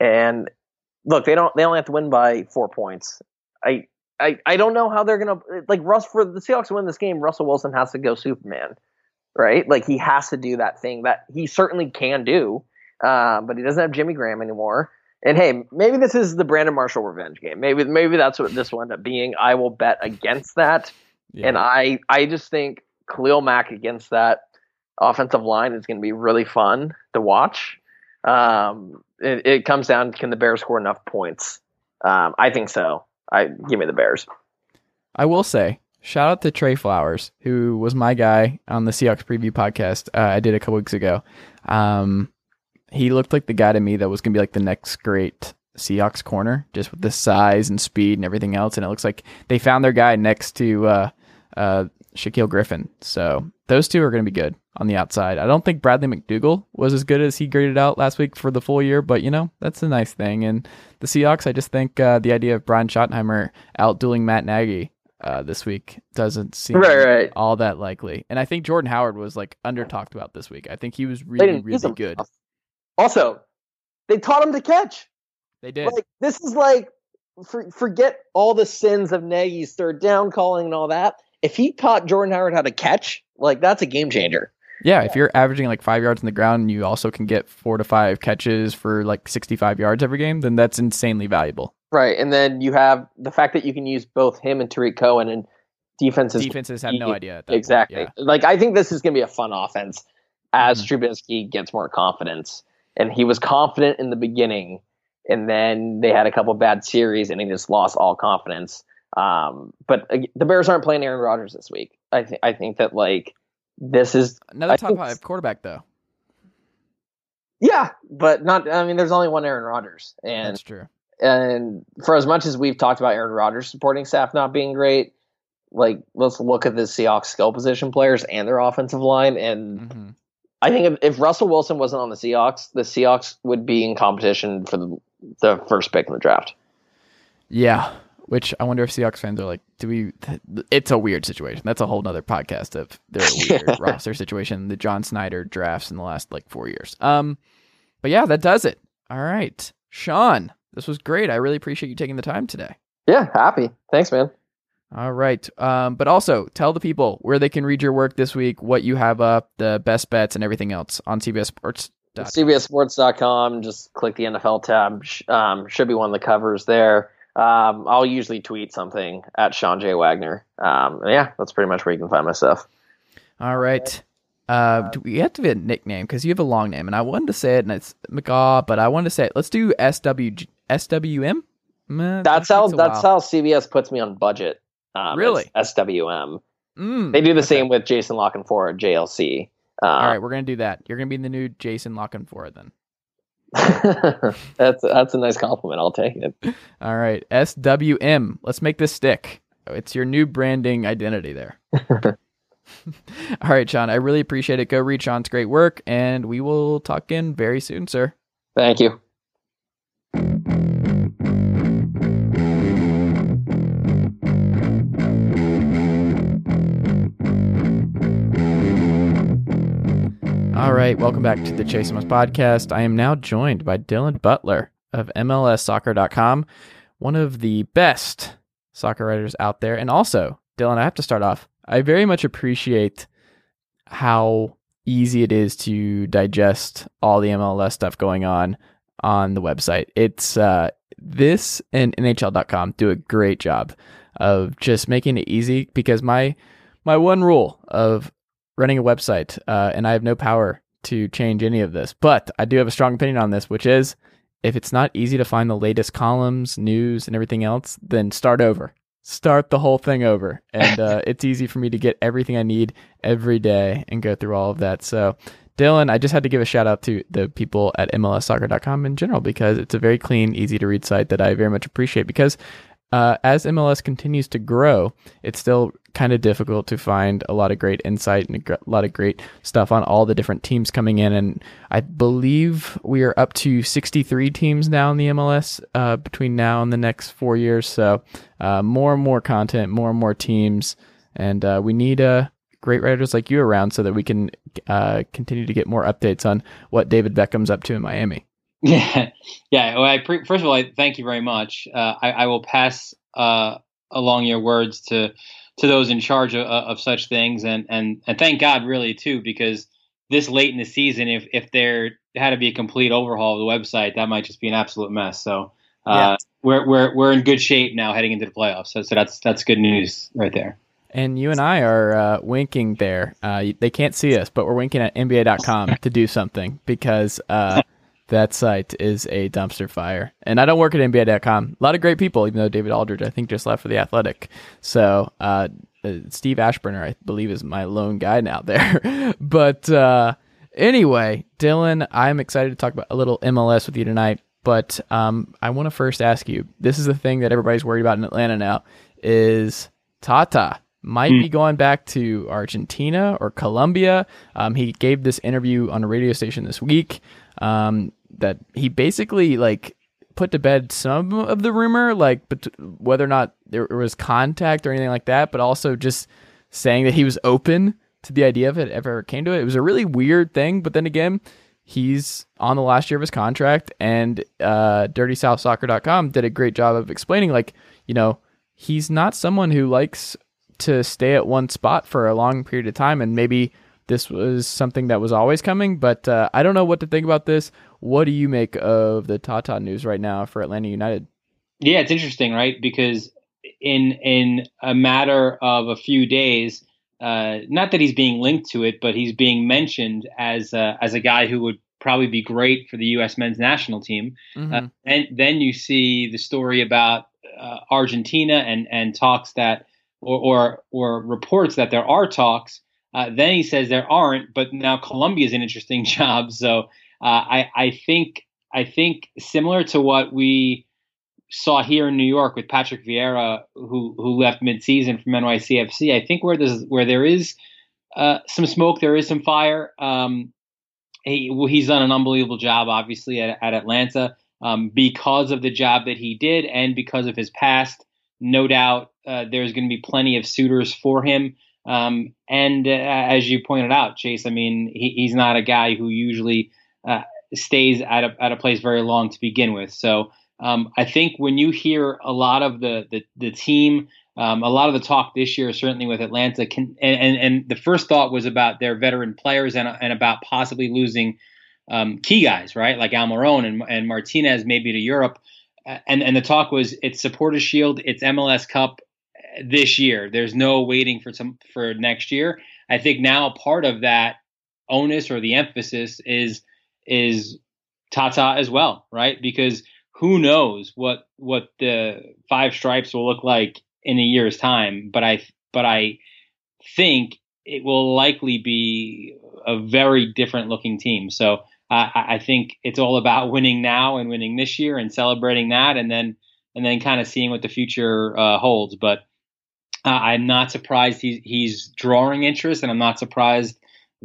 and look, they don't they only have to win by 4 points. I I, I don't know how they're gonna like Russ for the Seahawks to win this game. Russell Wilson has to go Superman, right? Like he has to do that thing that he certainly can do, uh, but he doesn't have Jimmy Graham anymore. And hey, maybe this is the Brandon Marshall revenge game. Maybe maybe that's what this will end up being. I will bet against that. Yeah. And I, I just think Khalil Mack against that offensive line is going to be really fun to watch. Um, it, it comes down can the Bears score enough points? Um, I think so. I give me the Bears. I will say, shout out to Tre Flowers, who was my guy on the Seahawks preview podcast uh, I did a couple weeks ago. Um, he looked like the guy to me that was going to be like the next great Seahawks corner, just with the size and speed and everything else. And it looks like they found their guy next to uh, uh, Shaquill Griffin. So those two are going to be good on the outside. I don't think Bradley McDougald was as good as he graded out last week for the full year, but you know, that's a nice thing. And the Seahawks, I just think uh, the idea of Brian Schottenheimer outdueling Matt Nagy uh, this week doesn't seem Right, right. all that likely. And I think Jordan Howard was like under talked about this week. I think he was really, really good. Also, they taught him to catch. They did. Like this is like for, forget all the sins of Nagy's third down calling and all that. If he taught Jordan Howard how to catch, like that's a game changer. Yeah, if you're averaging like five yards on the ground and you also can get four to five catches for like 65 yards every game, then that's insanely valuable. Right, and then you have the fact that you can use both him and Tarik Cohen, and defenses Defenses have no idea. That point, exactly. yeah. Like I think this is going to be a fun offense as Mhm. Trubisky gets more confidence, and he was confident in the beginning, and then they had a couple bad series, and he just lost all confidence. Um, but uh, the Bears aren't playing Aaron Rodgers this week. I think I think that like this is Another top five quarterback, though. yeah, but not. I mean, there's only one Aaron Rodgers, and That's true. and for as much as we've talked about Aaron Rodgers supporting staff not being great, like let's look at the Seahawks skill position players and their offensive line. And hmm I think if, if Russell Wilson wasn't on the Seahawks, the Seahawks would be in competition for the, the first pick in the draft. Yeah. Which I wonder if Seahawks fans are like, do we? It's a weird situation. That's a whole nother podcast of their weird roster situation, the John Schneider drafts in the last like four years. Um, but yeah, that does it. All right, Sean, this was great. I really appreciate you taking the time today. Yeah, happy. Thanks, man. All right. Um, but also tell the people where they can read your work this week, what you have up, the best bets, and everything else on CBS Sports. dot- CBSSports.com. Just click the NFL tab. Um, should be one of the covers there. Um, I'll usually tweet something at Sean J. Wagner. Um, yeah, that's pretty much where you can find myself. All right. Uh, do we have to be a nickname because you have a long name, and I wanted to say it, and it's McGough, but I wanted to say it. Let's do SW SWM. Meh, That's that how that's while. how CBS puts me on budget. Um, Really? SWM. Mm. They do the Okay. same with Jason La Canfora, JLC. Um, All right, we're gonna do that. You're gonna be in the new Jason it then. that's that's a nice compliment. I'll take it. All right, SWM. Let's make this stick. It's your new branding identity there. All right, Sean. I really appreciate it. Go read Sean's great work, and we will talk in very soon, sir. Thank you. All right, welcome back to the Chase Thomas podcast. I am now joined by Dylan Butler of MLSsoccer.com, one of the best soccer writers out there. And also, Dylan, I have to start off. I very much appreciate how easy it is to digest all the MLS stuff going on on the website. It's uh, this and NHL.com do a great job of just making it easy because my my one rule of running a website, uh, and I have no power to change any of this. But I do have a strong opinion on this, which is if it's not easy to find the latest columns, news, and everything else, then start over. Start the whole thing over. And uh, it's easy for me to get everything I need every day and go through all of that. So, Dylan, I just had to give a shout out to the people at MLSsoccer.com in general because it's a very clean, easy to read site that I very much appreciate because uh, as MLS continues to grow, it's still kind of difficult to find a lot of great insight and a lot of great stuff on all the different teams coming in. And I believe we are up to 63 teams now in the MLS uh, between now and the next four years. So uh, more and more content, more and more teams. And uh, we need uh, great writers like you around so that we can uh, continue to get more updates on what David Beckham's up to in Miami. Yeah, yeah. Well, I pre- first of all, I thank you very much. Uh, I, I will pass uh, along your words to to those in charge of, of such things, and and and thank God, really, too, because this late in the season, if if there had to be a complete overhaul of the website, that might just be an absolute mess. So. Uh, Yeah. We're we're we're in good shape now heading into the playoffs, so, so that's that's good news right there. And you and I are uh, winking there. Uh, they can't see us, but we're winking at NBA.com to do something because uh, that site is a dumpster fire. And I don't work at NBA.com. A lot of great people, even though David Aldridge, I think, just left for the Athletic. So uh, uh, Steve Aschburner, I believe, is my lone guy now there. but uh, anyway, Dylan, I'm excited to talk about a little MLS with you tonight. But um, I want to first ask you. This is the thing that everybody's worried about in Atlanta now. Is Tata might be going back to Argentina or Colombia. Um, he gave this interview on a radio station this week um, that he basically like put to bed some of the rumor, like bet- whether or not there was contact or anything like that, but also just saying that he was open to the idea of it if it ever came to it. It was a really weird thing, but then again, he's on the last year of his contract, and uh, DirtySouthSoccer.com did a great job of explaining, like you know, he's not someone who likes to stay at one spot for a long period of time, and maybe this was something that was always coming. But uh, I don't know what to think about this. What do you make of the Tata news right now for Atlanta United? Yeah, it's interesting, right? Because in in a matter of a few days, uh, not that he's being linked to it, but he's being mentioned as uh, as a guy who would probably be great for the U.S. men's national team. Mhm. Uh, and then you see the story about uh, Argentina and and talks that or or, or reports that there are talks. Uh, then he says there aren't, but now Colombia is an interesting job. So uh, I I think I think similar to what we saw here in New York with Patrick Vieira, who who left midseason from NYCFC. I think where there's where there is uh, some smoke, there is some fire. Um, he, he's done an unbelievable job, obviously at, at Atlanta um, because of the job that he did and because of his past. No doubt, uh, there's going to be plenty of suitors for him. Um, and uh, as you pointed out, Chase, I mean, he, he's not a guy who usually uh, stays at a, at a place very long to begin with. So um, I think when you hear a lot of the the, the team, um, a lot of the talk this year, certainly with Atlanta, can, and, and, and the first thought was about their veteran players and and about possibly losing um, key guys, right, like Almiron and, and Martinez, maybe to Europe. And and the talk was it's Supporter Shield, it's MLS Cup this year. There's no waiting for some for next year. I think now part of that onus or the emphasis is is Tata as well, right? Because who knows what what the five stripes will look like in a year's time but i but i think it will likely be a very different looking team so uh, I, think it's all about winning now and winning this year and celebrating that and then and then kind of seeing what the future uh, holds but uh, i'm not surprised he's he's drawing interest and i'm not surprised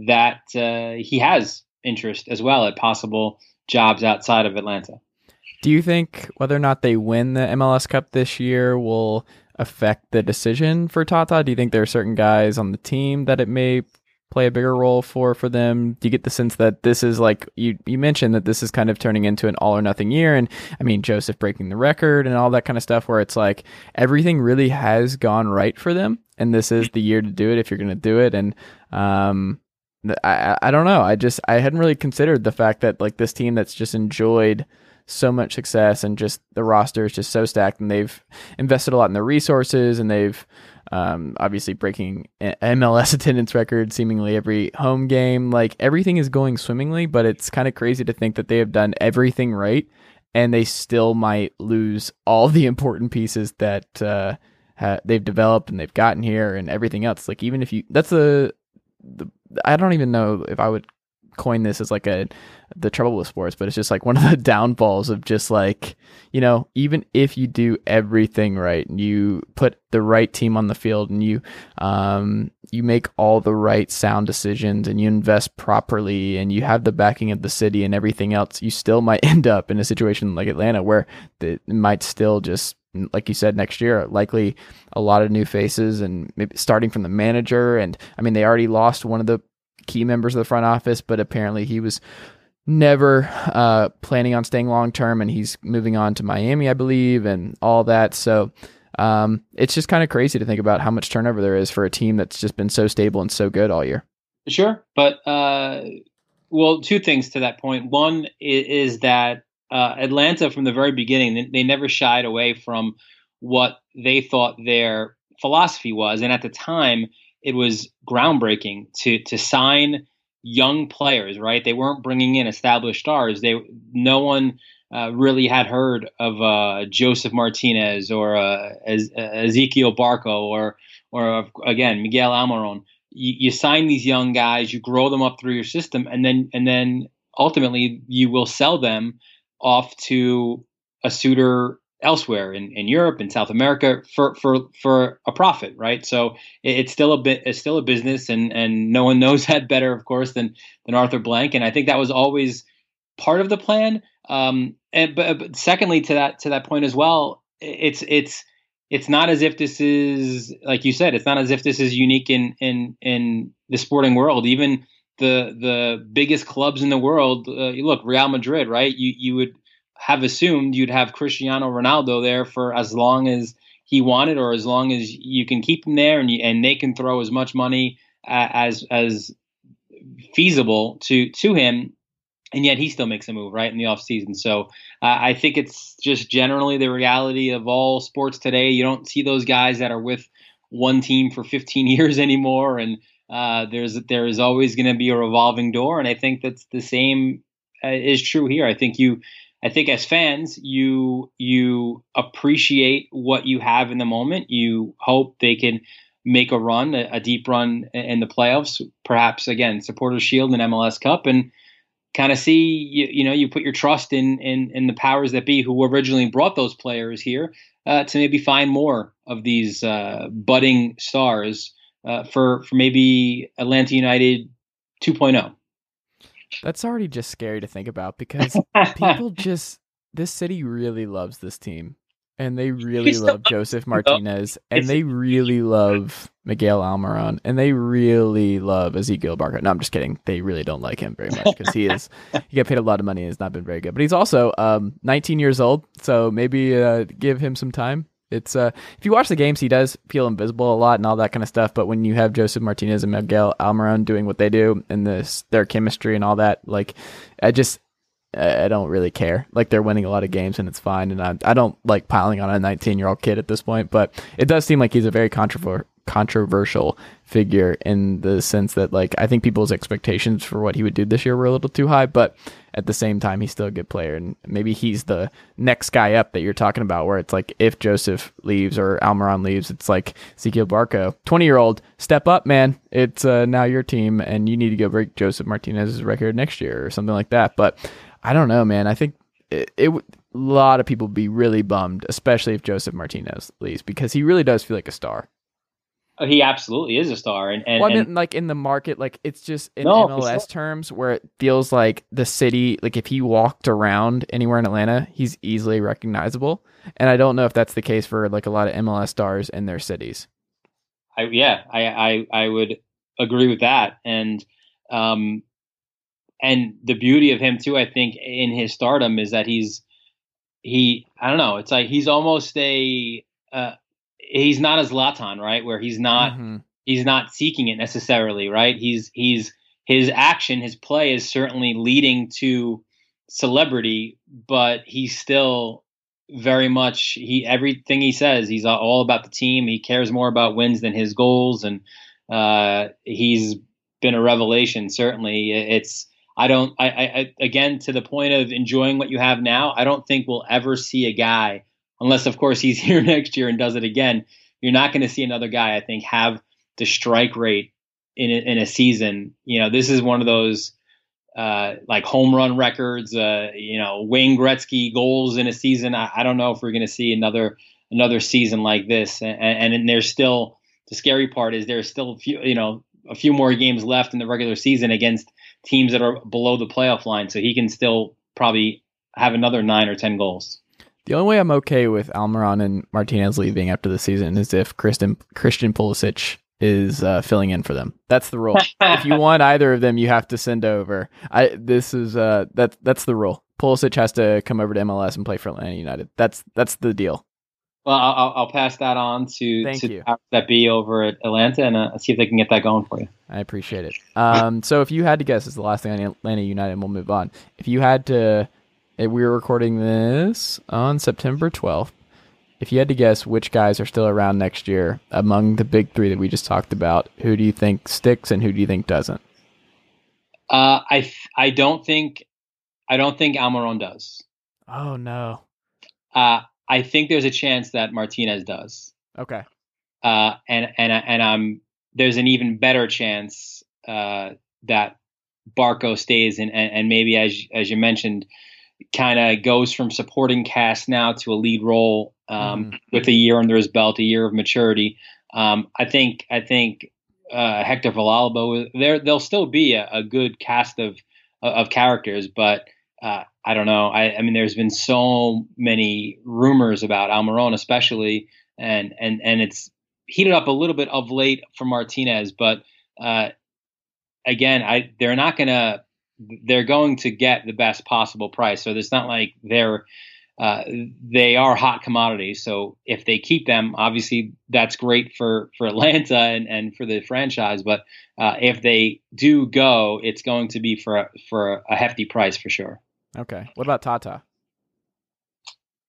that uh, he has interest as well at possible jobs outside of atlanta do you think whether or not they win the MLS Cup this year will affect the decision for Tata? Do you think there are certain guys on the team that it may play a bigger role for for them? Do you get the sense that this is like you you mentioned that this is kind of turning into an all or nothing year and I mean Josef breaking the record and all that kind of stuff where it's like everything really has gone right for them and this is the year to do it if you're going to do it and um I I don't know. I just I hadn't really considered the fact that like this team that's just enjoyed so much success and just the roster is just so stacked and they've invested a lot in their resources and they've um, obviously breaking MLS attendance record seemingly every home game. Like everything is going swimmingly, but it's kind of crazy to think that they have done everything right and they still might lose all the important pieces that uh, ha- they've developed and they've gotten here and everything else. Like even if you, that's a, the, I don't even know if I would coin this as like a the trouble with sports, but it's just like one of the downfalls of just like, you know, even if you do everything right and you put the right team on the field and you um you make all the right sound decisions and you invest properly and you have the backing of the city and everything else, you still might end up in a situation like Atlanta where it might still just like you said, next year, likely a lot of new faces and maybe starting from the manager. And I mean, they already lost one of the key members of the front office, but apparently he was never uh, planning on staying long term, and he's moving on to Miami, I believe, and all that. So um, it's just kind of crazy to think about how much turnover there is for a team that's just been so stable and so good all year. Sure, but uh, well, two things to that point. One is, that uh, Atlanta, from the very beginning, they never shied away from what they thought their philosophy was, and at the time, it was groundbreaking to to sign young players, right? They weren't bringing in established stars. They no one uh, really had heard of uh, Josef Martinez or uh, Ezequiel Barco or or again Miguel Almiron. You, you sign these young guys, you grow them up through your system, and then and then ultimately you will sell them off to a suitor elsewhere in, in Europe and South America for, for for a profit, right? So it's still a bit it's still a business, and and no one knows that better, of course, than than Arthur Blank. And I think that was always part of the plan. Um, and but, but secondly, to that to that point as well, it's it's it's not as if this is like you said, it's not as if this is unique in in in the sporting world. Even the the biggest clubs in the world, uh, look, Real Madrid, right? You you would have assumed you'd have Cristiano Ronaldo there for as long as he wanted, or as long as you can keep him there, and you, and they can throw as much money uh, as as feasible to to him, and yet he still makes a move right in the off season. So uh, I think it's just generally the reality of all sports today. You don't see those guys that are with one team for 15 years anymore, and uh, there's there is always going to be a revolving door, and I think that's the same uh, is true here. I think you I think as fans, you you appreciate what you have in the moment. You hope they can make a run, a, a deep run in the playoffs, perhaps again Supporters Shield and MLS Cup, and kind of see you, you know you put your trust in in in the powers that be who originally brought those players here uh, to maybe find more of these uh, budding stars uh, for for maybe Atlanta United 2.0. That's already just scary to think about because people just this city really loves this team. And they really love Josef Martinez, and they really love Miguel Almiron, and they really love Ezequiel Barco. No, I'm just kidding. They really don't like him very much because he is he got paid a lot of money and has not been very good. But he's also um, 19 years old, so maybe uh, give him some time. It's uh, if you watch the games, he does feel invisible a lot and all that kind of stuff. But when you have Josef Martinez and Miguel Almiron doing what they do and this their chemistry and all that, like I just I don't really care. Like they're winning a lot of games and it's fine. And I I don't like piling on a 19 year old kid at this point. But it does seem like he's a very controversial controversial figure in the sense that like I think people's expectations for what he would do this year were a little too high, but at the same time he's still a good player and maybe he's the next guy up that you're talking about where it's like if Josef leaves or Almiron leaves, it's like Ezequiel Barco, 20 year old, step up, man. It's uh, now your team and you need to go break Josef Martinez's record next year or something like that. But I don't know, man. I think it, it a lot of people be really bummed, especially if Josef Martinez leaves because he really does feel like a star. He absolutely is a star, and, and, well, I mean, and like in the market, like it's just in No, MLS terms where it feels like the city, like if he walked around anywhere in Atlanta, he's easily recognizable. And I don't know if that's the case for like a lot of MLS stars in their cities. I, yeah, I, I I would agree with that, and um, and the beauty of him too, I think, in his stardom is that he's he I don't know, it's like he's almost a uh, he's not as Zlatan, right? Where he's not Mhm. he's not seeking it necessarily, right? He's he's his action, his play is certainly leading to celebrity, but he's still very much he everything he says he's all about the team. He cares more about wins than his goals, and uh, he's been a revelation. Certainly, it's I don't I I again to the point of enjoying what you have now. I don't think we'll ever see a guy unless of course he's here next year and does it again. You're not going to see another guy I think have the strike rate in a, in a season. You know, this is one of those uh, like home run records, uh, you know, Wayne Gretzky goals in a season. I, I don't know if we're going to see another another season like this. And, and, and there's still the scary part is there's still a few, you know, a few more games left in the regular season against teams that are below the playoff line. So he can still probably have another nine or ten goals. The only way I'm okay with Almiron and Martinez leaving after the season is if Christian Christian Pulisic is uh, filling in for them. That's the rule. if you want either of them, you have to send over. I this is uh that that's the rule. Pulisic has to come over to MLS and play for Atlanta United. That's that's the deal. Well, I'll, I'll- pass that on to, Thank to you. that be over at Atlanta and uh, see if they can get that going for you. I appreciate it. Um, so if you had to guess, is the last thing on Atlanta United, and we'll move on. If you had to, we were recording this on September 12th. If you had to guess which guys are still around next year among the big three that we just talked about, who do you think sticks and who do you think doesn't? Uh, I th- I don't think I don't think Almiron does. Oh no. Uh, I think there's a chance that Martinez does. Okay. uh, and and and um, there's an even better chance uh, that Barco stays and, and and maybe as as you mentioned, kind of goes from supporting cast now to a lead role um, with a year under his belt, a year of maturity. Um, I think I think uh, Hector Villalba there there'll still be a, a good cast of of characters, but uh, I don't know. I, I mean, there's been so many rumors about Almiron, especially, and and and it's heated up a little bit of late for Martinez, but uh, again, I they're not gonna they're going to get the best possible price. So it's not like they're uh, they are hot commodities. So if they keep them, obviously that's great for for Atlanta and, and for the franchise. But uh, if they do go, it's going to be for a, for a hefty price for sure. Okay. What about Tata?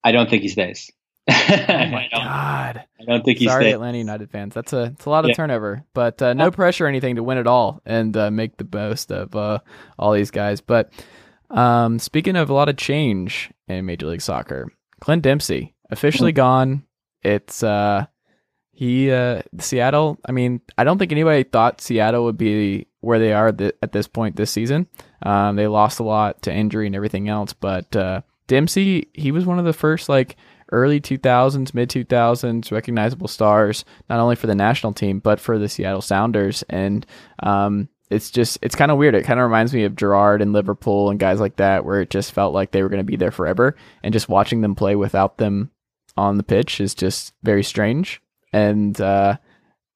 I don't think he stays. Oh my God. I don't think he Sorry, stays. Atlanta United fans. That's a it's a lot of Yeah. turnover, but uh, no pressure or anything to win it all and uh, make the most of uh, all these guys. But Um, speaking of a lot of change in Major League Soccer, Clint Dempsey officially gone. It's uh he uh Seattle. I mean, I don't think anybody thought Seattle would be where they are th- at this point this season. Um, they lost a lot to injury and everything else, but uh, Dempsey he was one of the first like early 2000s, mid 2000s recognizable stars, not only for the national team but for the Seattle Sounders, and um, it's just it's kind of weird. It kind of reminds me of Gerrard and Liverpool and guys like that, where it just felt like they were going to be there forever, and just watching them play without them on the pitch is just very strange. And uh,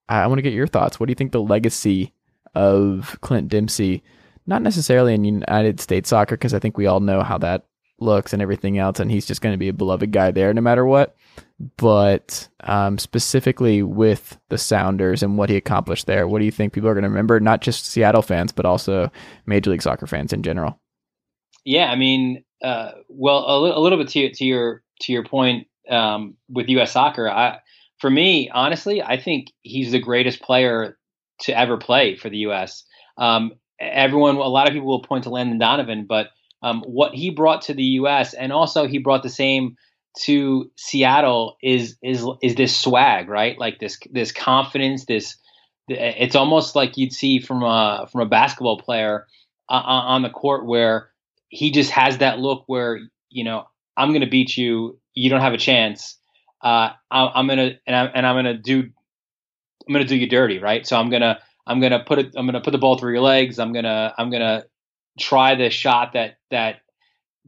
I want to get your thoughts. What do you think the legacy of Clint Dempsey? Not necessarily in United States soccer, because I think we all know how that looks and everything else, and he's just going to be a beloved guy there no matter what. But um, specifically with the Sounders and what he accomplished there, what do you think people are going to remember? Not just Seattle fans, but also Major League Soccer fans in general. Yeah, I mean, uh, well, a, li- a little bit to, to your to your point um, with U.S. Soccer. I, for me, honestly, I think he's the greatest player to ever play for the U.S. Um, everyone, a lot of people will point to Landon Donovan, but um, what he brought to the U.S. and also he brought the same to Seattle is is is this swag, right? Like this this confidence. This it's almost like you'd see from a from a basketball player uh, on the court where he just has that look where you know I'm going to beat you. You don't have a chance. Uh, I, am gonna and I'm, and I'm gonna do I'm gonna do you dirty, right? So I'm gonna I'm gonna put it I'm gonna put the ball through your legs. I'm gonna I'm gonna try the shot that that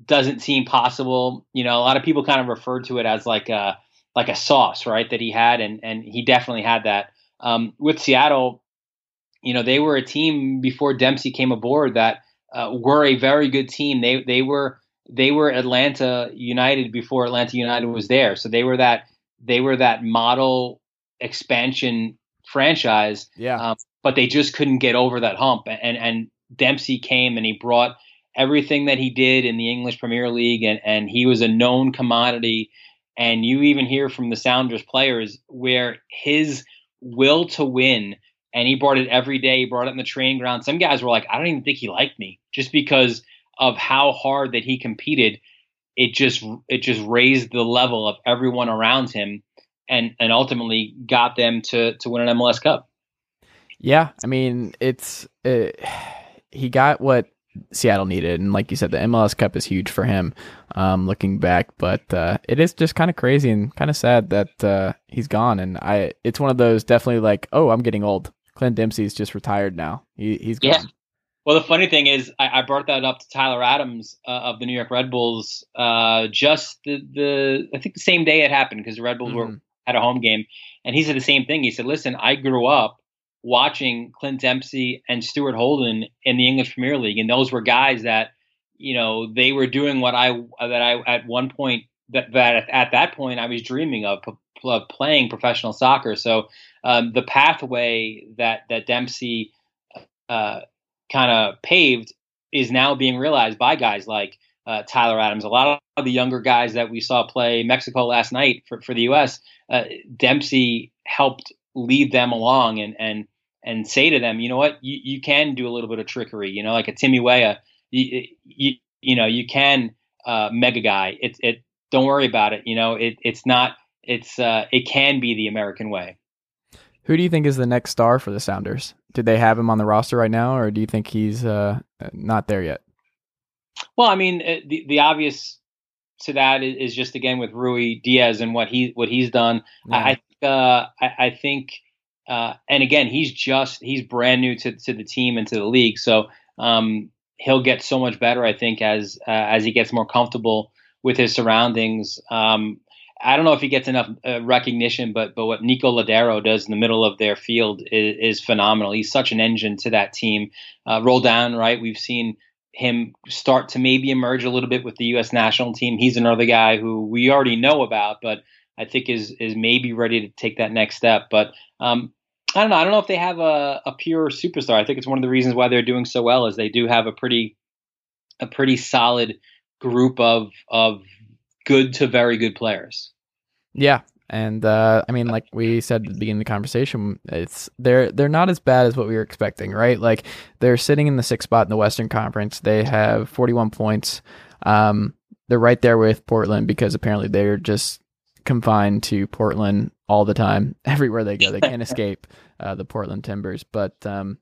doesn't seem possible. You know, a lot of people kind of refer to it as like a like a sauce, right? That he had, and and he definitely had that. Um, with Seattle, you know, they were a team before Dempsey came aboard that uh, were a very good team. They they were they were Atlanta United before Atlanta United was there, so they were that they were that model expansion franchise. Yeah. Um, but they just couldn't get over that hump, and and Dempsey came and he brought everything that he did in the English Premier League, and, and he was a known commodity. And you even hear from the Sounders players where his will to win, and he brought it every day. He brought it in the training ground. Some guys were like, I don't even think he liked me, just because of how hard that he competed. It just it just raised the level of everyone around him, and and ultimately got them to to win an MLS Cup. Yeah, I mean it's it, he got what Seattle needed. And like you said, the MLS Cup is huge for him um, looking back. But uh, it is just kind of crazy and kind of sad that uh, he's gone. And I, it's one of those definitely like, oh, I'm getting old. Clint Dempsey's just retired now. He, he's gone. Yeah. Well, the funny thing is, I, I brought that up to Tyler Adams uh, of the New York Red Bulls uh, just the, the I think the same day it happened because the Red Bulls mm-hmm. were at a home game, and he said the same thing. He said, "Listen, I grew up watching Clint Dempsey and Stuart Holden in the English Premier League, and those were guys that you know they were doing what I that I at one point that that at that point I was dreaming of, of playing professional soccer. So um, the pathway that that Dempsey uh, kind of paved is now being realized by guys like uh, Tyler Adams. A lot of the younger guys that we saw play Mexico last night for, for the U.S. Uh, Dempsey helped lead them along and and and say to them, you know what, you, you can do a little bit of trickery, you know, like a Timmy Weah, you, you, you know, you can uh, mega guy. It, it, don't worry about it. You know, it, it's not, it's, uh, it can be the American way. Who do you think is the next star for the Sounders? Did they have him on the roster right now, or do you think he's uh, not there yet? Well, I mean, the the obvious to that is, is just again with Ruidiaz and what he what he's done. Yeah. I uh, I, I think uh, and again, he's just he's brand new to, to the team and to the league, so um, he'll get so much better, I think, as uh, as he gets more comfortable with his surroundings. Um, I don't know if he gets enough uh, recognition, but but what Nico Lodeiro does in the middle of their field is, is phenomenal. He's such an engine to that team. Uh, down, right? We've seen him start to maybe emerge a little bit with the U.S. national team. He's another guy who we already know about, but I think is is maybe ready to take that next step. But um, I don't know. I don't know if they have a, a pure superstar. I think it's one of the reasons why they're doing so well is they do have a pretty a pretty solid group of of good to very good players. Yeah, And uh, I mean, like we said at the beginning of the conversation, it's they're they're not as bad as what we were expecting, right? Like they're sitting in the sixth spot in the Western Conference. They have 41 points. Um, they're right there with Portland because apparently they're just confined to Portland all the time. Everywhere they go, they can't escape uh, the Portland Timbers. But um,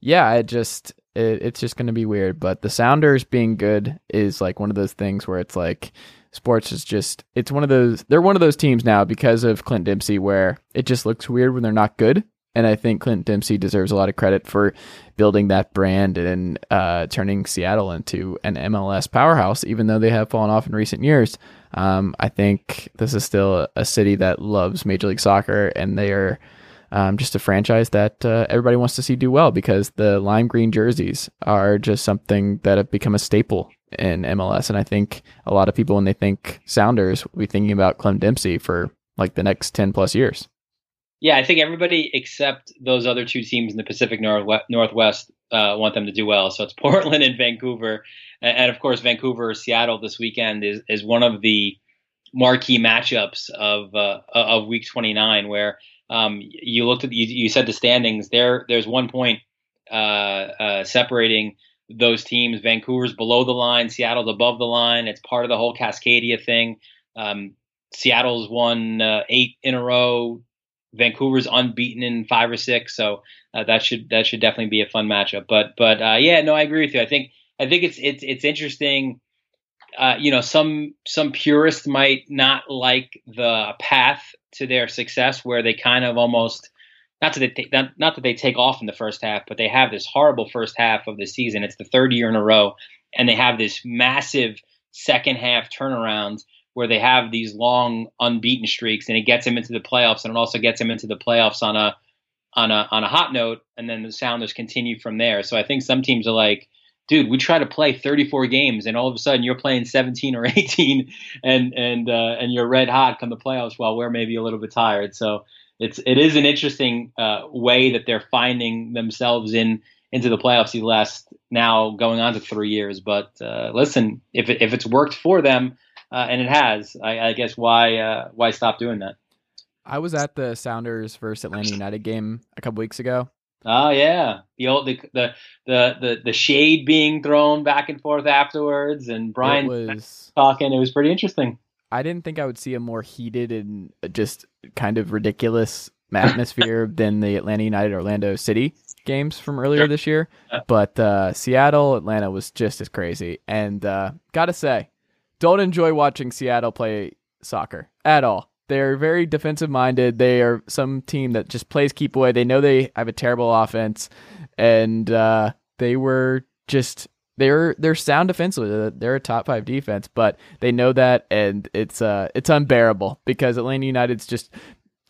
yeah, it just it, it's just going to be weird. But the Sounders being good is like one of those things where it's like sports is just it's one of those they're one of those teams now because of Clint Dempsey where it just looks weird when they're not good. And I think Clint Dempsey deserves a lot of credit for building that brand and uh, turning Seattle into an MLS powerhouse, even though they have fallen off in recent years. Um, I think this is still a city that loves Major League Soccer, and they are um, just a franchise that uh, everybody wants to see do well because the lime green jerseys are just something that have become a staple in MLS. And I think a lot of people, when they think Sounders, will be thinking about Clint Dempsey for like the next 10 plus years. Yeah, I think everybody except those other two teams in the Pacific Northwest uh, want them to do well. So it's Portland and Vancouver, and, of course Vancouver Seattle this weekend is is one of the marquee matchups of uh, of Week 29, where um, you looked at you, you, said the standings. There there's one point uh, uh, separating those teams. Vancouver's below the line, Seattle's above the line. It's part of the whole Cascadia thing. Um, Seattle's won uh, eight in a row. Vancouver's unbeaten in five or six, so uh, that should that should definitely be a fun matchup. But but uh, yeah, no, I agree with you. I think I think it's it's it's interesting. Uh, you know, some some purists might not like the path to their success, where they kind of almost not that they not, not that they take off in the first half, but they have this horrible first half of the season. It's the third year in a row, and they have this massive second half turnaround where they have these long unbeaten streaks, and it gets them into the playoffs, and it also gets them into the playoffs on a on a on a hot note, and then the Sounders continue from there. So I think some teams are like, dude, we try to play 34 games, and all of a sudden you're playing 17 or 18, and and uh, and you're red hot come the playoffs while we're maybe a little bit tired. So it's it is an interesting uh, way that they're finding themselves in into the playoffs the last now going on to three years. But uh, listen, if if it's worked for them uh, and it has. I, I guess why uh, why stop doing that? I was at the Sounders versus Atlanta United game a couple weeks ago. Oh yeah, the old the the the the, the shade being thrown back and forth afterwards, and Brian was, talking. It was pretty interesting. I didn't think I would see a more heated and just kind of ridiculous atmosphere than the Atlanta United Orlando City games from earlier this year. But uh, Seattle Atlanta was just as crazy, and uh, gotta say, don't enjoy watching Seattle play soccer at all. They're very defensive minded. They are some team that just plays keep away. They know they have a terrible offense, and uh, they were just they're they're sound defensively. They're a top five defense, but they know that, and it's uh it's unbearable because Atlanta United's just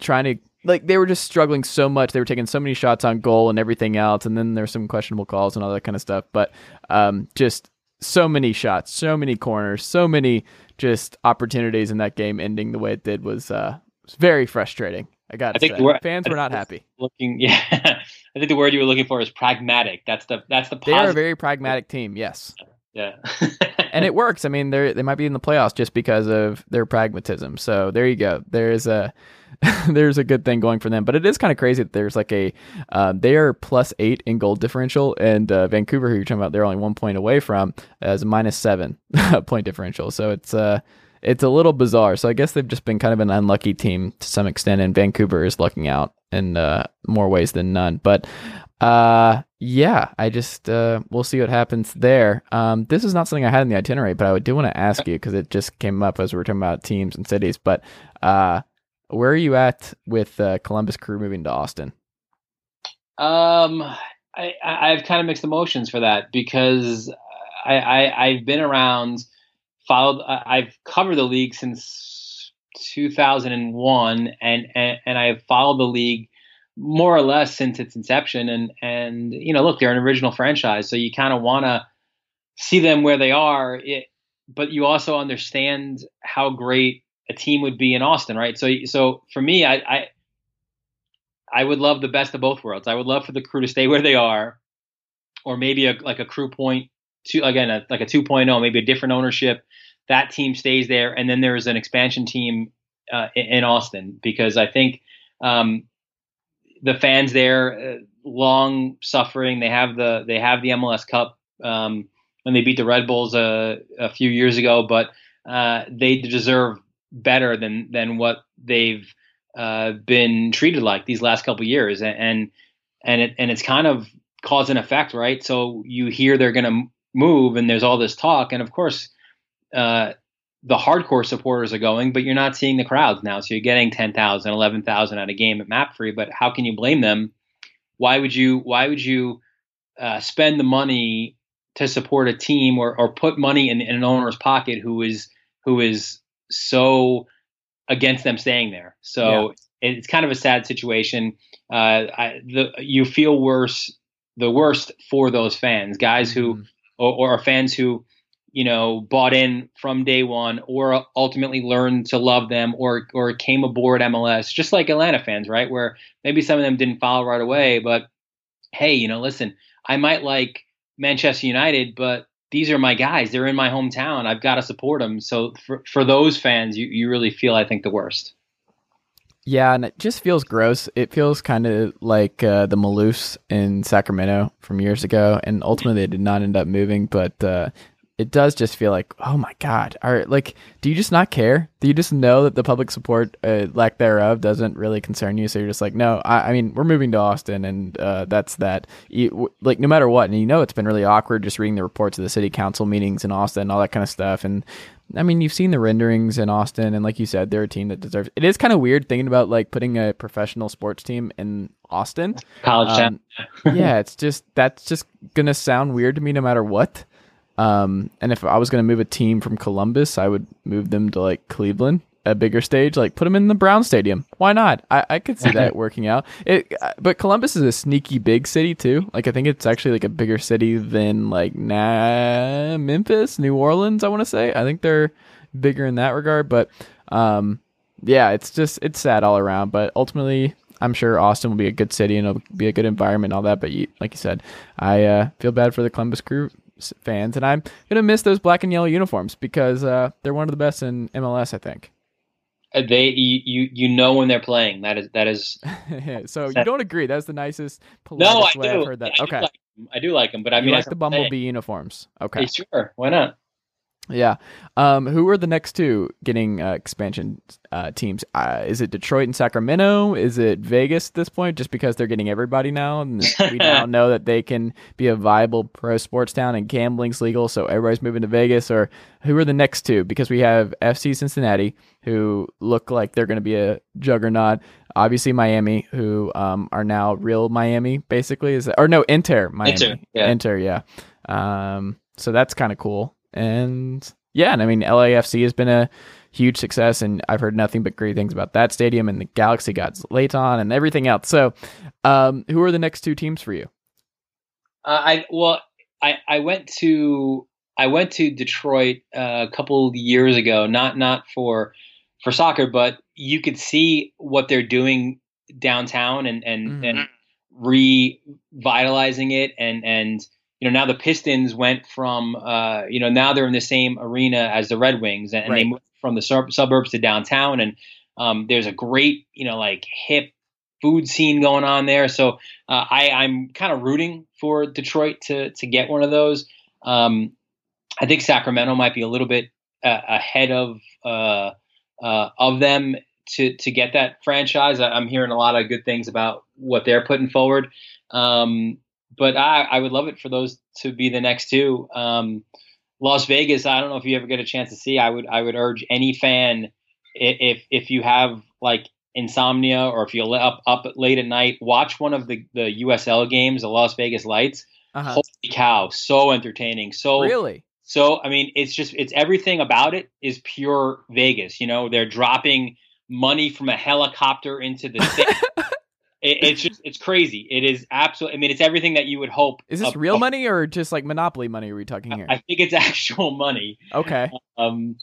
trying to like they were just struggling so much. They were taking so many shots on goal and everything else, and then there's some questionable calls and all that kind of stuff. But um, just so many shots, so many corners, so many just opportunities in that game ending the way it did was uh was very frustrating. I got to say, word, fans were not happy. Looking, yeah, I think the word you were looking for is pragmatic. That's the that's the. Positive. They are a very pragmatic team. Yes. Yeah. and it works. I mean, they they might be in the playoffs just because of their pragmatism. So there you go. There's a there's a good thing going for them. But it is kind of crazy that there's like a uh, they are plus eight in goal differential, and uh, Vancouver, who you're talking about, they're only one point away from as minus seven point differential. So it's uh it's a little bizarre. So I guess they've just been kind of an unlucky team to some extent, and Vancouver is lucking out in uh, more ways than none. But uh, yeah, I just uh, we'll see what happens there. Um, this is not something I had in the itinerary, but I do want to ask you because it just came up as we were talking about teams and cities. But uh, where are you at with uh, Columbus Crew moving to Austin? Um, I, I have kind of mixed emotions for that because I, I I've been around, followed. I've covered the league since 2001, and and, and I've followed the league more or less since its inception. And and you know, look, they're an original franchise, so you kind of want to see them where they are. It, but you also understand how great a team would be in Austin, right? So so for me, I, I I would love the best of both worlds. I would love for the crew to stay where they are, or maybe a, like a crew point two again, a, like a 2.0, maybe a different ownership. That team stays there, and then there's an expansion team uh, in Austin because I think um, the fans there, uh, long suffering. They have the they have the MLS Cup um, when they beat the Red Bulls a, a few years ago, but uh, they deserve better than than what they've uh, been treated like these last couple years, and and it and it's kind of cause and effect, right? So you hear they're going to move, and there's all this talk, and of course, uh, the hardcore supporters are going, but you're not seeing the crowds now. So you're getting 10,000, 11,000 at a game at MAPFRE, but how can you blame them? Why would you? Why would you uh, spend the money to support a team or, or put money in, in an owner's pocket who is who is so against them staying there? So yeah. it's kind of a sad situation. Uh, I, the, you feel worse, the worst for those fans, guys who mm-hmm. or, or fans who you know, bought in from day one or ultimately learned to love them or or came aboard MLS, just like Atlanta fans, right? Where maybe some of them didn't follow right away, but hey, you know, listen, I might like Manchester United, but these are my guys. They're in my hometown. I've got to support them. So for for those fans, you, you really feel I think the worst. Yeah, and it just feels gross. It feels kind of like uh, the Maloofs in Sacramento from years ago, and ultimately they did not end up moving. But uh, it does just feel like, oh my god, are like, do you just not care? Do you just know that the public support, uh, lack thereof, doesn't really concern you? So you're just like, no, I, I mean, we're moving to Austin, and uh, that's that. You, like, no matter what, and you know, it's been really awkward just reading the reports of the city council meetings in Austin, and all that kind of stuff, and. I mean, you've seen the renderings in Austin, and like you said, they're a team that deserves. It is kind of weird thinking about like putting a professional sports team in Austin, college um, town. yeah, it's just that's just gonna sound weird to me no matter what. Um, and if I was going to move a team from Columbus, I would move them to like Cleveland, a bigger stage, like put them in the Brown Stadium. Why not? I, I could see that working out. It, uh, but Columbus is a sneaky big city too. Like I think it's actually like a bigger city than like nah, Memphis, New Orleans. I want to say. I think they're bigger in that regard. But um, yeah, it's just it's sad all around. But ultimately, I'm sure Austin will be a good city and it'll be a good environment and all that. But you, like you said, I uh, feel bad for the Columbus crew fans, and I'm gonna miss those black and yellow uniforms because uh, they're one of the best in MLS. I think. Uh, they you you know when they're playing. That is that is. so you don't agree? That's the nicest. No, I do. I've heard that. I okay. Do like I do like them, but I you mean, like the Bumblebee uniforms. Okay, hey, sure. Why not? Yeah. Um, who are the next two getting uh, expansion uh, teams? Uh, is it Detroit and Sacramento? Is it Vegas at this point? Just because they're getting everybody now, and we now know that they can be a viable pro sports town and gambling's legal, so everybody's moving to Vegas. Or who are the next two? Because we have FC Cincinnati, who look like they're going to be a juggernaut. Obviously, Miami, who um, are now real Miami, basically is that, or no Inter Miami, Inter, yeah. Inter, yeah. Um, so that's kind of cool. And yeah, and I mean LAFC has been a huge success, and I've heard nothing but great things about that stadium and the Galaxy Gods Layton and everything else. So, um, who are the next two teams for you? Uh, I well, I I went to I went to Detroit uh, a couple years ago, not not for for soccer, but you could see what they're doing downtown and and mm-hmm. and revitalizing it and and you know now the Pistons went from uh, you know now they're in the same arena as the Red Wings and, right. they moved from the sur- suburbs to downtown and um, there's a great you know like hip food scene going on there. So uh, I I'm kind of rooting for Detroit to to get one of those. Um, I think Sacramento might be a little bit uh, ahead of uh, uh, of them to to get that franchise. I, am hearing a lot of good things about what they're putting forward. Um, but I, I would love it for those to be the next two. Um, Las Vegas, I don't know if you ever get a chance to see. I would I would urge any fan if if you have like insomnia or if you're up up late at night, watch one of the the USL games, the Las Vegas Lights. Uh-huh. Holy cow, so entertaining. So really. So I mean, it's just it's everything about it is pure Vegas. You know, they're dropping money from a helicopter into the it, it's just it's crazy. It is absolutely. I mean, it's everything that you would hope. Is this real money or just like monopoly money? Are we talking here? I think it's actual money. Okay. Um,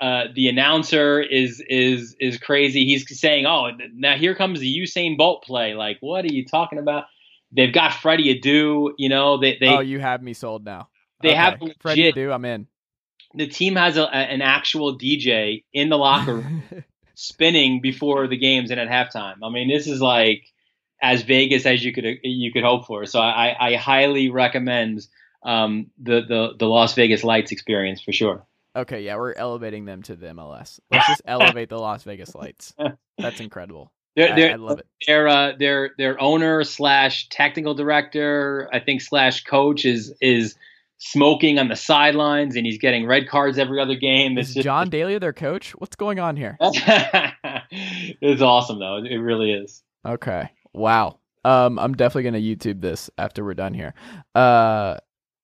uh, the announcer is is is crazy. He's saying, "Oh, now here comes the Usain Bolt play." Like, what are you talking about? They've got Freddie Adu. You know, they they. Oh, you have me sold now. They okay. have legit, Freddie Adu. I'm in. The team has a, an actual DJ in the locker room spinning before the games and at halftime. I mean, this is like as Vegas as you could you could hope for. So I, I highly recommend um, the the the Las Vegas Lights experience for sure. Okay, yeah, we're elevating them to the MLS. Let's just elevate the Las Vegas Lights. That's incredible. They're, they're, I, I love it. Their uh, their their owner slash technical director, I think slash coach is is smoking on the sidelines and he's getting red cards every other game. Is just, John Daly their coach? What's going on here? it's awesome though. It really is. Okay. Wow. Um, I'm definitely gonna YouTube this after we're done here. Uh,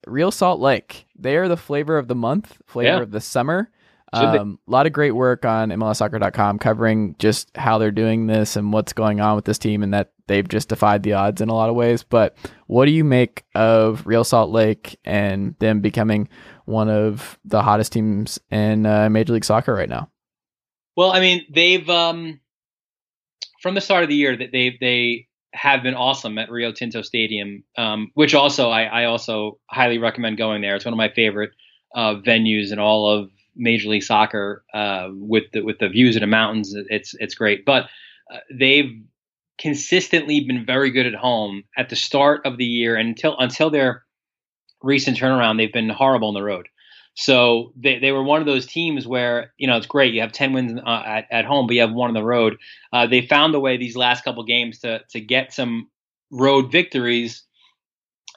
Real Salt Lake. They are the flavor of the month, flavor yeah. of the summer. Um, a lot of great work on MLSsoccer.com covering just how they're doing this and what's going on with this team, and that they've just defied the odds in a lot of ways. But what do you make of Real Salt Lake and them becoming one of the hottest teams in uh, Major League Soccer right now? Well, I mean, they've um, from the start of the year that they they have been awesome at Rio Tinto Stadium, um, which also I, I, also highly recommend going there. It's one of my favorite uh, venues in all of Major League Soccer uh, with the, with the views of the mountains. It's it's great, but uh, they've consistently been very good at home at the start of the year and until until their recent turnaround. They've been horrible on the road. So they, they were one of those teams where you know it's great you have ten wins uh, at, at home, but you have one on the road. Uh, they found a way these last couple games to to get some road victories,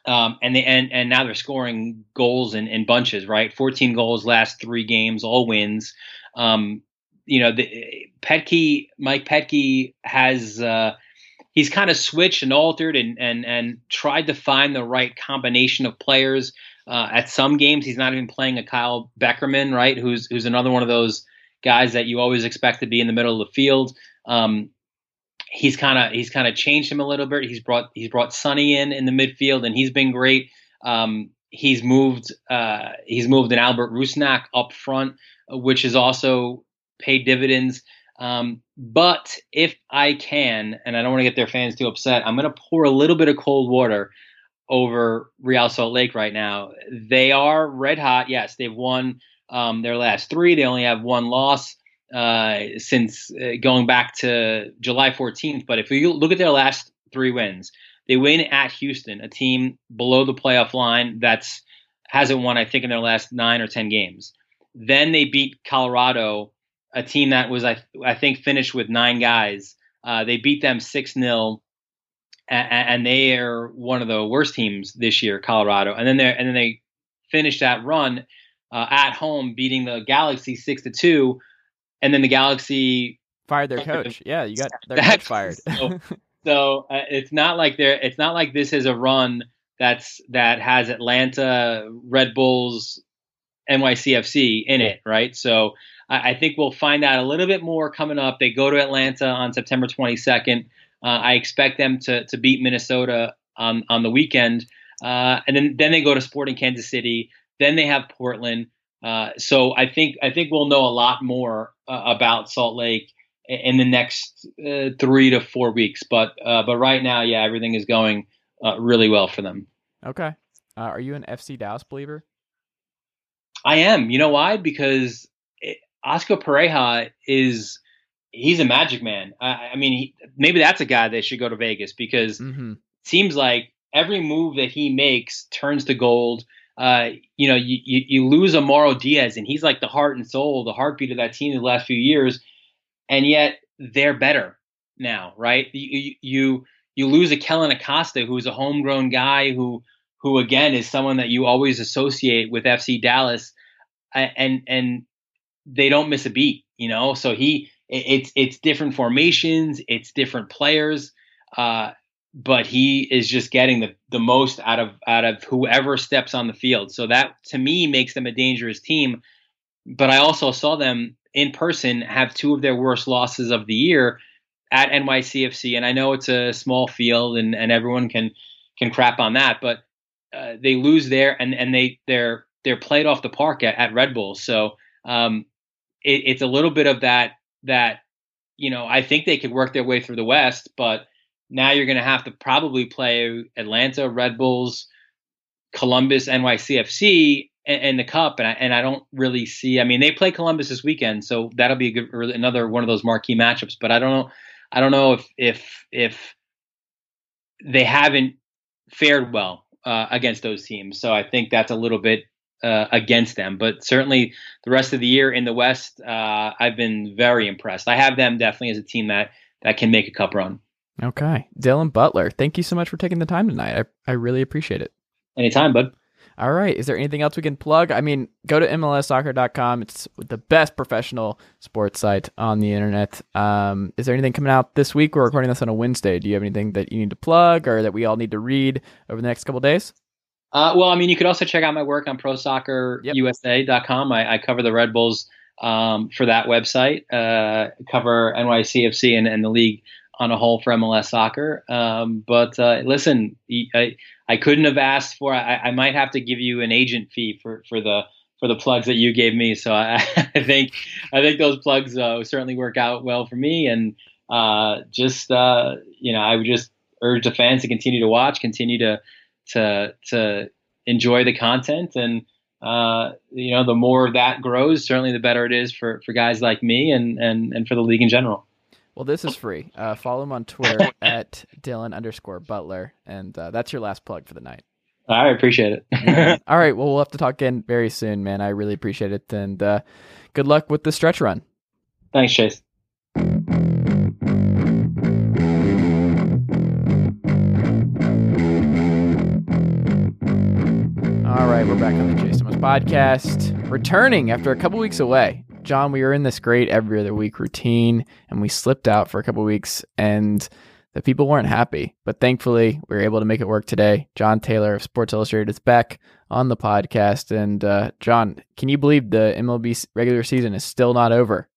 um, and they and and now they're scoring goals in, in bunches. Right, fourteen goals last three games, all wins. Um, you know, the, Petke, Mike Petke has. Uh, he's kind of switched and altered and, and and tried to find the right combination of players uh, at some games, he's not even playing a Kyle Beckerman, right? Who's who's another one of those guys that you always expect to be in the middle of the field. Um, he's kind of he's kind of changed him a little bit. He's brought he's brought Sonny in in the midfield, and he's been great. Um, he's moved uh, he's moved an Albert Rusnak up front, which has also paid dividends. Um, but if I can, and I don't want to get their fans too upset, I'm going to pour a little bit of cold water over Real Salt Lake right now. They are red hot. Yes, they've won um, their last three. They only have one loss uh, since uh, going back to July 14th. But if you look at their last three wins, they win at Houston, a team below the playoff line that's hasn't won, I think, in their last nine or ten games. Then they beat Colorado, a team that was, I, I think, finished with nine guys. Uh, they beat them six 0 and they are one of the worst teams this year, Colorado. And then they and then they finished that run uh, at home, beating the Galaxy six to two, and then the Galaxy fired their coach. Yeah, you got their coach fired. so, so uh, it's not like they're it's not like this is a run that's that has Atlanta, Red Bulls, NYCFC in it, right? So I, I think we'll find out a little bit more coming up. They go to Atlanta on September 22nd. Uh, I expect them to to beat Minnesota on on the weekend, uh, and then then they go to Sporting Kansas City. Then they have Portland. Uh, so I think I think we'll know a lot more uh, about Salt Lake in the next uh, three to four weeks. But uh, but right now, yeah, everything is going really well for them. Okay, are you an FC Dallas believer? I am. You know why? Because Oscar Pareja is he's a magic man. I, I mean, he, maybe that's a guy that should go to Vegas because mm-hmm. it seems like every move that he makes turns to gold. Uh, you know, you, you, you lose a Mauro Diaz, and he's like the heart and soul, the heartbeat of that team in the last few years, and yet they're better now, right? You you you lose a Kellen Acosta, who's a homegrown guy who who again is someone that you always associate with FC Dallas, and and they don't miss a beat, you know. So he it's it's different formations, it's different players, uh, but he is just getting the the most out of out of whoever steps on the field. So that to me makes them a dangerous team. But I also saw them in person have two of their worst losses of the year at NYCFC, and I know it's a small field and and everyone can can crap on that, but uh, they lose there and and they they're they're played off the park at, at Red Bull. So um, it, it's a little bit of that that you know I think they could work their way through the West, but now you're going to have to probably play Atlanta, Red Bulls, Columbus, NYCFC, in the cup, and I, and I don't really see. I mean, they play Columbus this weekend, so that'll be good, another one of those marquee matchups. But I don't know. I don't know if if if they haven't fared well uh, against those teams. So I think that's a little bit uh, against them. But certainly the rest of the year in the West, uh, I've been very impressed. I have them definitely as a team that that can make a cup run. Okay, Dylan Butler, thank you so much for taking the time tonight. I I really appreciate it. Anytime, bud. All right. Is there anything else we can plug? I mean, go to MLSsoccer.com. It's the best professional sports site on the internet. Um, is there anything coming out this week? We're recording this on a Wednesday. Do you have anything that you need to plug or that we all need to read over the next couple days? Uh, well, I mean, you could also check out my work on ProSoccerUSA.com. Yep. I, I cover the Red Bulls um, for that website, uh, cover NYCFC and, and the league on a whole for MLS soccer. Um, but uh, listen, I, I couldn't have asked for. I, I, might have to give you an agent fee for, for the for the plugs that you gave me. So I, I think I think those plugs uh, certainly work out well for me. And uh, just uh, you know, I would just urge the fans to continue to watch, continue to to to enjoy the content, and uh, you know, the more that grows, certainly the better it is for for guys like me and and and for the league in general. Well, this is free. Uh, follow him on Twitter at Dylan underscore Butler, and uh, that's your last plug for the night. I appreciate it. All right. Well, we'll have to talk again very soon, man. I really appreciate it, and uh, good luck with the stretch run. Thanks, Chase. Right, we're back on the Chase Thomas podcast, returning after a couple weeks away. Jon, we were in this great every other week routine and we slipped out for a couple weeks and the people weren't happy. But thankfully, we were able to make it work today. Jon Tayler of Sports Illustrated is back on the podcast. And uh, Jon, can you believe the MLB regular season is still not over?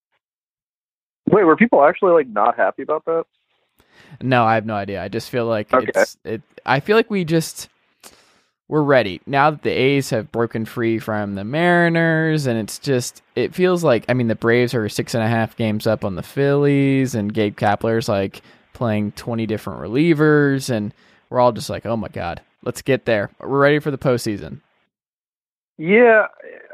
Wait, were people actually like not happy about that? No, I have no idea. I just feel like okay. it's it. I feel like we just we're ready now that the A's have broken free from the Mariners, and it's just it feels like I mean the Braves are six and a half games up on the Phillies, and Gabe Kapler's like playing twenty different relievers, and we're all just like, oh my god, let's get there. We're ready for the postseason. Yeah,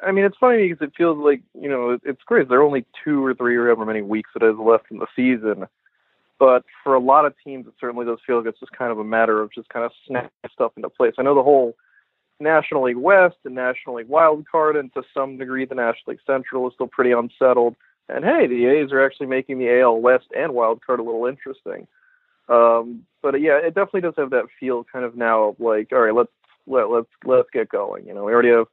I mean it's funny because it feels like you know it's crazy. There are only two or three or however many weeks it is left in the season, but for a lot of teams, it certainly does feel like it's just kind of a matter of just kind of snapping stuff into place. I know the whole National League West and National League Wild Card, and to some degree, the National League Central is still pretty unsettled. And hey, the A's are actually making the AL West and Wild Card a little interesting. Um, but yeah, it definitely does have that feel kind of now of like, all right, let's let let's let's get going. You know, we already have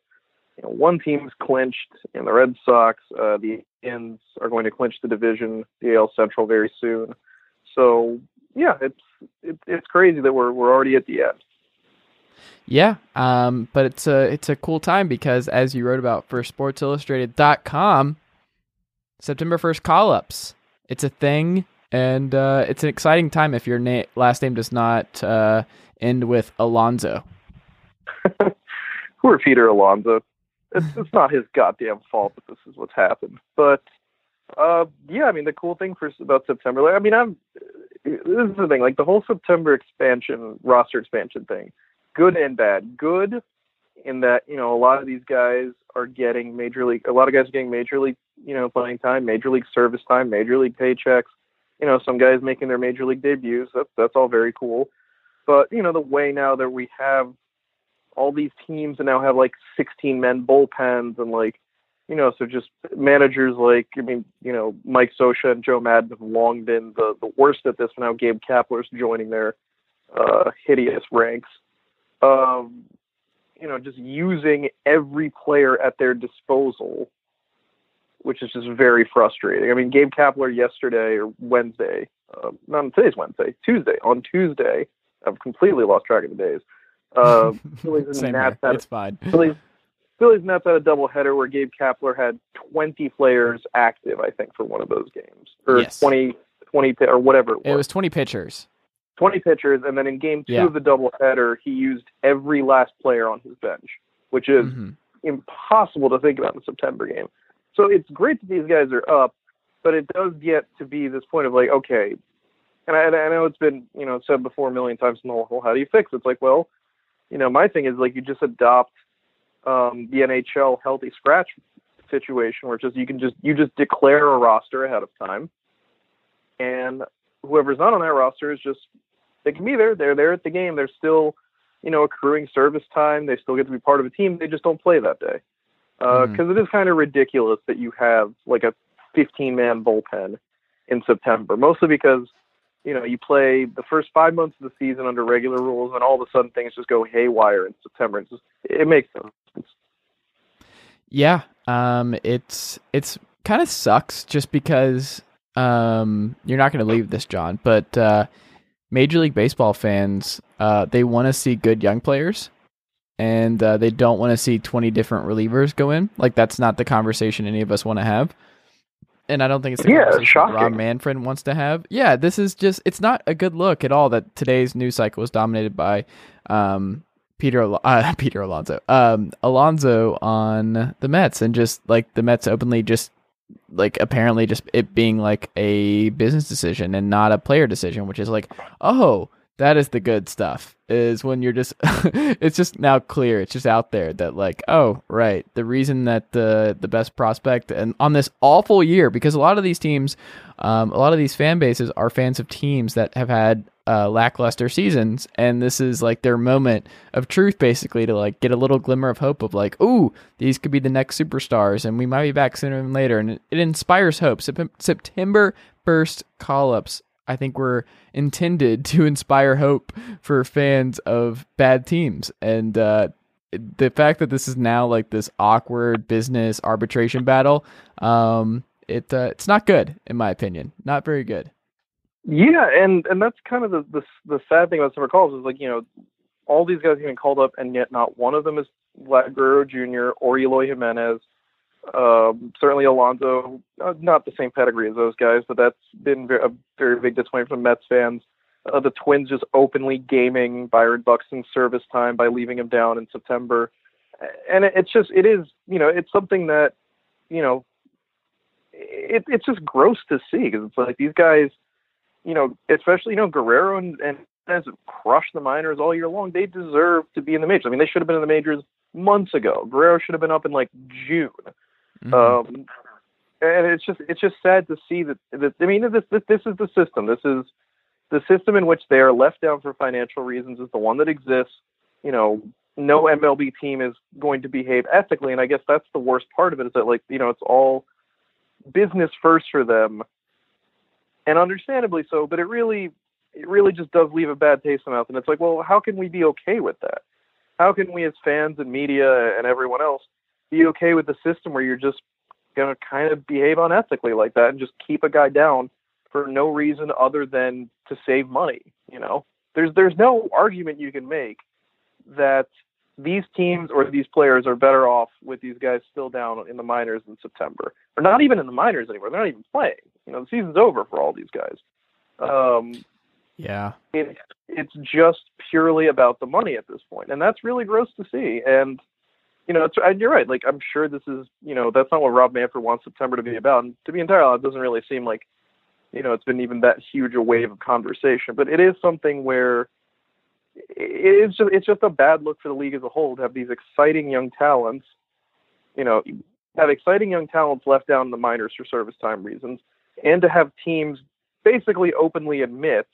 you know one team's clinched in the Red Sox. Uh, the Indians are going to clinch the division, the AL Central, very soon. So yeah, it's it, it's crazy that we're we're already at the end. Yeah, um, but it's a it's a cool time because as you wrote about for SportsIllustrated.com, September first call ups. It's a thing, and uh, it's an exciting time if your na- last name does not uh, end with Alonso. Poor Peter Alonso. It's, it's not his goddamn fault that this is what's happened. But uh, yeah, I mean the cool thing for about September. Like, I mean, I'm this is the thing. Like the whole September expansion roster expansion thing good and bad. Good in that you know a lot of these guys are getting major league. A lot of guys are getting major league you know playing time, major league service time, major league paychecks. You know some guys making their major league debuts. That's that's all very cool. But you know the way now that we have all these teams and now have like 16 men bullpens and like you know so just managers like I mean you know Mike Scioscia and Joe Maddon have long been the the worst at this. Now Gabe Kapler's joining their uh, hideous ranks um, you know, just using every player at their disposal, which is just very frustrating. I mean, Gabe Kapler yesterday or Wednesday, uh, not today's Wednesday, Tuesday, on Tuesday, I've completely lost track of the days. Uh, Phillies and Nats had, it's fine. Phillies, Phillies Nats had a doubleheader where Gabe Kapler had 20 players active, I think, for one of those games, or yes. 20, 20 or whatever it was. It was 20 pitchers. 20 pitchers, and then in game two yeah. of the doubleheader, he used every last player on his bench, which is mm-hmm. impossible to think about in a September game. So it's great that these guys are up, but it does get to be this point of like, okay, and I, I know it's been you know said before a million times in the whole how do you fix it? It's like, well, you know, my thing is like you just adopt um, the NHL healthy scratch situation, where it's just you can just you just declare a roster ahead of time, and whoever's not on that roster is just they can be there. They're there at the game. They're still, you know, accruing service time. They still get to be part of a team. They just don't play that day because uh, Mhm. it is kind of ridiculous that you have like a 15 man bullpen in September, mostly because you know you play the first five months of the season under regular rules, and all of a sudden things just go haywire in September. It's just, it makes sense. Yeah, um, it's it's kind of sucks just because um, you're not going to leave this, Jon. But uh, Major League Baseball fans, uh, they want to see good young players, and uh, they don't want to see 20 different relievers go in. Like that's not the conversation any of us want to have. And I don't think it's the Yeah, conversation Rob. Manfred wants to have. Yeah, this is just it's not a good look at all that today's news cycle is dominated by um, Peter uh, Peter Alonso, um, Alonso on the Mets, and just like the Mets openly just like apparently just it being like a business decision and not a player decision, which is like, oh, that is the good stuff. Is when you're just it's just now clear, it's just out there that like, oh, right, the reason that the the best prospect and on this awful year because a lot of these teams, um, a lot of these fan bases are fans of teams that have had uh, lackluster seasons, and this is like their moment of truth, basically, to like get a little glimmer of hope of like, ooh, these could be the next superstars, and we might be back sooner than later, and it, it inspires hope. Sep- September first call ups, I think, were intended to inspire hope for fans of bad teams, and uh, the fact that this is now like this awkward business arbitration battle, um, it uh, it's not good in my opinion, not very good. Yeah, and and that's kind of the the, the sad thing about summer calls is like you know all these guys getting called up, and yet not one of them is Vlad Guerrero Jr. or Eloy Jimenez. Um, certainly Alonso, uh, not the same pedigree as those guys, but that's been a very big disappointment from Mets fans. Uh, the Twins just openly gaming Byron Buxton's service time by leaving him down in September, and it, it's just it is you know it's something that you know it, it's just gross to see because it's like these guys you know, especially you know Guerrero and and has crushed the minors all year long. They deserve to be in the majors. I mean, they should have been in the majors months ago. Guerrero should have been up in like June. Mhm. Um, and it's just it's just sad to see that. that I mean, this, this this is the system. This is the system in which they are left down for financial reasons. Is the one that exists. You know, no MLB team is going to behave ethically, and I guess that's the worst part of it. Is that like you know it's all business first for them and understandably so. But it really, it really just does leave a bad taste in mouth. And it's like, well, how can we be okay with that? How can we, as fans and media and everyone else, be okay with the system where you're just gonna kind of behave unethically like that and just keep a guy down for no reason other than to save money? You know, there's there's no argument you can make that these teams or these players are better off with these guys still down in the minors in September, or not even in the minors anymore. They're not even playing. You know, the season's over for all these guys. Um, yeah, it, it's just purely about the money at this point, and that's really gross to see. And you know, it's, and you're right. Like I'm sure this is, you know, that's not what Rob Manfred wants September to be about. And to be entirely honest, it doesn't really seem like, you know, it's been even that huge a wave of conversation. But it is something where it's just it's just a bad look for the league as a whole to have these exciting young talents, you know, have exciting young talents left down in the minors for service time reasons, and to have teams basically openly admit,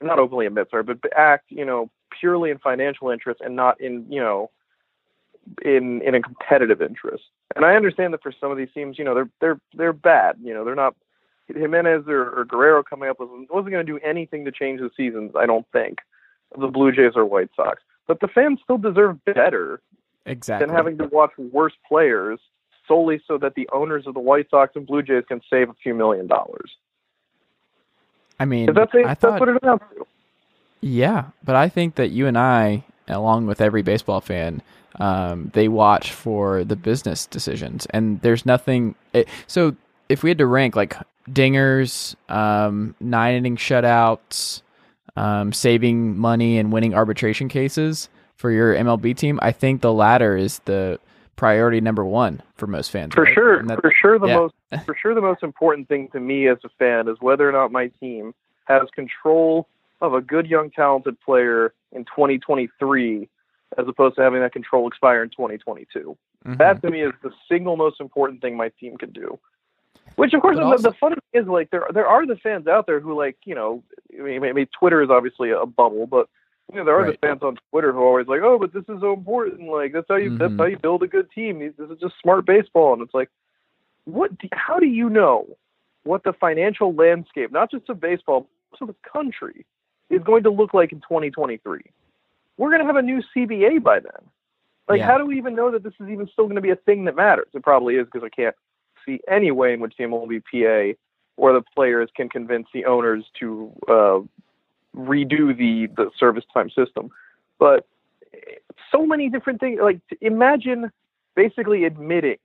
not openly admit, sorry, but act, you know, purely in financial interest and not in, you know, in in a competitive interest. And I understand that for some of these teams, you know, they're they're they're bad. You know, they're not Jimenez or, or Guerrero coming up wasn't wasn't going to do anything to change the seasons. I don't think of the Blue Jays or White Sox. But the fans still deserve better exactly. than having to watch worse players solely so that the owners of the White Sox and Blue Jays can save a few million dollars. I mean, That's, it, I that's thought, what it amounts to. yeah, but I think that you and I, along with every baseball fan, um, they watch for the business decisions, and there's nothing. It, so if we had to rank like dingers, um, nine inning shutouts, um, saving money and winning arbitration cases for your MLB team, I think the latter is the priority number one for most fans. For right? sure, that- for sure, the yeah. most for sure the most important thing to me as a fan is whether or not my team has control of a good young talented player in 2023 as opposed to having that control expire in 2022. Mhm. That to me is the single most important thing my team can do. Which, of course, the, also- the funny thing is like there there are the fans out there who like you know, I mean, I mean Twitter is obviously a bubble, but you know there are Right. the fans on Twitter who are always like, oh, but this is so important. Like that's how you that's Mhm. how you build a good team. This is just smart baseball, and it's like, what? Do, how do you know what the financial landscape, not just of baseball, but of the country, is going to look like in 2023? We're going to have a new CBA by then. Like, Yeah. how do we even know that this is even still going to be a thing that matters? It probably is because I can't see any way in which the MLBPA or the players can convince the owners to uh, redo the the service time system. But so many different things. Like, imagine basically admitting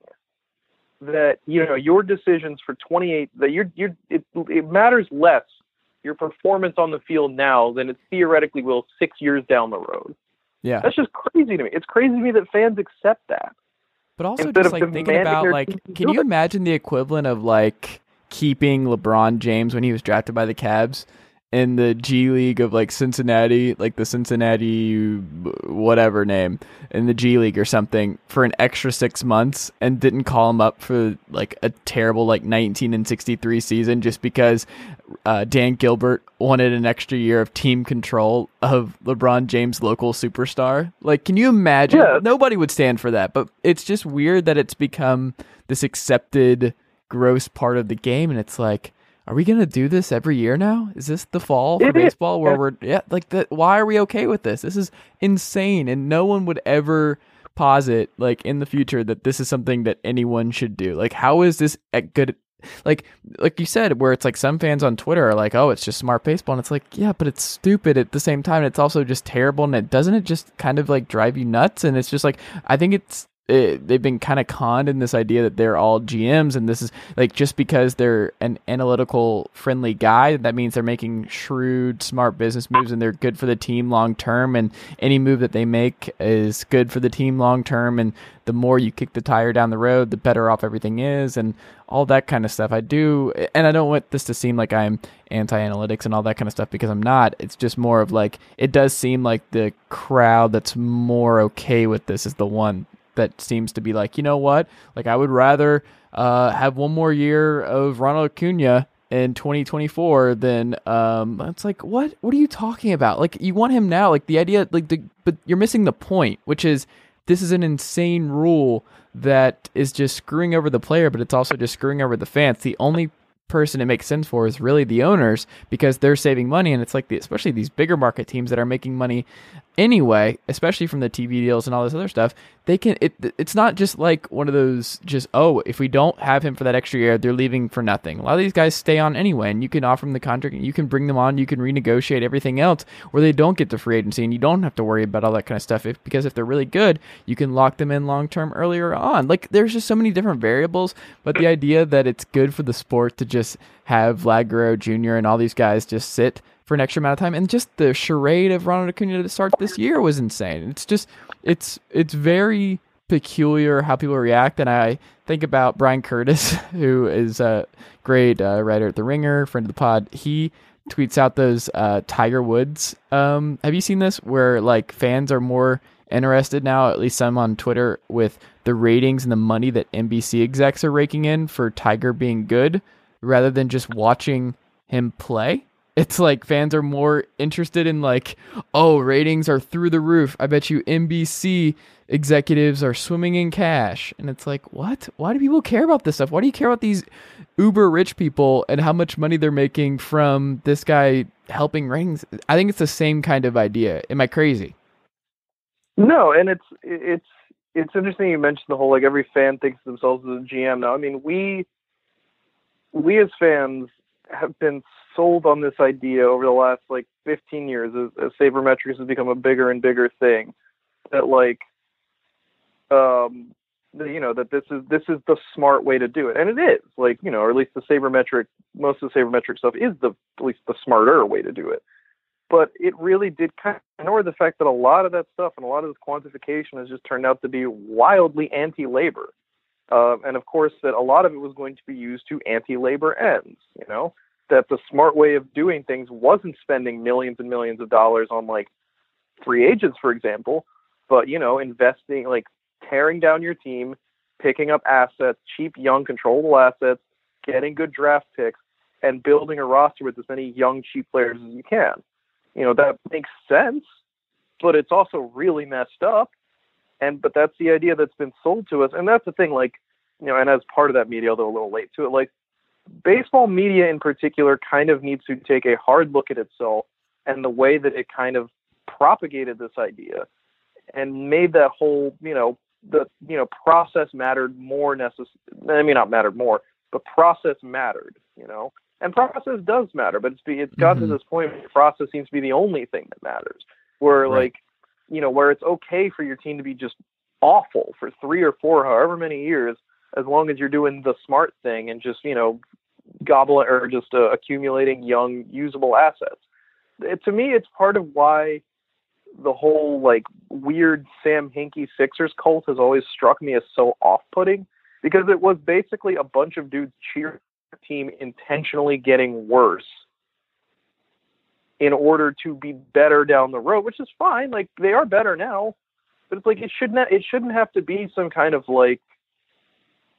that you know your decisions for 28 that you're you're it, it matters less your performance on the field now than it theoretically will six years down the road. Yeah. That's just crazy to me. It's crazy to me that fans accept that. But also Instead just like thinking about like can you imagine the equivalent of like keeping LeBron James when he was drafted by the Cavs in the G League of like Cincinnati, like the Cincinnati whatever name in the G League or something for an extra 6 months and didn't call him up for like a terrible like 19 and 63 season just because uh, Dan Gilbert wanted an extra year of team control of LeBron James local superstar. Like, can you imagine? Yeah. Nobody would stand for that, but it's just weird that it's become this accepted gross part of the game. And it's like, are we going to do this every year now? Is this the fall for It is. baseball where Yeah. we're, yeah, like, the, why are we okay with this? This is insane. And no one would ever posit, like, in the future that this is something that anyone should do. Like, how is this a good, like like you said where it's like some fans on twitter are like oh it's just smart baseball and it's like yeah but it's stupid at the same time it's also just terrible and it doesn't it just kind of like drive you nuts and it's just like i think it's it, they've been kind of conned in this idea that they're all GMs and this is like just because they're an analytical friendly guy that means they're making shrewd smart business moves and they're good for the team long term and any move that they make is good for the team long term and the more you kick the tire down the road the better off everything is and all that kind of stuff. I do and I don't want this to seem like I'm anti-analytics and all that kind of stuff because I'm not. It's just more of like it does seem like the crowd that's more okay with this is the one that seems to be like, you know what? Like I would rather uh, have one more year of Ronald Acuna in 2024 than um it's like what? What are you talking about? Like you want him now. Like the idea like the but you're missing the point which is this is an insane rule that is just screwing over the player but it's also just screwing over the fans. The only person it makes sense for is really the owners because they're saving money and it's like the, especially these bigger market teams that are making money anyway especially from the tv deals and all this other stuff they can it it's not just like one of those just oh if we don't have him for that extra year they're leaving for nothing a lot of these guys stay on anyway and you can offer them the contract you can bring them on you can renegotiate everything else where they don't get the free agency and you don't have to worry about all that kind of stuff if, because if they're really good you can lock them in long term earlier on like there's just so many different variables but the idea that it's good for the sport to just have Guerrero Jr. and all these guys just sit for an extra amount of time and just the charade of Ronald Acuna to start this year was insane. It's just it's it's very peculiar how people react and I think about Bryan Curtis who is a great uh, writer at The Ringer, friend of the pod. He tweets out those uh, Tiger Woods. Um, have you seen this where like fans are more interested now, at least some on Twitter, with the ratings and the money that NBC execs are raking in for Tiger being good rather than just watching him play. It's like fans are more interested in like, oh, ratings are through the roof. I bet you NBC executives are swimming in cash. And it's like, what? Why do people care about this stuff? Why do you care about these uber rich people and how much money they're making from this guy helping ratings? I think it's the same kind of idea. Am I crazy? No, and it's it's it's interesting you mentioned the whole like every fan thinks themselves as a GM now. I mean, we we as fans have been sold on this idea over the last like 15 years as, as sabermetrics has become a bigger and bigger thing. That like um you know that this is this is the smart way to do it. And it is like you know or at least the sabermetric most of the sabermetric stuff is the at least the smarter way to do it. But it really did kind of ignore the fact that a lot of that stuff and a lot of this quantification has just turned out to be wildly anti-labor. Uh, and of course that a lot of it was going to be used to anti-labor ends you know that the smart way of doing things wasn't spending millions and millions of dollars on like free agents for example but you know, investing like tearing down your team, picking up assets, cheap, young, controllable assets, getting good draft picks, and building a roster with as many young, cheap players as you can. You know, that makes sense, but it's also really messed up. And but that's the idea that's been sold to us, and that's the thing. Like, you know, and as part of that media, although a little late to it, like baseball media in particular kind of needs to take a hard look at itself and the way that it kind of propagated this idea and made that whole, you know, the you know process mattered more necessary. I mean, not mattered more, but process mattered. You know, and process does matter, but it's be, it's got Mhm. to this point where process seems to be the only thing that matters. Where Right. like, you know, where it's okay for your team to be just awful for three or four, however many years, as long as you're doing the smart thing and just you know gobble or just uh, accumulating young usable assets. It, to me, it's part of why the whole like weird Sam Hinkie Sixers cult has always struck me as so off-putting because it was basically a bunch of dudes cheering the team intentionally getting worse in order to be better down the road, which is fine. Like they are better now, but it's like it shouldn't it shouldn't have to be some kind of like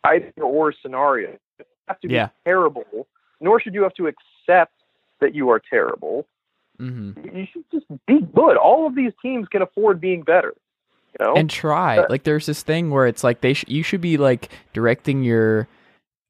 either or scenario. It have to be Yeah. terrible, nor should you have to accept that you are terrible. hmm You should just be good. All of these teams can afford being better. You know, and try. Uh, like there's this thing where it's like they sh- you should be like directing your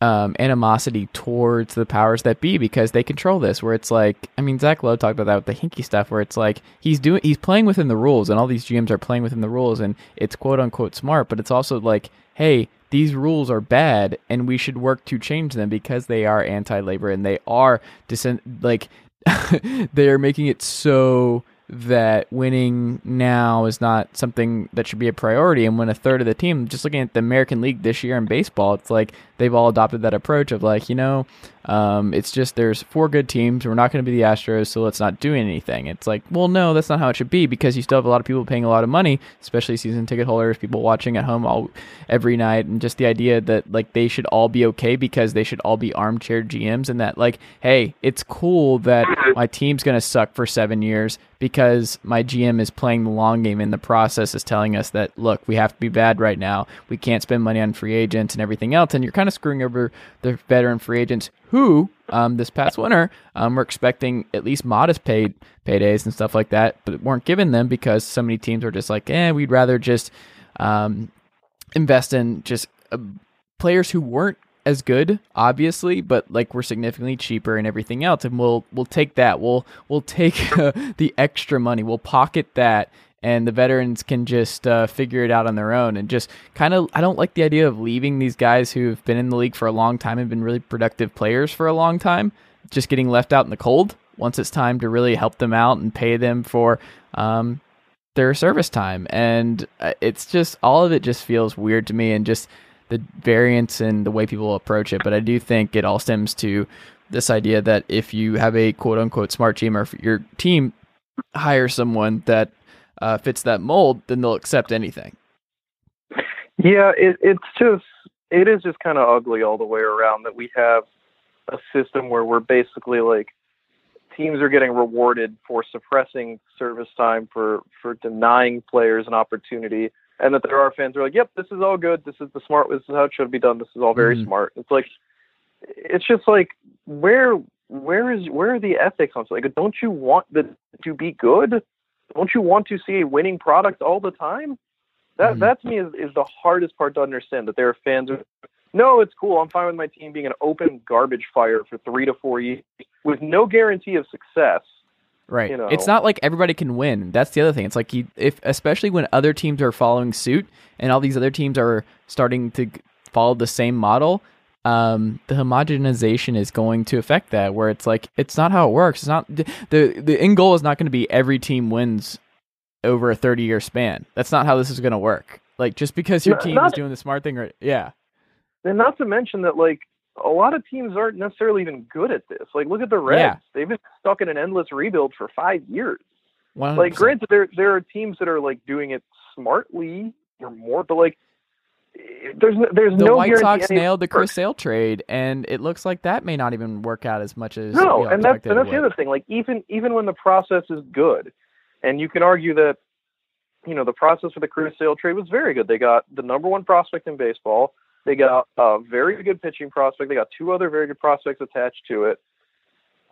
um, animosity towards the powers that be because they control this. Where it's like, I mean, Zach Lowe talked about that with the Hinkie stuff, where it's like he's doing he's playing within the rules, and all these GMs are playing within the rules, and it's quote unquote smart, but it's also like, hey, these rules are bad, and we should work to change them because they are anti-labor and they are dissent like they're making it so that winning now is not something that should be a priority. And when a third of the team, just looking at the American League this year in baseball, it's like they've all adopted that approach of like, you know, um, it's just there's four good teams. We're not going to be the Astros, so let's not do anything. It's like, well, no, that's not how it should be because you still have a lot of people paying a lot of money, especially season ticket holders, people watching at home all every night, and just the idea that like they should all be okay because they should all be armchair GMs, and that like, hey, it's cool that my team's going to suck for seven years because my GM is playing the long game in the process is telling us that look, we have to be bad right now. We can't spend money on free agents and everything else, and you're kind of screwing over the veteran free agents who um, this past winter um, were expecting at least modest paid paydays and stuff like that, but weren't given them because so many teams were just like, eh, we'd rather just um, invest in just uh, players who weren't as good, obviously, but like we're significantly cheaper and everything else, and we'll we'll take that. We'll we'll take uh, the extra money. We'll pocket that, and the veterans can just uh, figure it out on their own. And just kind of, I don't like the idea of leaving these guys who've been in the league for a long time and been really productive players for a long time, just getting left out in the cold once it's time to really help them out and pay them for um, their service time. And uh, it's just all of it just feels weird to me, and just the variance in the way people approach it. But I do think it all stems to this idea that if you have a quote unquote smart team or your team hire someone that uh, fits that mold, then they'll accept anything. Yeah, it, it's just it is just kind of ugly all the way around that we have a system where we're basically like teams are getting rewarded for suppressing service time for for denying players an opportunity and that there are fans who are like yep this is all good. This is the smart this is how it should be done. This is all very Mhm. smart. It's like it's just like where where is where are the ethics on like don't you want the to be good don't you want to see a winning product all the time that Mhm. that to me is, is the hardest part to understand that there are fans who no it's cool i'm fine with my team being an open garbage fire for three to four years with no guarantee of success Right. You know. It's not like everybody can win. That's the other thing. It's like you, if especially when other teams are following suit and all these other teams are starting to follow the same model, um, the homogenization is going to affect that. Where it's like it's not how it works. It's not the the, end goal is not going to be every team wins over a thirty year span. That's not how this is going to work. Like just because your team not- is doing the smart thing, right? Yeah. and not to mention that like a lot of teams aren't necessarily even good at this like look at the reds Yeah. they've been stuck in an endless rebuild for five years 100%. like granted there there are teams that are like doing it smartly or more but like there's no, there's the no White Sox nailed the Chris Sale trade, and it looks like that may not even work out as much as No, and that's and that's the other thing. Like even even when the process is good, and you can argue that you know, the process for the Chris Sale trade was very good. They got the number one prospect in baseball. They got a very good pitching prospect. They got two other very good prospects attached to it.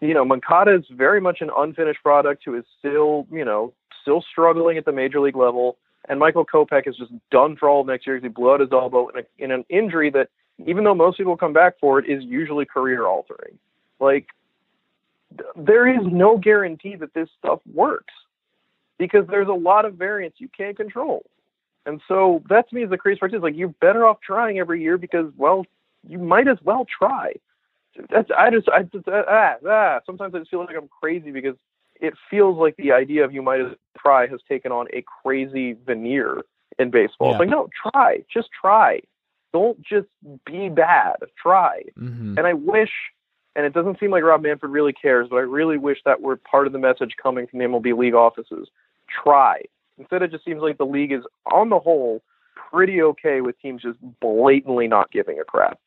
You know, Moncada is very much an unfinished product who is still, you know, still struggling at the major league level. And Michael Kopech is just done for all of next year because he blew out his elbow in, a, in an injury that, even though most people come back for it, is usually career altering. Like, there is no guarantee that this stuff works because there's a lot of variance you can't control. And so that to me is the crazy part is like you're better off trying every year because well you might as well try. That's I just I just ah, ah sometimes I just feel like I'm crazy because it feels like the idea of you might try has taken on a crazy veneer in baseball. Yeah. It's like no, try, just try. Don't just be bad. Try. Mm-hmm. And I wish, and it doesn't seem like Rob Manfred really cares, but I really wish that were part of the message coming from the MLB league offices. Try. Instead, it just seems like the league is, on the whole, pretty okay with teams just blatantly not giving a crap.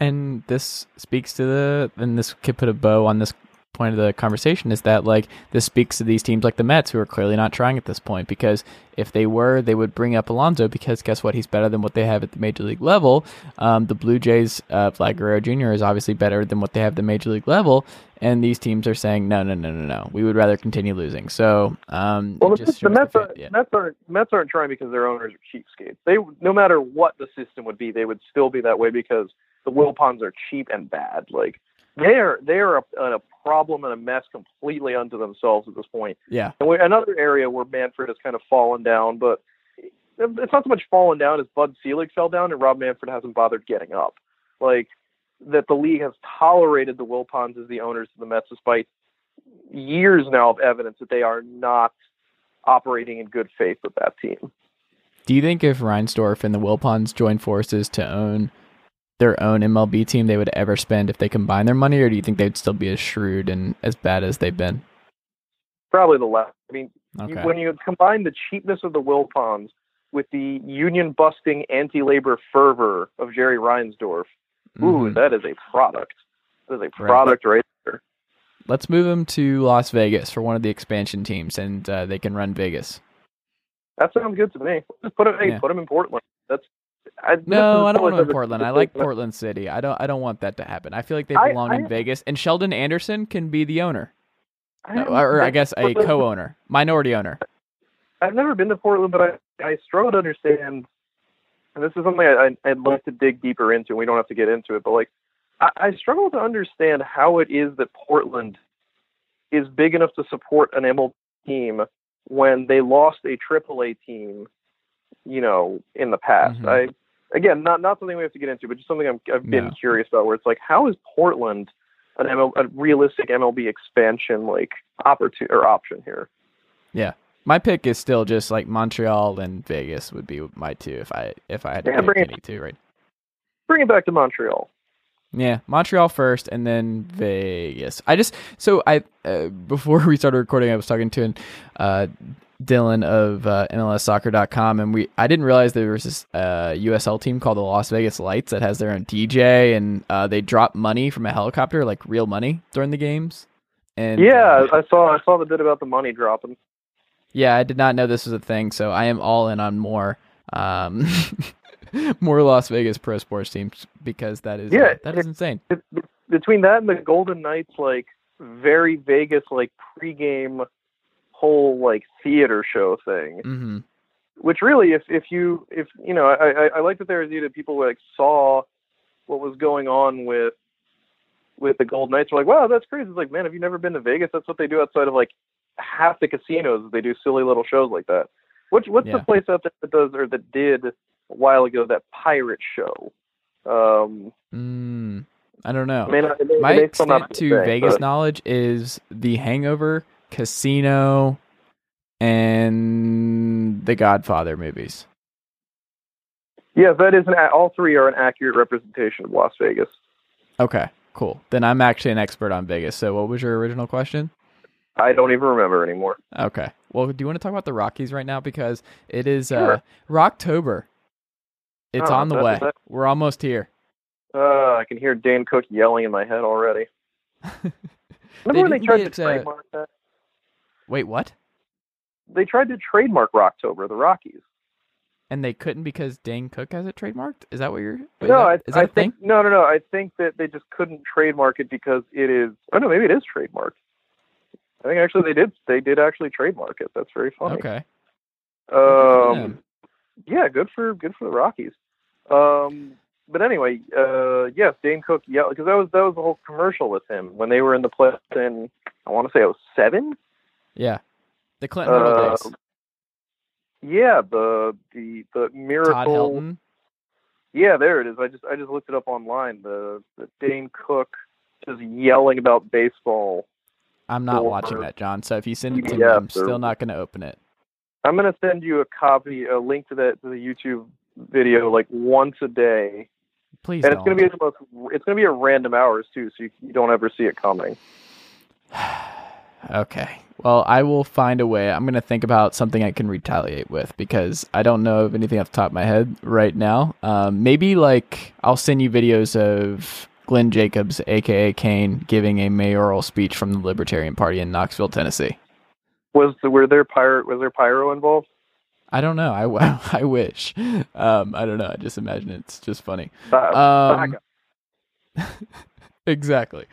And this speaks to the, and this could put a bow on this point of the conversation is that like this speaks to these teams like the Mets who are clearly not trying at this point because if they were they would bring up Alonso because guess what he's better than what they have at the major league level. Um, the Blue Jays uh, Vlad Guerrero Jr. is obviously better than what they have at the major league level, and these teams are saying no no no no no we would rather continue losing. So um, Well, the, just the Mets, are, yeah. Mets aren't Mets aren't trying because their owners are cheapskates. They, no matter what the system would be, they would still be that way because the Wilpons are cheap and bad. Like they're they're a, a problem and a mess completely unto themselves at this point. yeah And we, another area where Manfred has kind of fallen down, but it's not so much fallen down as Bud Selig fell down, and Rob Manfred hasn't bothered getting up. Like that, the league has tolerated the Wilpons as the owners of the Mets, despite years now of evidence that they are not operating in good faith with that team. Do you think if Reinsdorf and the Wilpons join forces to own their own MLB team, they would ever spend if they combine their money, or do you think they'd still be as shrewd and as bad as they've been? Probably the last. I mean, you- when you combine the cheapness of the Wilpons with the union busting anti labor fervor of Jerry Reinsdorf, ooh, Mhm. that is a product. That is a product right there. Let's move them to Las Vegas for one of the expansion teams, and uh, they can run Vegas. That sounds good to me. Just put him, hey, Yeah. put him in Portland. That's I, No, I don't want them in Portland. I like Portland City. I don't. I don't want that to happen. I feel like they I- belong in Vegas, and Sheldon Adelson can be the owner, I No, or I guess a co-owner, minority owner. I've never been to Portland, but I I struggle to understand. And this is something I, I I'd like to dig deeper into. We don't have to get into it, but like I, I struggle to understand how it is that Portland is big enough to support an MLB team when they lost a AAA team, you know, in the past. Mhm. I again, not not something we have to get into, but just something I'm, I've been No. curious about. Where it's like, how is Portland an ML, a realistic MLB expansion like opportunity or option here? Yeah, my pick is still just like Montreal and Vegas would be my two if I if I had to Yeah, bring pick it. two, right? Bring it back to Montreal. Yeah, Montreal first, and then Vegas. I just so I uh, before we started recording, I was talking to an uh, Dylan of uh, MLSsoccer.com, and we I didn't realize there was this uh, USL team called the Las Vegas Lights that has their own DJ, and uh, they drop money from a helicopter, like real money, during the games. And Yeah, uh, I saw I saw the bit about the money dropping. yeah, I did not know this was a thing, so I am all in on more. Um, more Las Vegas pro sports teams because that is uh, Yeah, that is insane. Be- Between that and the Golden Knights, like very Vegas, like pregame whole like theater show thing. hmm Which really, if if you if you know, I I, I like that there is either people like saw what was going on with with the Gold Knights. Were like, wow, that's crazy. It's like, man, have you never been to Vegas? That's what they do outside of like half the casinos. They do silly little shows like that. Which what's Yeah. the place out there that does or that did a while ago that pirate show? Um, Mm, I don't know. I mean, it may- My may still extent to Vegas but- knowledge is The Hangover, Casino, and the Godfather movies. Yeah, that is an. All three are an accurate representation of Las Vegas. Okay, cool. Then I'm actually an expert on Vegas. So, what was your original question? I don't even remember anymore. Okay. Well, do you want to talk about the Rockies right now because it is uh, Rocktober. It's Oh, on the way. that- We're almost here. Uh, I can hear Dane Cook yelling in my head already. Remember when they tried get, to uh, trademark that? Wait, what? they tried to trademark Rocktober, the Rockies. And they couldn't because Dane Cook has it trademarked. Is that what you're? Is no, that, I, is that I a thing? think no, no, no. I think that they just couldn't trademark it because it is. Oh no, maybe it is trademarked. I think actually they did. They did actually trademark it. That's very funny. Okay. Um, them. yeah, good for good for the Rockies. Um, but anyway, uh, yes, Dane Cook. Yeah, because that was that was the whole commercial with him when they were in the playoffs in I want to say it was seven. Yeah. The Clinton Uh, days. Yeah, the the the miracle. Yeah, there it is. I just I just looked it up online. The the Dane Cook just yelling about baseball. I'm not or watching that, John. So if you send it to me, I'm still not going to open it. I'm gonna send you a copy, a link to that to the YouTube video like once a day, Please and don't. it's gonna be at the most. It's gonna be a random hours too, so you, you don't ever see it coming. Okay. Well, I will find a way. I'm going to think about something I can retaliate with because I don't know of anything off the top of my head right now. Um, maybe like I'll send you videos of Glenn Jacobs, aka Kane, giving a mayoral speech from the Libertarian Party in Knoxville, Tennessee. Was the, were there pyro was there pyro involved? I don't know. I, I wish. Um, I don't know. I just imagine it's just funny. Uh, Um, exactly.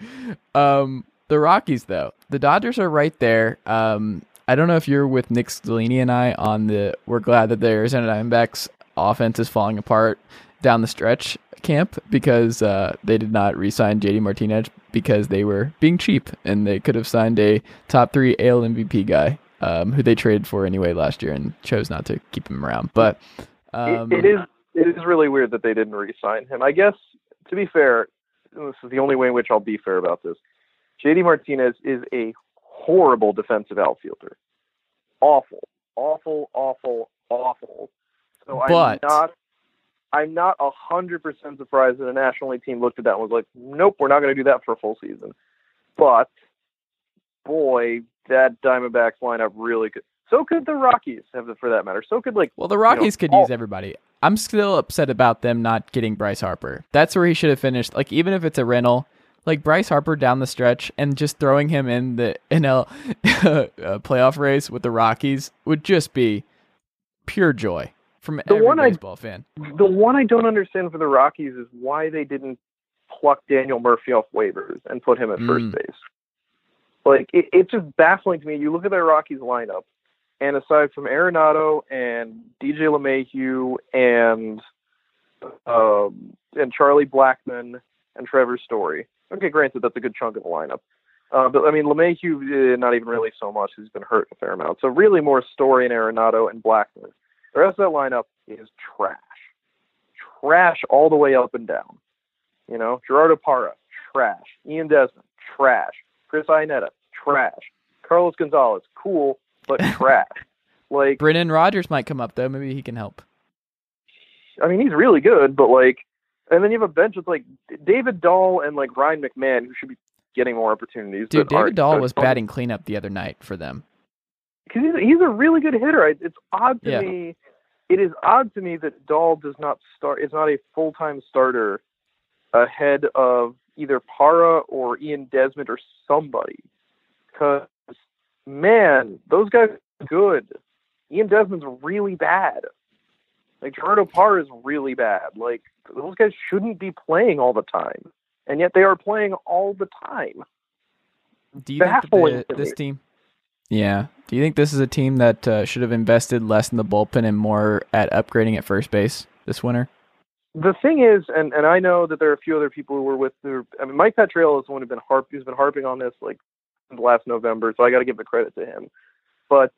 Um, the Rockies, though, the Dodgers are right there. Um, I don't know if you're with Nick Stellini and I on the. We're glad that the Arizona Diamondbacks offense is falling apart down the stretch camp because uh, they did not re-sign JD Martinez because they were being cheap and they could have signed a top three AL MVP guy um, who they traded for anyway last year and chose not to keep him around. But um, it, it is it is really weird that they didn't re-sign him. I guess to be fair, this is the only way in which I'll be fair about this. JD Martinez is a horrible defensive outfielder. Awful, awful, awful, awful. So But- I'm not I'm not a hundred percent surprised that a National League team looked at that and was like, Nope, we're not gonna do that for a full season. But boy, that Diamondbacks lineup really could so could the Rockies have for that matter. So could like Well, the Rockies could all- use everybody. I'm still upset about them not getting Bryce Harper. That's where he should have finished. Like even if it's a rental, like Bryce Harper down the stretch and just throwing him in the NL uh, playoff race with the Rockies would just be pure joy from every one I- baseball fan. The one I don't understand for the Rockies is why they didn't pluck Daniel Murphy off waivers and put him at first Mm. base. Like it, it's just baffling to me. You look at their Rockies lineup, and aside from Arenado and DJ LeMahieu and um, and Charlie Blackmon and Trevor Story. Okay, granted that's a good chunk of the lineup. Uh, but I mean, LeMahieu, eh, not even really so much. He's been hurt a fair amount. So really, more Story and Arenado and Blackmon. The rest of that lineup is trash trash all the way up and down. You know, Gerardo Parra, trash. Ian Desmond, trash. Chris Iannetta, trash. Carlos Gonzalez, cool, but trash. Like, Brendan Rodgers might come up though. Maybe he can help. I mean, he's really good, but like, and then you have a bench with like David Dahl and like Ryan McMahon, who should be getting more opportunities. Dude. David Dahl was it's batting cleanup the other night for them. because he's, he's a really good hitter. It's odd to Yeah. me. It is odd to me that Dahl does not start. Is not a full time starter ahead of either Parra or Ian Desmond or somebody. Because man, those guys are good. Ian Desmond's really bad. Like Gerardo Parra is really bad. Like those guys shouldn't be playing all the time, and yet they are playing all the time. Do you think the, this team? Yeah. Do you think this is a team that uh, should have invested less in the bullpen and more at upgrading at first base this winter? the thing is, and and I know that there are a few other people who were with. Who, I mean, Mike Petriello is the one who's been harp who's been harping on this like since last November, so I got to give the credit to him. But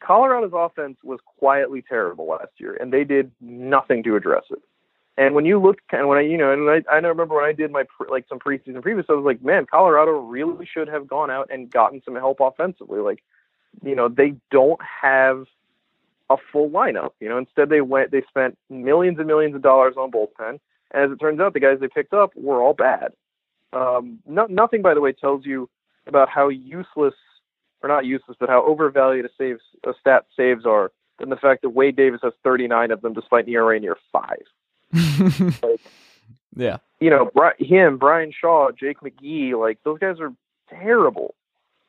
Colorado's offense was quietly terrible last year, and they did nothing to address it. And when you look, and when I, you know, and I, I remember when I did my pre, like some preseason previews, I was like, man, Colorado really should have gone out and gotten some help offensively. Like, you know, they don't have a full lineup. You know, instead they went, they spent millions and millions of dollars on bullpen, and as it turns out, the guys they picked up were all bad. Um, no, nothing, by the way, tells you about how useless, or not useless, but how overvalued a saves, a stat saves are than the fact that Wade Davis has 39 of them despite an ERA near five. yeah. You know, Bri- him, Bryan Shaw, Jake McGee, like those guys are terrible.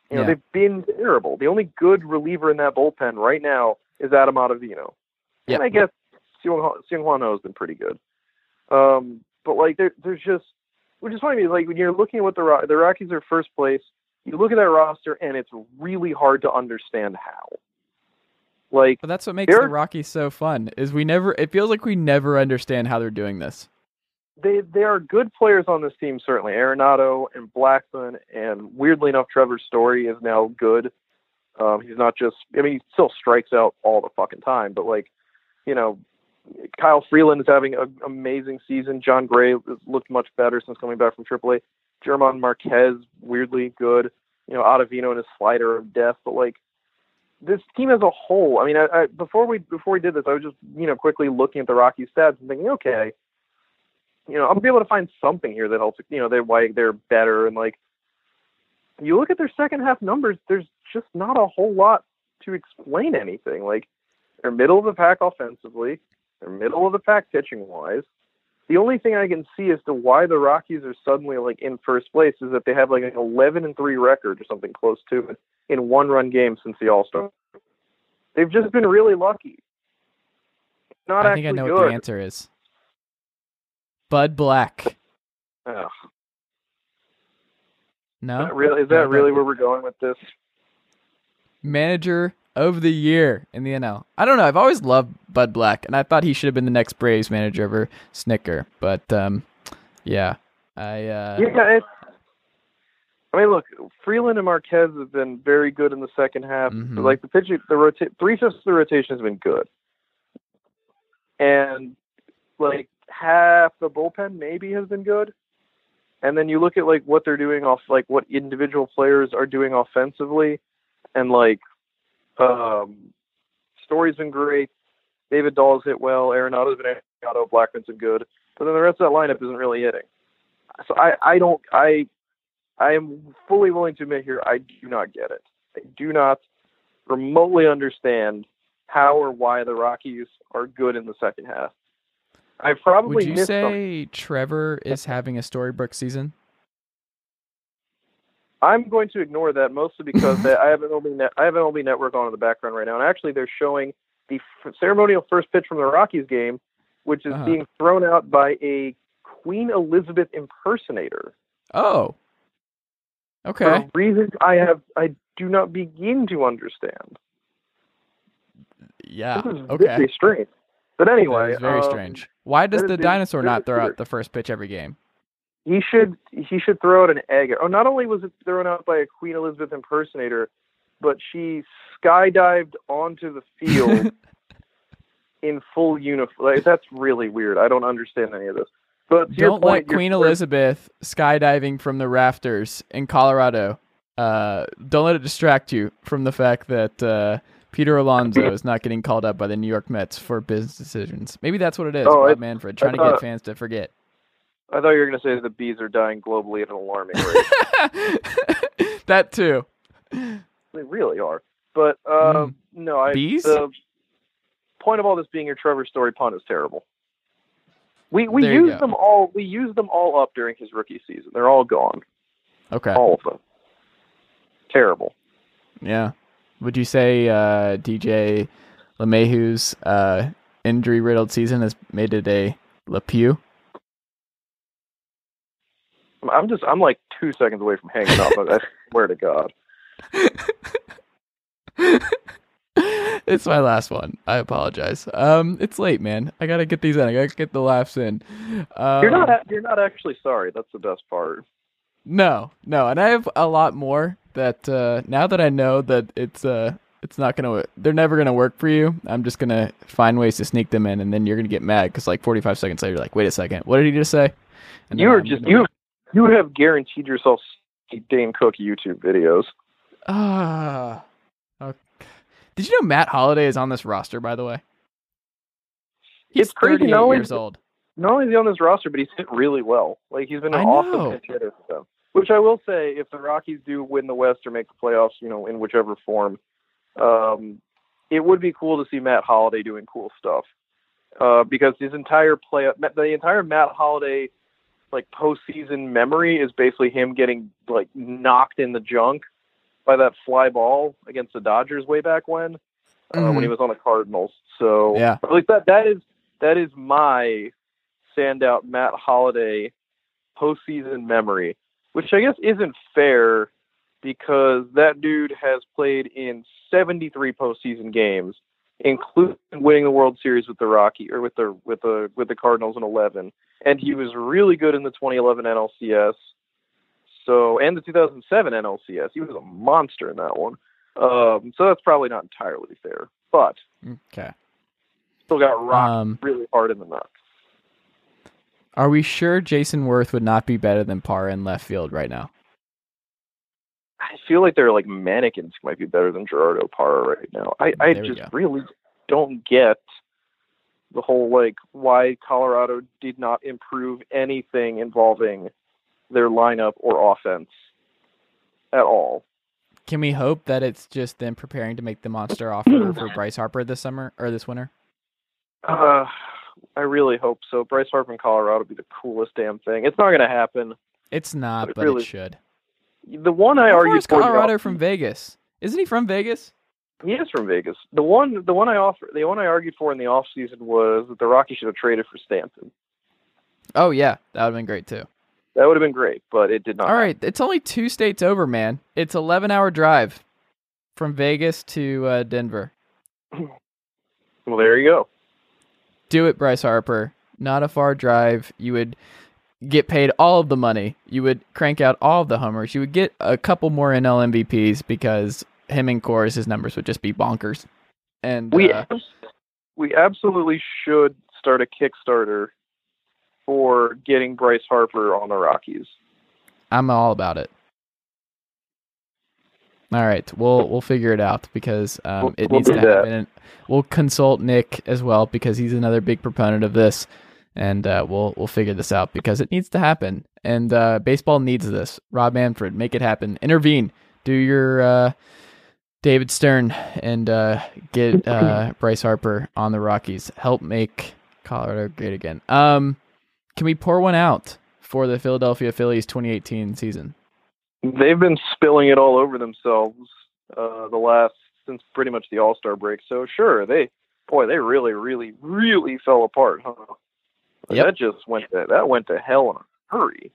You know, Yeah. they've been terrible. The only good reliever in that bullpen right now is Adam Ottavino. Yep. And I guess Seung Hwan Ho has been pretty good. Um, but like there, there's just, which is funny, like when you're looking at what the Ro- the Rockies are first place, you look at that roster and it's really hard to understand how. Like But that's what makes the Rockies so fun. Is we never. It feels like we never understand how they're doing this. they they are good players on this team certainly. Arenado and Blackmon and weirdly enough, Trevor Story is now good. Um, he's not just. I mean, he still strikes out all the fucking time, but like, you know, Kyle Freeland is having an amazing season. Jon Gray has looked much better since coming back from AAA. German Marquez weirdly good. You know, Ottavino and his slider of death, but like. This team as a whole, I mean, I, I, before we before we did this, I was just you know quickly looking at the Rockies stats and thinking, okay, you know, I'll be able to find something here that helps, you know, they're why they're better and like you look at their second half numbers, there's just not a whole lot to explain anything. Like they're middle of the pack offensively, they're middle of the pack pitching wise. The only thing I can see as to why the Rockies are suddenly like in first place is that they have like an 11 and 3 record or something close to it in one run games since the All Star. They've just been really lucky. Not I think actually I know good. what the answer is. Bud Black. Ugh. No. Is that really, is that but- really where we're going with this? Manager of the year in the NL. I don't know. I've always loved Bud Black, and I thought he should have been the next Braves manager over Snitker. But um, yeah, I uh, Yeah. I mean, look, Freeland and Marquez have been very good in the second half. Mhm. Like the pitching, the rota- three fifths of the rotation has been good, and like half the bullpen maybe has been good. And then you look at like what they're doing off, like what individual players are doing offensively, and like um, Story's been great. David Dahl's hit well. Arenado's been Arenado. Blackmon's been good. But then the rest of that lineup isn't really hitting. So I, I don't I I am fully willing to admit here I do not get it. I do not remotely understand how or why the Rockies are good in the second half. I probably would you say Trevor is having a storybook season? I'm going to ignore that mostly because that I have an MLB net, I have an MLB network on in the background right now, and actually they're showing the f- ceremonial first pitch from the Rockies game, which is Uh-huh. being thrown out by a Queen Elizabeth impersonator Oh, for okay. reasons I have I do not begin to understand. Yeah. This is Okay. very strange. But anyway, very um, strange. Why does the dinosaur not throw out the first pitch every game? He should he should throw out an egg. Oh, not only was it thrown out by a Queen Elizabeth impersonator, but she skydived onto the field in full uniform. Like, that's really weird. I don't understand any of this. But Don't point, let Queen Elizabeth skydiving from the rafters in Colorado. Uh, don't let it distract you from the fact that uh, Peter Alonso is not getting called up by the New York Mets for business decisions. Maybe that's what it is. Oh, Rob Manfred trying to get fans to forget. I thought you were going to say the bees are dying globally at an alarming rate. that too. they really are. But uh, no, I Mm. Bees? the point of all this being your Trevor Story pun is terrible. We we There used them all. We used them all up during his rookie season. They're all gone. Okay. All of them. Terrible. Yeah. Would you say uh, DJ LeMahieu's uh, injury riddled season has made it a LePew? I'm just I'm like two seconds away from hanging up. I swear to God. it's my last one. I apologize. Um, it's late, man. I gotta get these in. I gotta get the laughs in. Um, You're not you're not actually sorry. That's the best part. No, no, and I have a lot more that uh, now that I know that it's uh it's not gonna they're never gonna work for you. I'm just gonna find ways to sneak them in, and then you're gonna get mad because like 45 seconds later, you're like, wait a second, what did he just say? And You were I'm just gonna- you you have guaranteed yourself Dane Cook YouTube videos. ah. okay. Did you know Matt Holliday is on this roster? By the way, he's It's crazy, 38 not only- years old. Not only is he on this roster, but he's hit really well. Like he's been an awesome hitter for them. Which I will say, if the Rockies do win the West or make the playoffs, you know, in whichever form, um, it would be cool to see Matt Holliday doing cool stuff. Uh, because his entire play, the entire Matt Holliday, like postseason memory is basically him getting like knocked in the junk by that fly ball against the Dodgers way back when, uh, Mhm. when he was on the Cardinals. So Yeah. like that that is that is my standout Matt Holliday postseason memory, which I guess isn't fair because that dude has played in 73 postseason games, including winning the World Series with the Rocky or with the with the with the Cardinals in 11, and he was really good in the 2011 NLCS. So and the 2007 NLCS, he was a monster in that one. Um, so that's probably not entirely fair, but Okay. still got rocked Um, really hard in the nuts. are we sure Jayson Werth would not be better than Parra in left field right now? I feel like they're like mannequins might be better than Gerardo Parra right now. I, I just go. really don't get the whole like why Colorado did not improve anything involving their lineup or offense at all. Can we hope that it's just them preparing to make the monster offer for Bryce Harper this summer or this winter? Uh, I really hope so. Bryce Harper in Colorado would be the coolest damn thing. It's not going to happen. It's not, But but really- it should. The one I How far argued is for. the Colorado off- from Vegas? Isn't he from Vegas? He is from Vegas. The one, the one I offer, the one I argued for in the off season was that the Rockies should have traded for Stanton. Oh yeah, that would have been great too. That would have been great, but it did not. All right, it's only two states over, man. It's eleven hour drive from Vegas to uh, Denver. Well, there you go. Do it, Bryce Harper. Not a far drive. You would get paid all of the money. You would crank out all of the homers. You would get a couple more NL MVPs because him and Coors, his numbers would just be bonkers. And We uh, we absolutely should start a Kickstarter for getting Bryce Harper on the Rockies. I'm all about it. All right, we'll we'll figure it out because um, it we'll needs to happen. And we'll consult Nick as well because he's another big proponent of this, and uh, we'll we'll figure this out because it needs to happen. And uh, baseball needs this. Rob Manfred, make it happen. Intervene. Do your uh, David Stern and uh, get uh, Bryce Harper on the Rockies. Help make Colorado great again. Um, can we pour one out for the Philadelphia Phillies 2018 season? They've been spilling it all over themselves uh, the last since pretty much the All Star break. So sure, they boy, they really, really, really fell apart, huh? Yep. That just went to that went to hell in a hurry.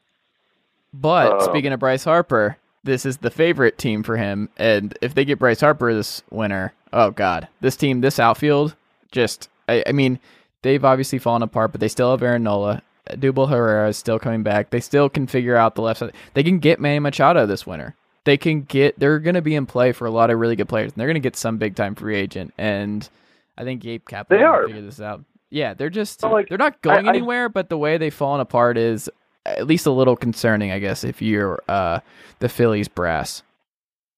But Um, speaking of Bryce Harper, this is the favorite team for him. And if they get Bryce Harper this winter, oh God, this team, this outfield, just, I, I mean, they've obviously fallen apart, but they still have Aaron Nola. Dubal Herrera is still coming back. They still can figure out the left side. They can get Manny Machado this winter. They can get, they're going to be in play for a lot of really good players. And they're going to get some big time free agent. And I think Gabe Kapler They are. figure this out. Yeah, they're just like, they're not going I- I- anywhere, but the way they've fallen apart is at least a little concerning, I guess, if you're uh, the Phillies brass.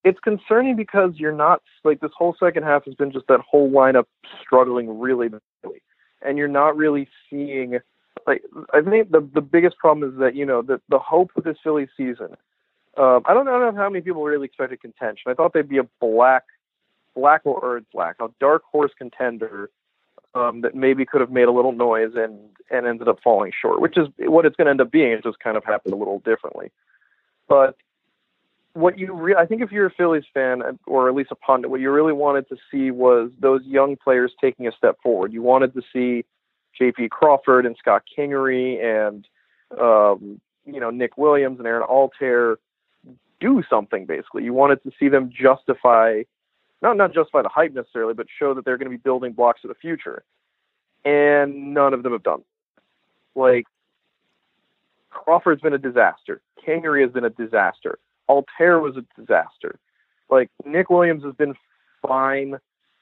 It's concerning because you're not like this whole second half has been just that whole lineup struggling really badly, and you're not really seeing like I think the the biggest problem is that you know the the hope of this Phillies season. Um, I don't know I don't know how many people really expected contention. I thought they'd be a black, black or, or black, a dark horse contender um, that maybe could have made a little noise and and ended up falling short, which is what it's going to end up being. It just kind of happened a little differently. But what you re- I think if you're a Phillies fan or at least a pundit, what you really wanted to see was those young players taking a step forward. You wanted to see J.P. Crawford and Scott Kingery and um, you know Nick Williams and Aaron Altherr do something. Basically, you wanted to see them justify not not justify the hype necessarily, but show that they're going to be building blocks for the future. And none of them have done. Like Crawford's been a disaster. Kingery has been a disaster. Altherr was a disaster. Like Nick Williams has been fine.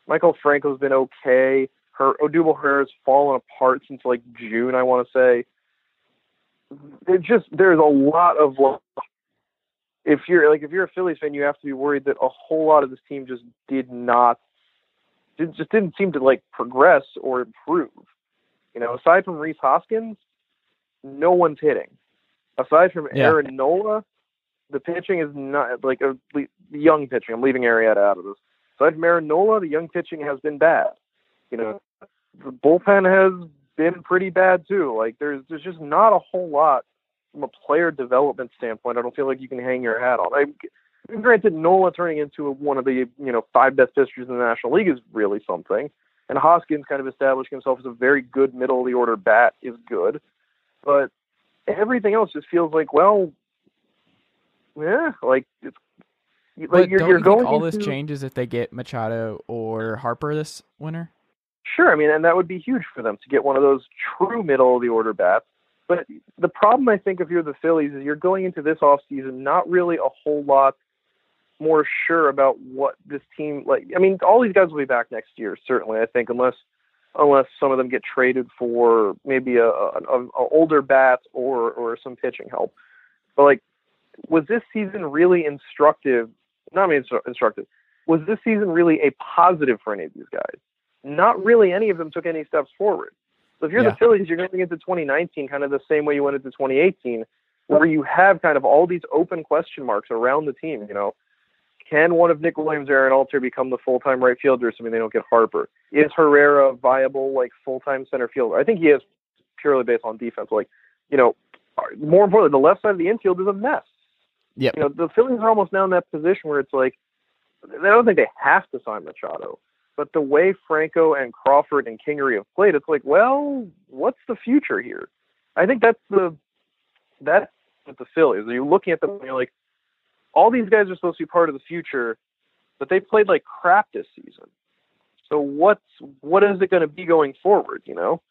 Maikel Franco's been okay. Her Odubel Herrera's fallen apart since like June, I want to say. It just there's a lot of if you're like if you're a Phillies fan, you have to be worried that a whole lot of this team just did not did, just didn't seem to like progress or improve. You know, aside from Rhys Hoskins, no one's hitting. Aside from Yeah. Aaron Nola, the pitching is not like a le- young pitching. I'm leaving Arrieta out of this. Aside from Aaron Nola, the young pitching has been bad. You know, the bullpen has been pretty bad too. Like there's there's just not a whole lot from a player development standpoint. I don't feel like you can hang your hat on. I granted, Nola turning into one of the you know five best pitchers in the National League is really something, and Hoskins kind of establishing himself as a very good middle of the order bat is good, but everything else just feels like well, yeah, like it's like but you're, don't you're you going think all into, this changes if they get Machado or Harper this winter? Sure, I mean, and that would be huge for them to get one of those true middle of the order bats. But the problem, I think, if you're the Phillies, is you're going into this offseason not really a whole lot more sure about what this team like. I mean, all these guys will be back next year, certainly. I think, unless unless some of them get traded for maybe a, a, a older bat or or some pitching help. But like, was this season really instructive? Not I mean instructive. Was this season really a positive for any of these guys? Not really. Any of them took any steps forward. So if you're Yeah. the Phillies, you're going into 2019 kind of the same way you went into 2018, where you have kind of all these open question marks around the team. You know, can one of Nick Williams or Aaron Altherr become the full-time right fielder, assuming they don't get Harper? Is Herrera viable like full-time center fielder? I think he is purely based on defense. Like, you know, more importantly, the left side of the infield is a mess. Yep. You know, the Phillies are almost now in that position where it's like I don't think they have to sign Machado, but the way Franco and Crawford and Kingery have played, it's like, well, what's the future here? I think that's the that's what the Phillies. You're looking at them and you're like, all these guys are supposed to be part of the future, but they played like crap this season. So what's what is it going to be going forward? You know?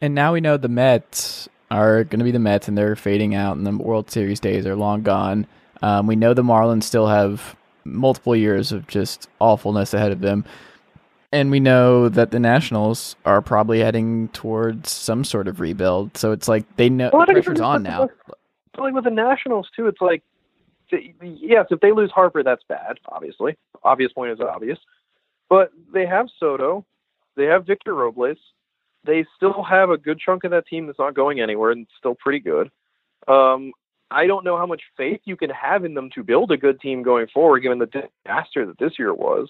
And now we know the Mets are going to be the Mets, and they're fading out, and the World Series days are long gone. Um, we know the Marlins still have multiple years of just awfulness ahead of them. And we know that the Nationals are probably heading towards some sort of rebuild. So it's like they know Well, the pressure's on now. But like with the Nationals too, it's like, yes, if they lose Harper, that's bad. Obviously, obvious point is obvious. But they have Soto, they have Victor Robles, they still have a good chunk of that team that's not going anywhere and still pretty good. Um, I don't know how much faith you can have in them to build a good team going forward, given the disaster that this year was.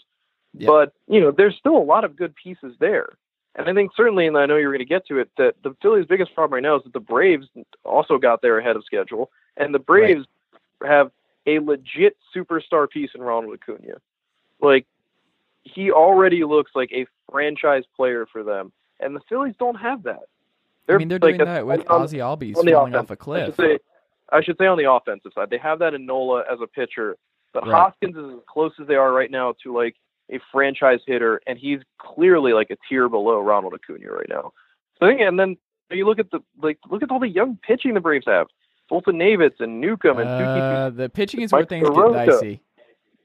Yeah. But you know, there's still a lot of good pieces there. And I think certainly, and I know you're going to get to it, that the Phillies' biggest problem right now is that the Braves also got there ahead of schedule, and the Braves have a legit superstar piece in Ronald Acuna. Like he already looks like a franchise player for them, and the Phillies don't have that. I mean, they're like, doing that with on- Ozzy Albies falling off a cliff. I should say on the offensive side, they have that in Nola as a pitcher, but Right. Hoskins is as close as they are right now to like a franchise hitter, and he's clearly like a tier below Ronald Acuna right now. So and then you look at the like look at all the young pitching the Braves have, Foltynewicz and Newcomb and Uh, the pitching is where things get Soroka. dicey.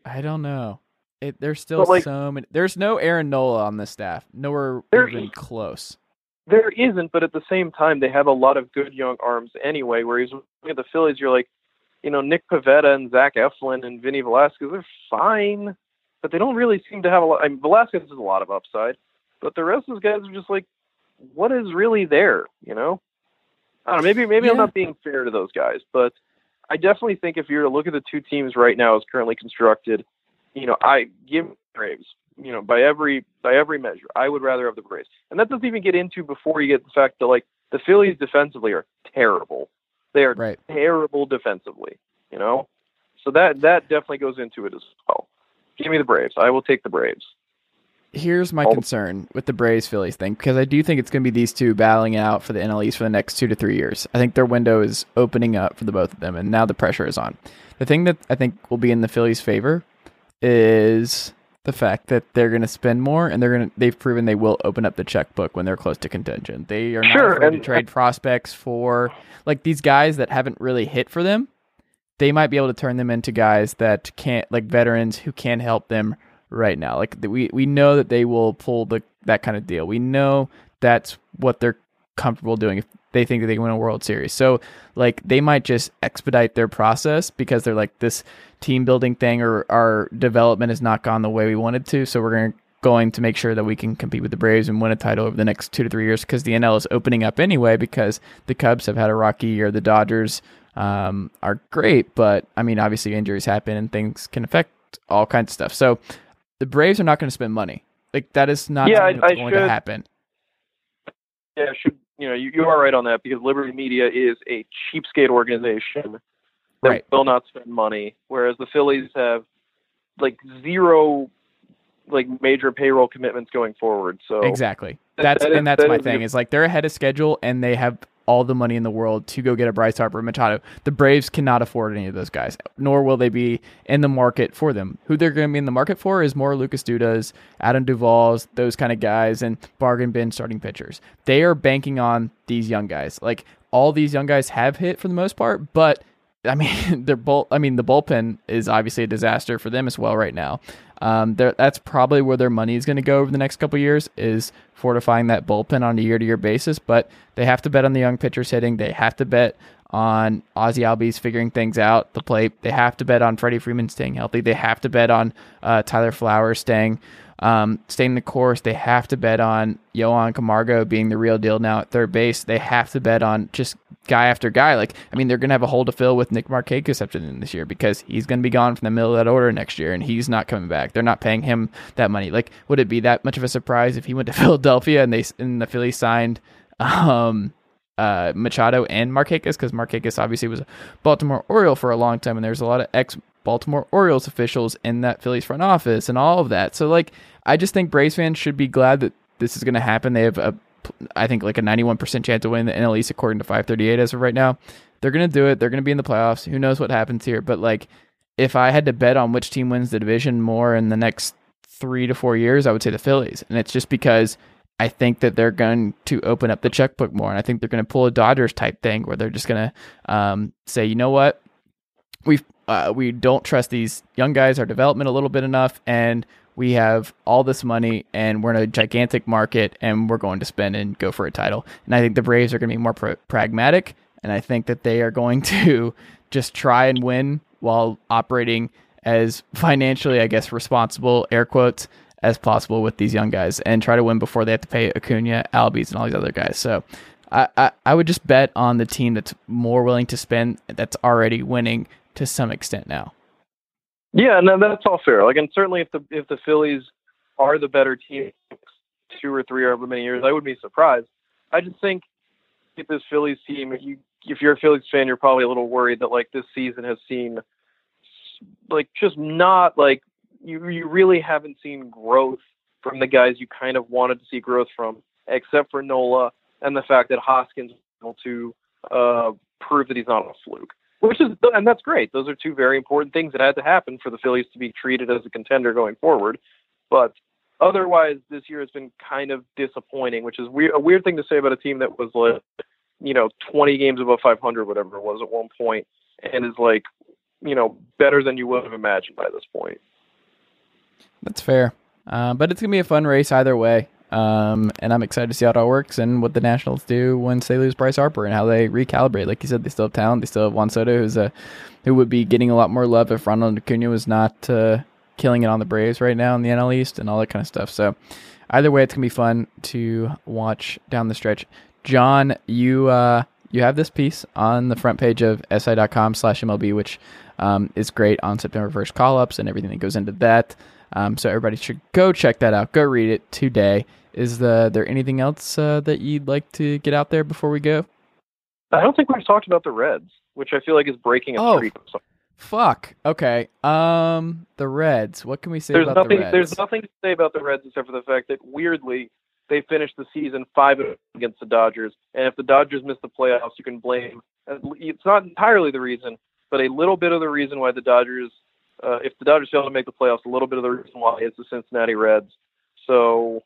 I don't know. It, there's still like- so many. There's no Aaron Nola on the staff. Nowhere even close. There isn't, but at the same time, they have a lot of good young arms anyway. Whereas at the Phillies, you're like, you know, Nick Pivetta and Zach Eflin and Vinny Velasquez, they're fine, but they don't really seem to have a lot. I mean, Velasquez has a lot of upside, but the rest of those guys are just like, what is really there? You know, I don't know. Maybe maybe I'm not being fair to those guys, but I definitely think if you're to look at the two teams right now as currently constructed, you know, I give Braves. You know, by every by every measure, I would rather have the Braves, and that doesn't even get into before you get the fact that like the Phillies defensively are terrible. They are Right. terrible defensively. You know, so that that definitely goes into it as well. Give me the Braves. I will take the Braves. Here's my All concern with the Braves Phillies thing because I do think it's going to be these two battling it out for the NL East for the next two to three years. I think their window is opening up for the both of them, and now the pressure is on. The thing that I think will be in the Phillies' favor is the fact that they're going to spend more, and they're going to. They've proven they will open up the checkbook when they're close to contention. They are not Sure, afraid to and- trade prospects for like these guys that haven't really hit for them. They might be able to turn them into guys that can't like veterans who can help them right now. Like we we know that they will pull the that kind of deal. We know that's what they're comfortable doing if they think that they can win a World Series. So like they might just expedite their process because they're like this team building thing or our development has not gone the way we wanted to. So we're going going to make sure that we can compete with the Braves and win a title over the next two to three years because the NL is opening up anyway because the Cubs have had a rocky year. The Dodgers um, are great, but I mean obviously injuries happen and things can affect all kinds of stuff. So the Braves are not going to spend money. Like that is not Yeah, I- I going to happen. Yeah, should you know you, you are right on that because Liberty Media is a cheapskate organization that Right. will not spend money, whereas the Phillies have like zero like major payroll commitments going forward. So Exactly. That- That's that and that's that my thing. Is like they're ahead of schedule and they have all the money in the world to go get a Bryce Harper Machado. The Braves cannot afford any of those guys, nor will they be in the market for them. Who they're going to be in the market for is more Lucas Dudas, Adam Duvall's, those kind of guys, and bargain bin starting pitchers. They are banking on these young guys. Like all these young guys have hit for the most part, but I mean, bull. I mean, the bullpen is obviously a disaster for them as well right now. Um, they're- that's probably where their money is going to go over the next couple years is fortifying that bullpen on a year-to-year basis. But they have to bet on the young pitchers hitting. They have to bet on Ozzy Albies figuring things out. The plate. They have to bet on Freddie Freeman staying healthy. They have to bet on uh, Tyler Flowers staying um, staying the course. They have to bet on Johan Camargo being the real deal now at third base. They have to bet on just guy after guy. Like, I mean, they're going to have a hole to fill with Nick Markakis after this year because he's going to be gone from the middle of that order next year and he's not coming back. They're not paying him that money. Like, would it be that much of a surprise if he went to Philadelphia and they and the Phillies signed um, uh, Machado and Markakis because Markakis obviously was a Baltimore Oriole for a long time, and there's a lot of ex Baltimore Orioles officials in that Phillies front office and all of that. So like, I just think Braves fans should be glad that this is going to happen. They have a, I think like a 91% chance to win the NL East according to 538 as of right now. They're going to do it. They're going to be in the playoffs. Who knows what happens here? But like, if I had to bet on which team wins the division more in the next three to four years, I would say the Phillies, and it's just because I think that they're going to open up the checkbook more, and I think they're going to pull a Dodgers type thing where they're just going to um, say, you know what, we uh, we don't trust these young guys, our development a little bit enough, and we have all this money, and we're in a gigantic market, and we're going to spend and go for a title. And I think the Braves are going to be more pr- pragmatic, and I think that they are going to just try and win while operating as financially, I guess, responsible air quotes as possible with these young guys and try to win before they have to pay Acuna, Albies, and all these other guys. So I, I, I would just bet on the team that's more willing to spend that's already winning to some extent now. Yeah, no, that's all fair. Like, and certainly if the if the Phillies are the better team two or three however many years, I would be surprised. I just think if this Phillies team, if you if you're a Phillies fan, you're probably a little worried that like this season has seen like just not like you you really haven't seen growth from the guys you kind of wanted to see growth from, except for Nola and the fact that Hoskins was able to uh, prove that he's not a fluke which is and that's great. Those are two very important things that had to happen for the Phillies to be treated as a contender going forward. But otherwise, this year has been kind of disappointing, which is weird, a weird thing to say about a team that was like, you know, 20 games above 500, whatever it was at one point, and is like, you know, better than you would have imagined by this point. That's fair. Uh, but it's going to be a fun race either way. Um, and I'm excited to see how it all works and what the Nationals do once they lose Bryce Harper and how they recalibrate. Like you said, they still have talent. They still have Juan Soto, who's a who would be getting a lot more love if Ronald Acuna was not uh, killing it on the Braves right now in the NL East and all that kind of stuff. So either way, it's gonna be fun to watch down the stretch. Jon, you uh, you have this piece on the front page of si.com slash MLB, which um, is great on September 1st call ups and everything that goes into that. Um, so everybody should go check that out. Go read it today. Is the, there anything else uh, that you'd like to get out there before we go? I don't think we've talked about the Reds, which I feel like is breaking a Oh. streak. Fuck. Okay. Um, the Reds. What can we say there's about nothing. the Reds? There's nothing to say about the Reds except for the fact that weirdly they finished the season five against the Dodgers, and if the Dodgers miss the playoffs, you can blame. It's not entirely the reason, but a little bit of the reason why the Dodgers, uh, if the Dodgers fail to make the playoffs, a little bit of the reason why is the Cincinnati Reds. So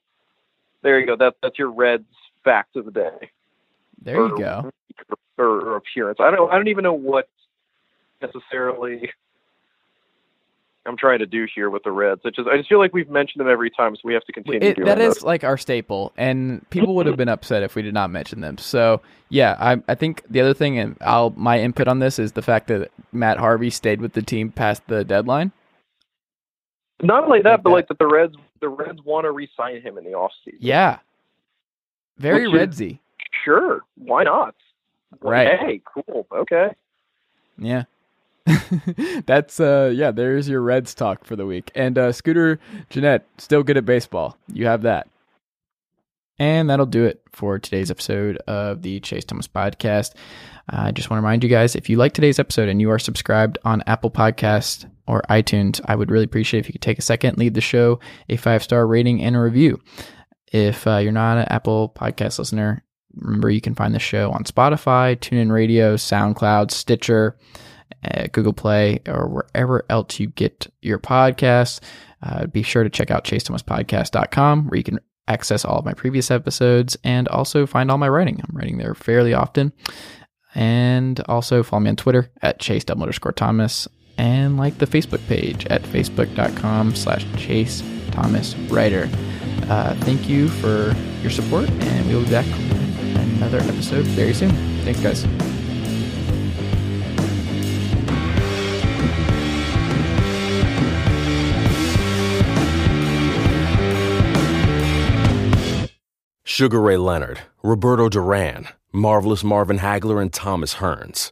there you go. That that's your Reds fact of the day. There you or- go. Or, or appearance. I don't. I don't even know what necessarily. I'm trying to do here with the Reds. I just I just feel like we've mentioned them every time, so we have to continue It, that is like our staple, and people would have been upset if we did not mention them. So yeah, I I think the other thing, and I'll my input on this is the fact that Matt Harvey stayed with the team past the deadline. Not only like that, but that. like that the Reds the Reds want to re-sign him in the offseason. Yeah, very Which is- Redsy. Sure, why not? Right. Hey, cool. Okay. Yeah. That's uh yeah, there's your Reds talk for the week. And uh Scooter Gennett, still good at baseball. You have that. And that'll do it for today's episode of the Chase Thomas Podcast. I just want to remind you guys if you like today's episode and you are subscribed on Apple Podcast or iTunes, I would really appreciate if you could take a second, leave the show a five star rating and a review. If uh, you're not an Apple Podcast listener, remember you can find the show on Spotify, TuneIn Radio, SoundCloud, Stitcher, uh, Google Play, or wherever else you get your podcasts. Uh, be sure to check out chasethomaspodcast.com where you can access all of my previous episodes and also find all my writing. I'm writing there fairly often. And also follow me on Twitter at chase underscore Thomas and like the Facebook page at facebook.com slash chase Thomas writer. Uh, thank you for your support and we'll be back with another episode very soon. Thanks guys. Sugar Ray Leonard, Roberto Duran, Marvelous Marvin Hagler, and Thomas Hearns.